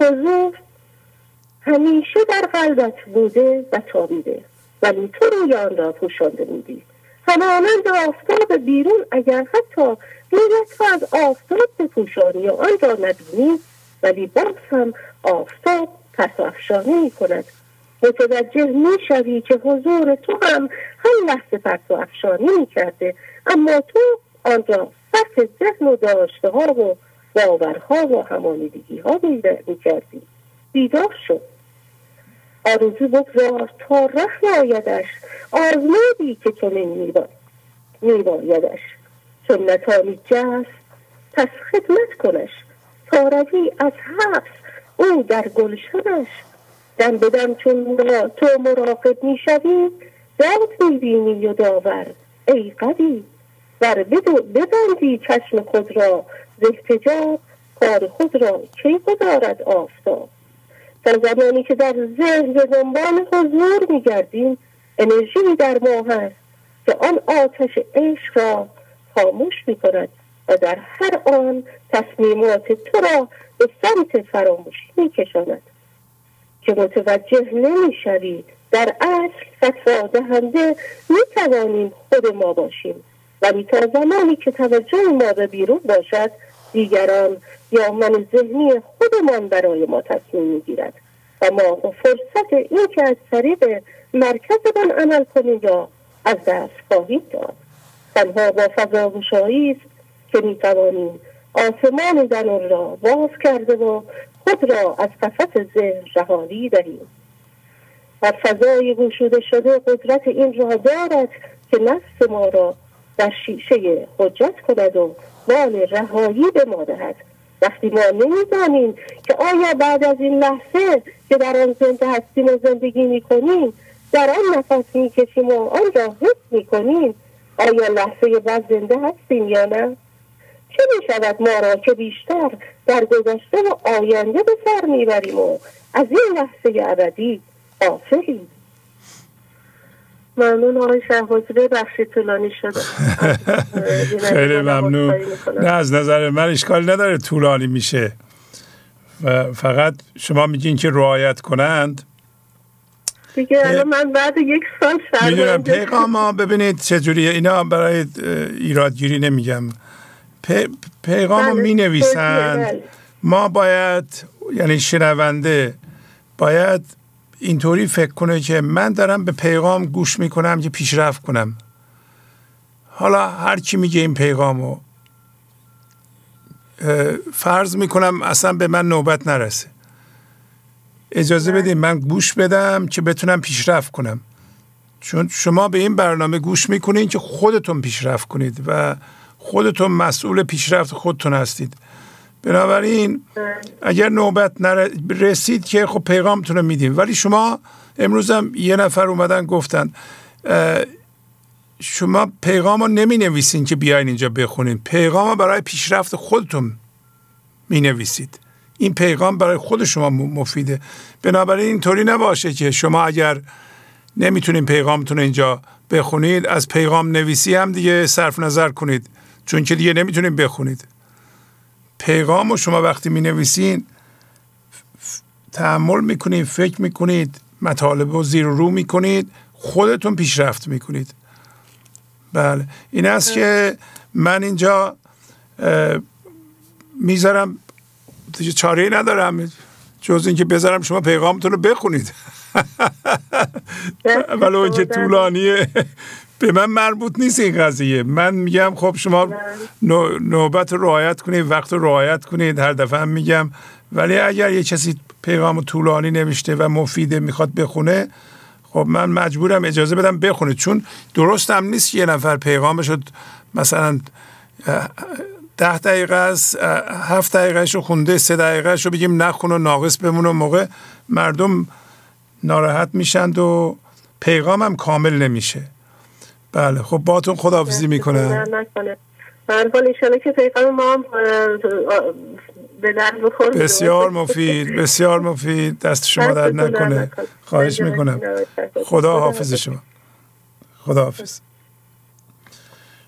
حضور همیشه در قلبت بوده و تابیده ولی تو روی آن را پوشانده بودی همانند آفتاب بیرون اگر حتی رویت را از آفتاب بپوشانی و آن را ندونی ولی باز هم آفتاب پس افشانی می کند. متوجه می شوی که حضور تو هم هر لحظه پس افشانی می کرده. اما تو آن را پس ذهن و داشته ها و باورها و همانیدگی ها می کردی. بیدار شد. آرزو بگذار تا رحم آیدش. آزمودی که چنین میبایدش. چون نتانی جست پس خدمت کنش. تا روی از حبس او در گلشنش دم بدم چون تو مراقب می‌شوی داد می‌بینی و داور. ای قوی بر ببندی چشم خود را. زهتجاب کار خود را کی گذارد آفتاب؟ در زمانی که در ذهن به دنبال حضور میگردیم انرژی در ما هست که آن آتش عشق را خاموش می کند و در هر آن تصمیمات تو را به سمت فراموشی می کشاند که متوجه نمی شوی در اصل فتوا دهنده می توانیم خود ما باشیم ولی تا زمانی که توجه ما به بیرون باشد دیگران یا من ذهنی خودمان برای ما تصمیم می‌گیرد و ما فرصت این که از طریق مرکزمان عمل کنیم یا از دست خواهید داد. تنها با فضا گشایی است که می‌توانیم آسمان زنان را باز کرده و خود را از قفس ذهن رهایی دهیم. و فضای گشوده شده قدرت این را دارد که نفس ما را در شیشه حجت کند و بال رهایی به ما دهد. وقتی ما نمی‌دانیم که آیا بعد از این لحظه که در آن زنده هستیم و زندگی می‌کنیم در آن نفس می‌کشیم و آن را حس می‌کنیم آیا لحظه بعد زنده هستیم یا نه؟ چه می‌شود ما را که بیشتر در گذشته و آینده به سر می‌بریم و از این لحظه ابدی آفریم ممنون آقای شهبازی ببخشید طولانی شده. [laughs] خیلی ممنون. نه از نظر من اشکال نداره طولانی میشه. و فقط شما میگین که رعایت کنند. دیگه الان من بعد یک سال می‌دونم پیغام ها ببینید چجوریه اینا برای ایرادگیری نمیگم. پیغام رو بله، می نویسند بله. ما باید یعنی شنونده باید اینطوری فکر کنه که من دارم به پیغام گوش می‌کنم که پیشرفت کنم. حالا هر کی میگه این پیغامو فرض می‌کنم اصلا به من نوبت نرسه. اجازه بدین من گوش بدم که بتونم پیشرفت کنم. چون شما به این برنامه گوش می‌کنین که خودتون پیشرفت کنید و خودتون مسئول پیشرفت خودتون هستید. بنابراین اگر نوبت رسید که خب پیغامتون رو میدیم. ولی شما امروز هم یه نفر اومدن گفتن شما پیغام رو نمی نویسین که بیاین اینجا بخونین. پیغام رو برای پیشرفت خودتون می نویسید این پیغام برای خود شما مفیده. بنابراین اینطوری نباشه که شما اگر نمی‌تونین پیغامتون اینجا بخونید از پیغام نویسی هم دیگه صرف نظر کنید. چون که دیگه نمی‌تونید بخونید. پیغام رو شما وقتی می نویسین تحمل می‌کنید فکر می‌کنید مطالب رو زیر رو می‌کنید خودتون پیشرفت می‌کنید. بله. این است که من اینجا می‌ذارم چاره ندارم جز اینکه بذارم شما پیغامتون رو بخونید. [laughs] ولو اینکه طولانیه. به من مربوط نیست این قضیه. من میگم خب شما نوبت رو رعایت کنید وقت رو رعایت کنید هر دفعه هم میگم. ولی اگر یه کسی پیغام طولانی نوشته و مفیده می‌خواد بخونه خب من مجبورم اجازه بدم بخونه. چون درست هم نیست یه نفر پیغامش رو مثلا ده دقیقه است هفت دقیقه رو خونده سه دقیقه رو بگیم نخون و ناقص بمونه موقع مردم ناراحت میشند و پیغام هم کامل نمیشه. بله خب باتون خداحافظی می‌کنه که پیغام ما بسیار مفید بسیار مفید. دست شما در نکنه. خواهش می‌کنم. خدا حافظ. شما. خدا حافظ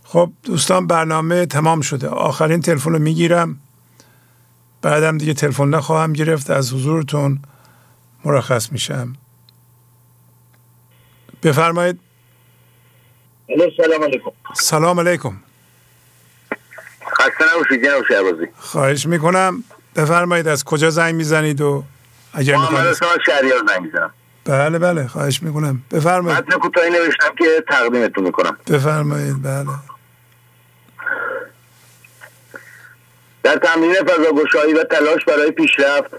خب دوستان برنامه تمام شده. آخرین تلفن رو می‌گیرم. بعدم دیگه تلفن نخواهم گرفت. از حضورتون مرخص میشم. بفرمایید. سلام علیکم. سلام علیکم. خسته نباشید جناب شهبازی. خواهش می‌کنم. بفرمایید از کجا زنگ می‌زنید و اگر می‌خواید شهریار زنگ می‌زنم. بله بله خواهش می‌کنم. بفرمایید. متن کوتاهی نوشتم که تقدیمتون می‌کنم. بفرمایید بله. در تمرین فضاگشایی و تلاش برای پیشرفت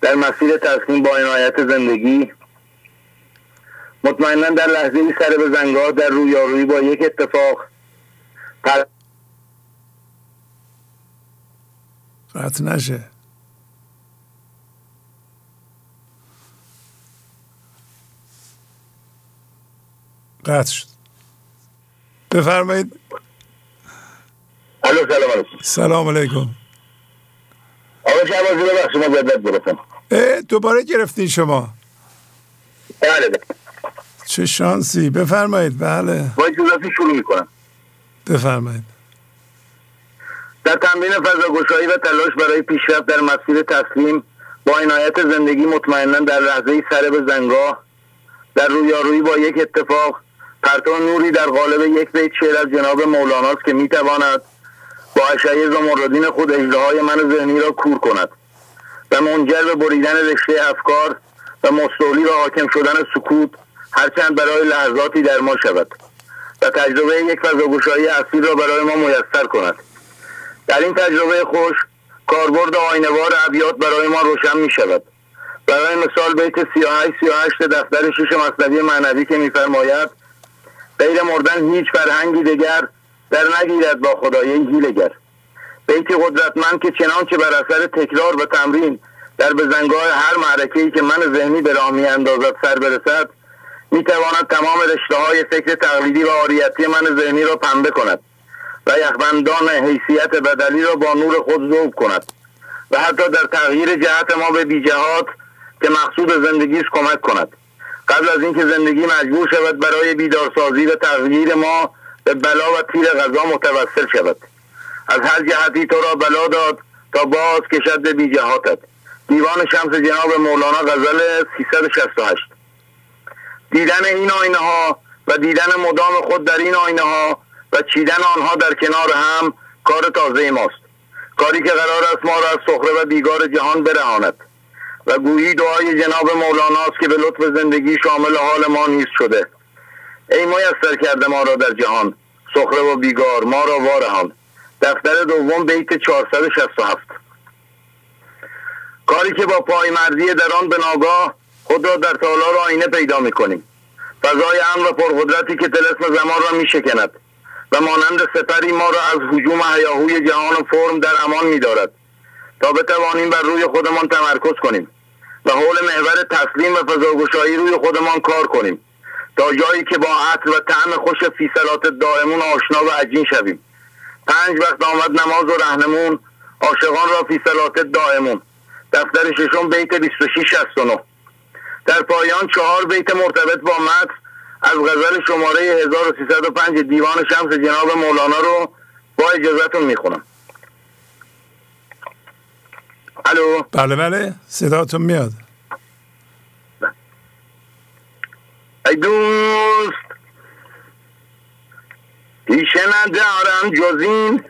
در مسیر تصمیم با عنایت زندگی مطمئنا در لحظه ای سر به زنگاه در رویارویی با یک اتفاق قطع نشه. قطع شد. بفرمایید. سلام علیکم. سلام علیکم. آقا شما گرفتم دوباره گرفتین شما. بله. چه شانسی. بفرمایید. بله. با اجازتی شروع می‌کنم. بفرمایید. در تمرین فضاگشایی و تلاش برای پیشرفت در مسیر تسلیم با عنایت زندگی مطمئنا در لحظه سر به زنگاه در رویارویی با یک اتفاق پرتو نوری در قالب یک بیت شعر از جناب مولاناست که می‌تواند با اشعه زمردین خود های من ذهنی را کور کند و منجر به بریدن رشته افکار و مستولی و حاکم شدن سکوت هرچند برای لحظاتی در ما شود و تجربه یک فضاگوشایی اصیل را برای ما میسر کند. در این تجربه خوش کاربرد آینوار ابیات برای ما روشن می شود برای مثال بیت 38 38 دفتر شیش مصنوی معنوی که میفرماید غیر مردن هیچ فرهنگی دیگر در نگیرد با خدایه هیلگر. بیتی قدرتمند که چنانچه بر اثر تکرار و تمرین در بزنگاه هر معرکه که من ذهنی به راه اندازد سر برسد می‌تواند تمام رشته های فکر تقلیدی و آریتی من ذهنی را پنبه کند و یخبندان حیثیت بدلی را با نور خود ذوب کند و حتی در تغییر جهت ما به بیجهات که مقصود زندگیش کمک کند. قبل از اینکه زندگی مجبور شود برای بیدارسازی و تغییر ما به بلا و تیر غذا متوسل شود. از هر جهتی تو را بلا داد تا باز کشد به بیجهاتت دیوان شمس جناب مولانا غزل 368 دیدن این آینه ها و دیدن مدام خود در این آینه ها و چیدن آنها در کنار هم کار تازه ماست. کاری که قرار است ما را از سخره و بیگار جهان برهاند. و گویی دعای جناب مولاناست که به لطف زندگی شامل حال ما نیست شده. ای میسر کرده ما را در جهان سخره و بیگار ما را وارهان. دفتر دوم بیت 467 کاری که با پای مردی در آن به ناگاه خود را در تالار آینه پیدا می کنیم فضای امن و پرقدرتی که تلسم زمان را می شکند و مانند سپری ما را از حجوم هیاهوی جهان و فرم در امان می دارد تا بتوانیم بر روی خودمان تمرکز کنیم و حول محور تسلیم و فضاگشایی روی خودمان کار کنیم تا جایی که با عطر و طعم خوش فیصلات دائمون آشنا و عجین شویم. پنج وقت آمد نماز و رهنمون عاشقان را فیصلات دائمون. دفتر ششم بیت 2669 در پایان چهار بیت مرتبط با متن از غزل شماره 1305 دیوان شمس جناب مولانا رو با اجازهتون می‌خونم. الو؟ بله بله صداتون میاد. ای دوست پیشه ندارم جز این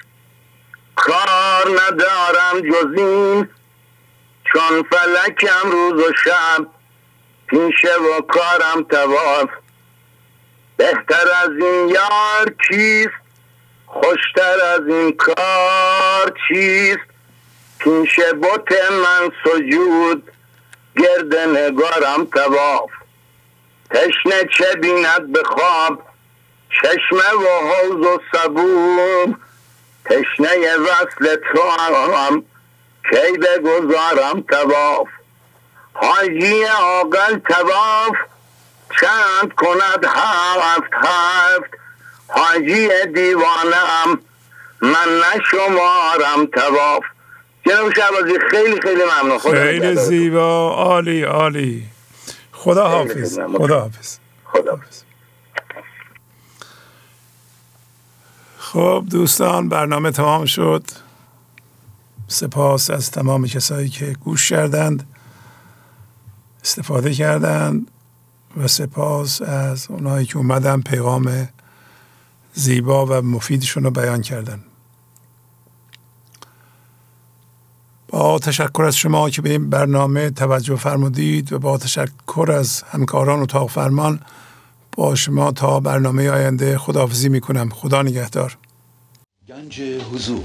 کار ندارم جز این چون فلکم روز و شب پیشه و کارم تواف. بهتر از این یار کیست خوشتر از این کار چیست؟ پیش بوت من سجود گرد نگارم تواف. تشنه چه بیند به خواب؟ چشمه و حوز و صبور تشنه وصل تو هم کی بگذارم تواف؟ حاجی آقل تواف چند کند هفت هفت. حاجی دیوانم من نشمارم تواف جناب شعبازی خیلی خیلی ممنون. خیلی زیبا. عالی عالی. خدا حافظ. خدا حافظ. خدا حافظ. خب دوستان برنامه تمام شد. سپاس از تمام کسایی که گوش کردند. استفاده کردند و سپاس از اونایی که اومدن پیغام زیبا و مفیدشون رو بیان کردن. با تشکر از شما که به این برنامه توجه فرمودید و با تشکر از همکاران اتاق فرمان با شما تا برنامه آینده خداحافظی می‌کنم. خدا نگهدار. گنج حضور.